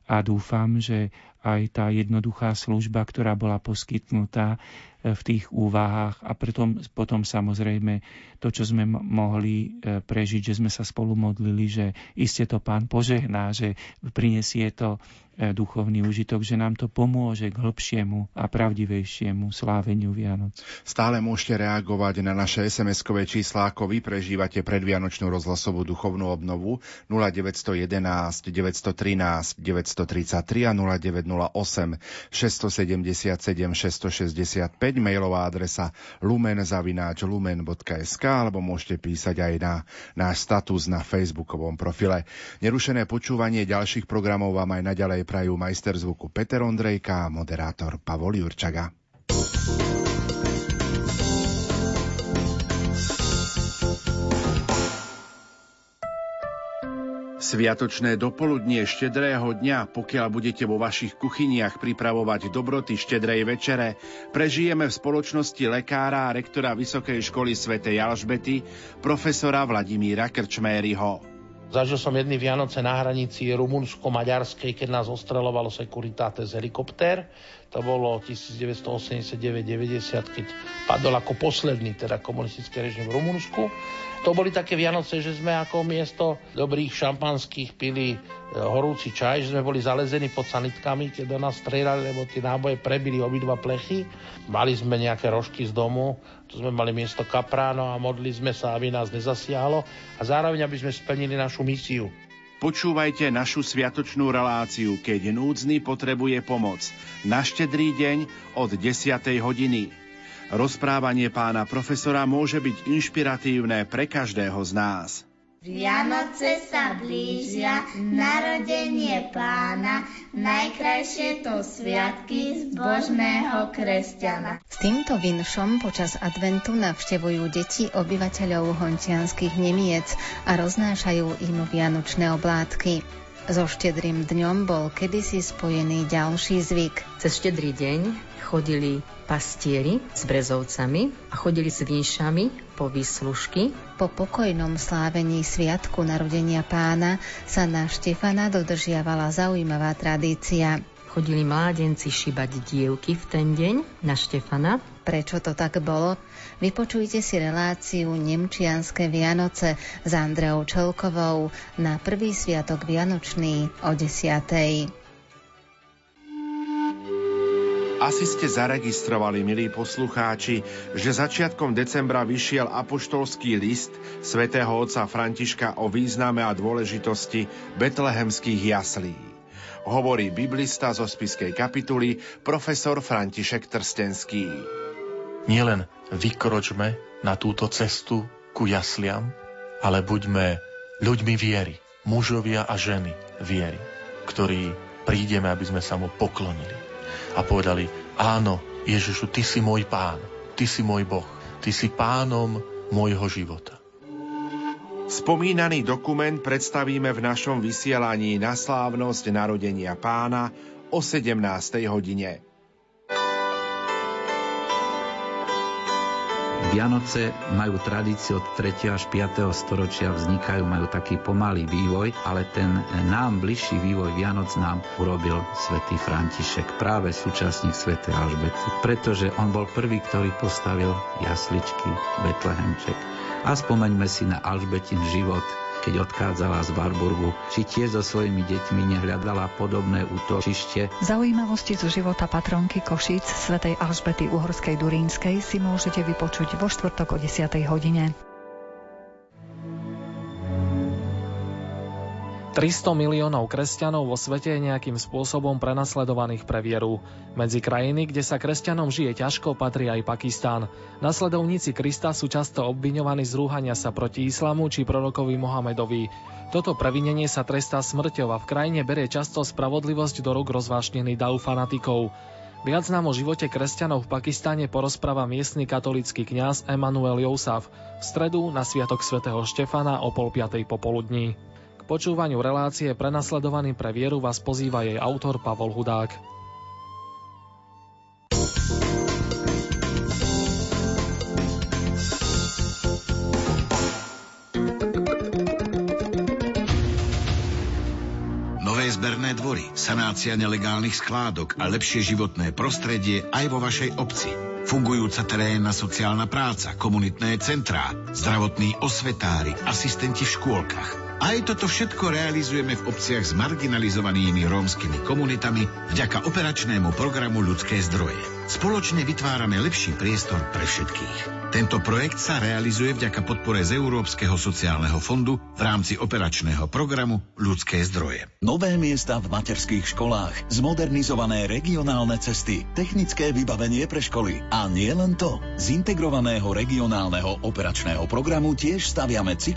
a dúfam, že aj tá jednoduchá služba, ktorá bola poskytnutá v tých úvahách a potom, potom samozrejme to, čo sme mohli prežiť, že sme sa spolu modlili, že iste to pán požehná, že prinesie to duchovný užitok, že nám to pomôže k hĺbšiemu a pravdivejšiemu sláveniu Vianoc. Stále môžete reagovať na naše SMS-kové čísla, ako vy prežívate predvianočnú rozhlasovú duchovnú obnovu 0911 913 933 a 0908 677 665 mailová adresa lumen.lumen.sk alebo môžete písať aj na náš status na facebookovom profile. Nerušené počúvanie ďalších programov vám aj naďalej prajú majster zvuku Peter Ondrejka a moderátor Pavol Jurčaga. Sviatočné dopoludnie štedrého dňa, pokiaľ budete vo vašich kuchyniach pripravovať dobroty štedrej večere, prežijeme v spoločnosti lekára a rektora Vysokej školy svätej Alžbety, profesora Vladimíra Krčmériho. Zažil som jedny Vianoce na hranici rumunsko-maďarskej, keď nás ostrelovalo Securitate z helikoptér. To bolo 1989-90, keď padol ako posledný teda komunistický režim v Rumunsku. To boli také Vianoce, že sme ako miesto dobrých šampanských pili horúci čaj, že sme boli zalezení pod sanitkami, keď do nás strieľali, lebo tie náboje prebili obidva plechy. Mali sme nejaké rožky z domu, tu sme mali miesto kapráno a modli sme sa, aby nás nezasiahlo a zároveň, aby sme splnili našu misiu. Počúvajte našu sviatočnú reláciu, keď núdzny potrebuje pomoc. Na štedrý deň od 10. hodiny. Rozprávanie pána profesora môže byť inšpiratívne pre každého z nás. Vianoce sa blížia, narodenie pána, najkrajšie to sviatky zbožného kresťana. S týmto vinšom počas adventu navštevujú deti obyvateľov hončianských Nemiec a roznášajú im vianočné oblátky. So štedrým dňom bol kedysi spojený ďalší zvyk. Cez štedrý deň chodili pastieri s brezovcami a chodili s vinšami po výslužky. Po pokojnom slávení sviatku narodenia pána sa na Štefana dodržiavala zaujímavá tradícia. Chodili mládenci šibať dievky v ten deň na Štefana. Prečo to tak bolo? Vypočujte si reláciu Nemčianske Vianoce s Andreou Čelkovou na prvý sviatok Vianočný o 10. Asi ste zaregistrovali, milí poslucháči, že začiatkom decembra vyšiel apoštolský list svätého otca Františka o význame a dôležitosti betlehemských jaslí. Hovorí biblista zo spiskej kapituly profesor František Trstenský. Nielen vykročme na túto cestu ku jasliam, ale buďme ľuďmi viery, mužovia a ženy viery, ktorí prídeme, aby sme sa mu poklonili a povedali, áno, Ježišu, Ty si môj pán, Ty si môj Boh, Ty si pánom môjho života. Spomínaný dokument predstavíme v našom vysielaní na slávnosť narodenia pána o 17. hodine. Vianoce majú tradíciu od 3. až 5. storočia, vznikajú, majú taký pomalý vývoj, ale ten nám bližší vývoj Vianoc nám urobil svätý František, práve súčasník svätej Alžbety, pretože on bol prvý, ktorý postavil jasličky Betlehemček. A spomeňme si na Alžbetin život, keď odchádzala z Barburgu, či tiež so svojimi deťmi nehľadala podobné útočište. Zaujímavosti zo života patronky Košíc svätej Alžbety Uhorskej Durínskej si môžete vypočuť vo štvrtok o 10. hodine. 300 miliónov kresťanov vo svete je nejakým spôsobom prenasledovaných pre vieru. Medzi krajiny, kde sa kresťanom žije ťažko, patrí aj Pakistán. Nasledovníci Krista sú často obviňovaní z rúhania sa proti islamu či prorokovi Mohamedovi. Toto previnenie sa trestá smrťou a v krajine berie často spravodlivosť do rúk rozvášnený dav fanatikov. Viac nám o živote kresťanov v Pakistáne porozpráva miestny katolický kňaz Emanuel Jousaf v stredu na Sviatok svätého Štefana o pol piatej popoludní počúvaniu relácie Prenasledovaný pre vieru vás pozýva jej autor Pavol Hudák. Nové zberné dvory, sanácia nelegálnych skládok a lepšie životné prostredie aj vo vašej obci. Fungujúca terénna sociálna práca, komunitné centrá, zdravotní osvetári, asistenti v škôlkach – aj toto všetko realizujeme v obciach s marginalizovanými rómskymi komunitami vďaka operačnému programu Ľudské zdroje. Spoločne vytvárame lepší priestor pre všetkých. Tento projekt sa realizuje vďaka podpore z Európskeho sociálneho fondu v rámci operačného programu Ľudské zdroje. Nové miesta v materských školách, zmodernizované regionálne cesty, technické vybavenie pre školy a nie len to. Z integrovaného regionálneho operačného programu tiež staviame cykl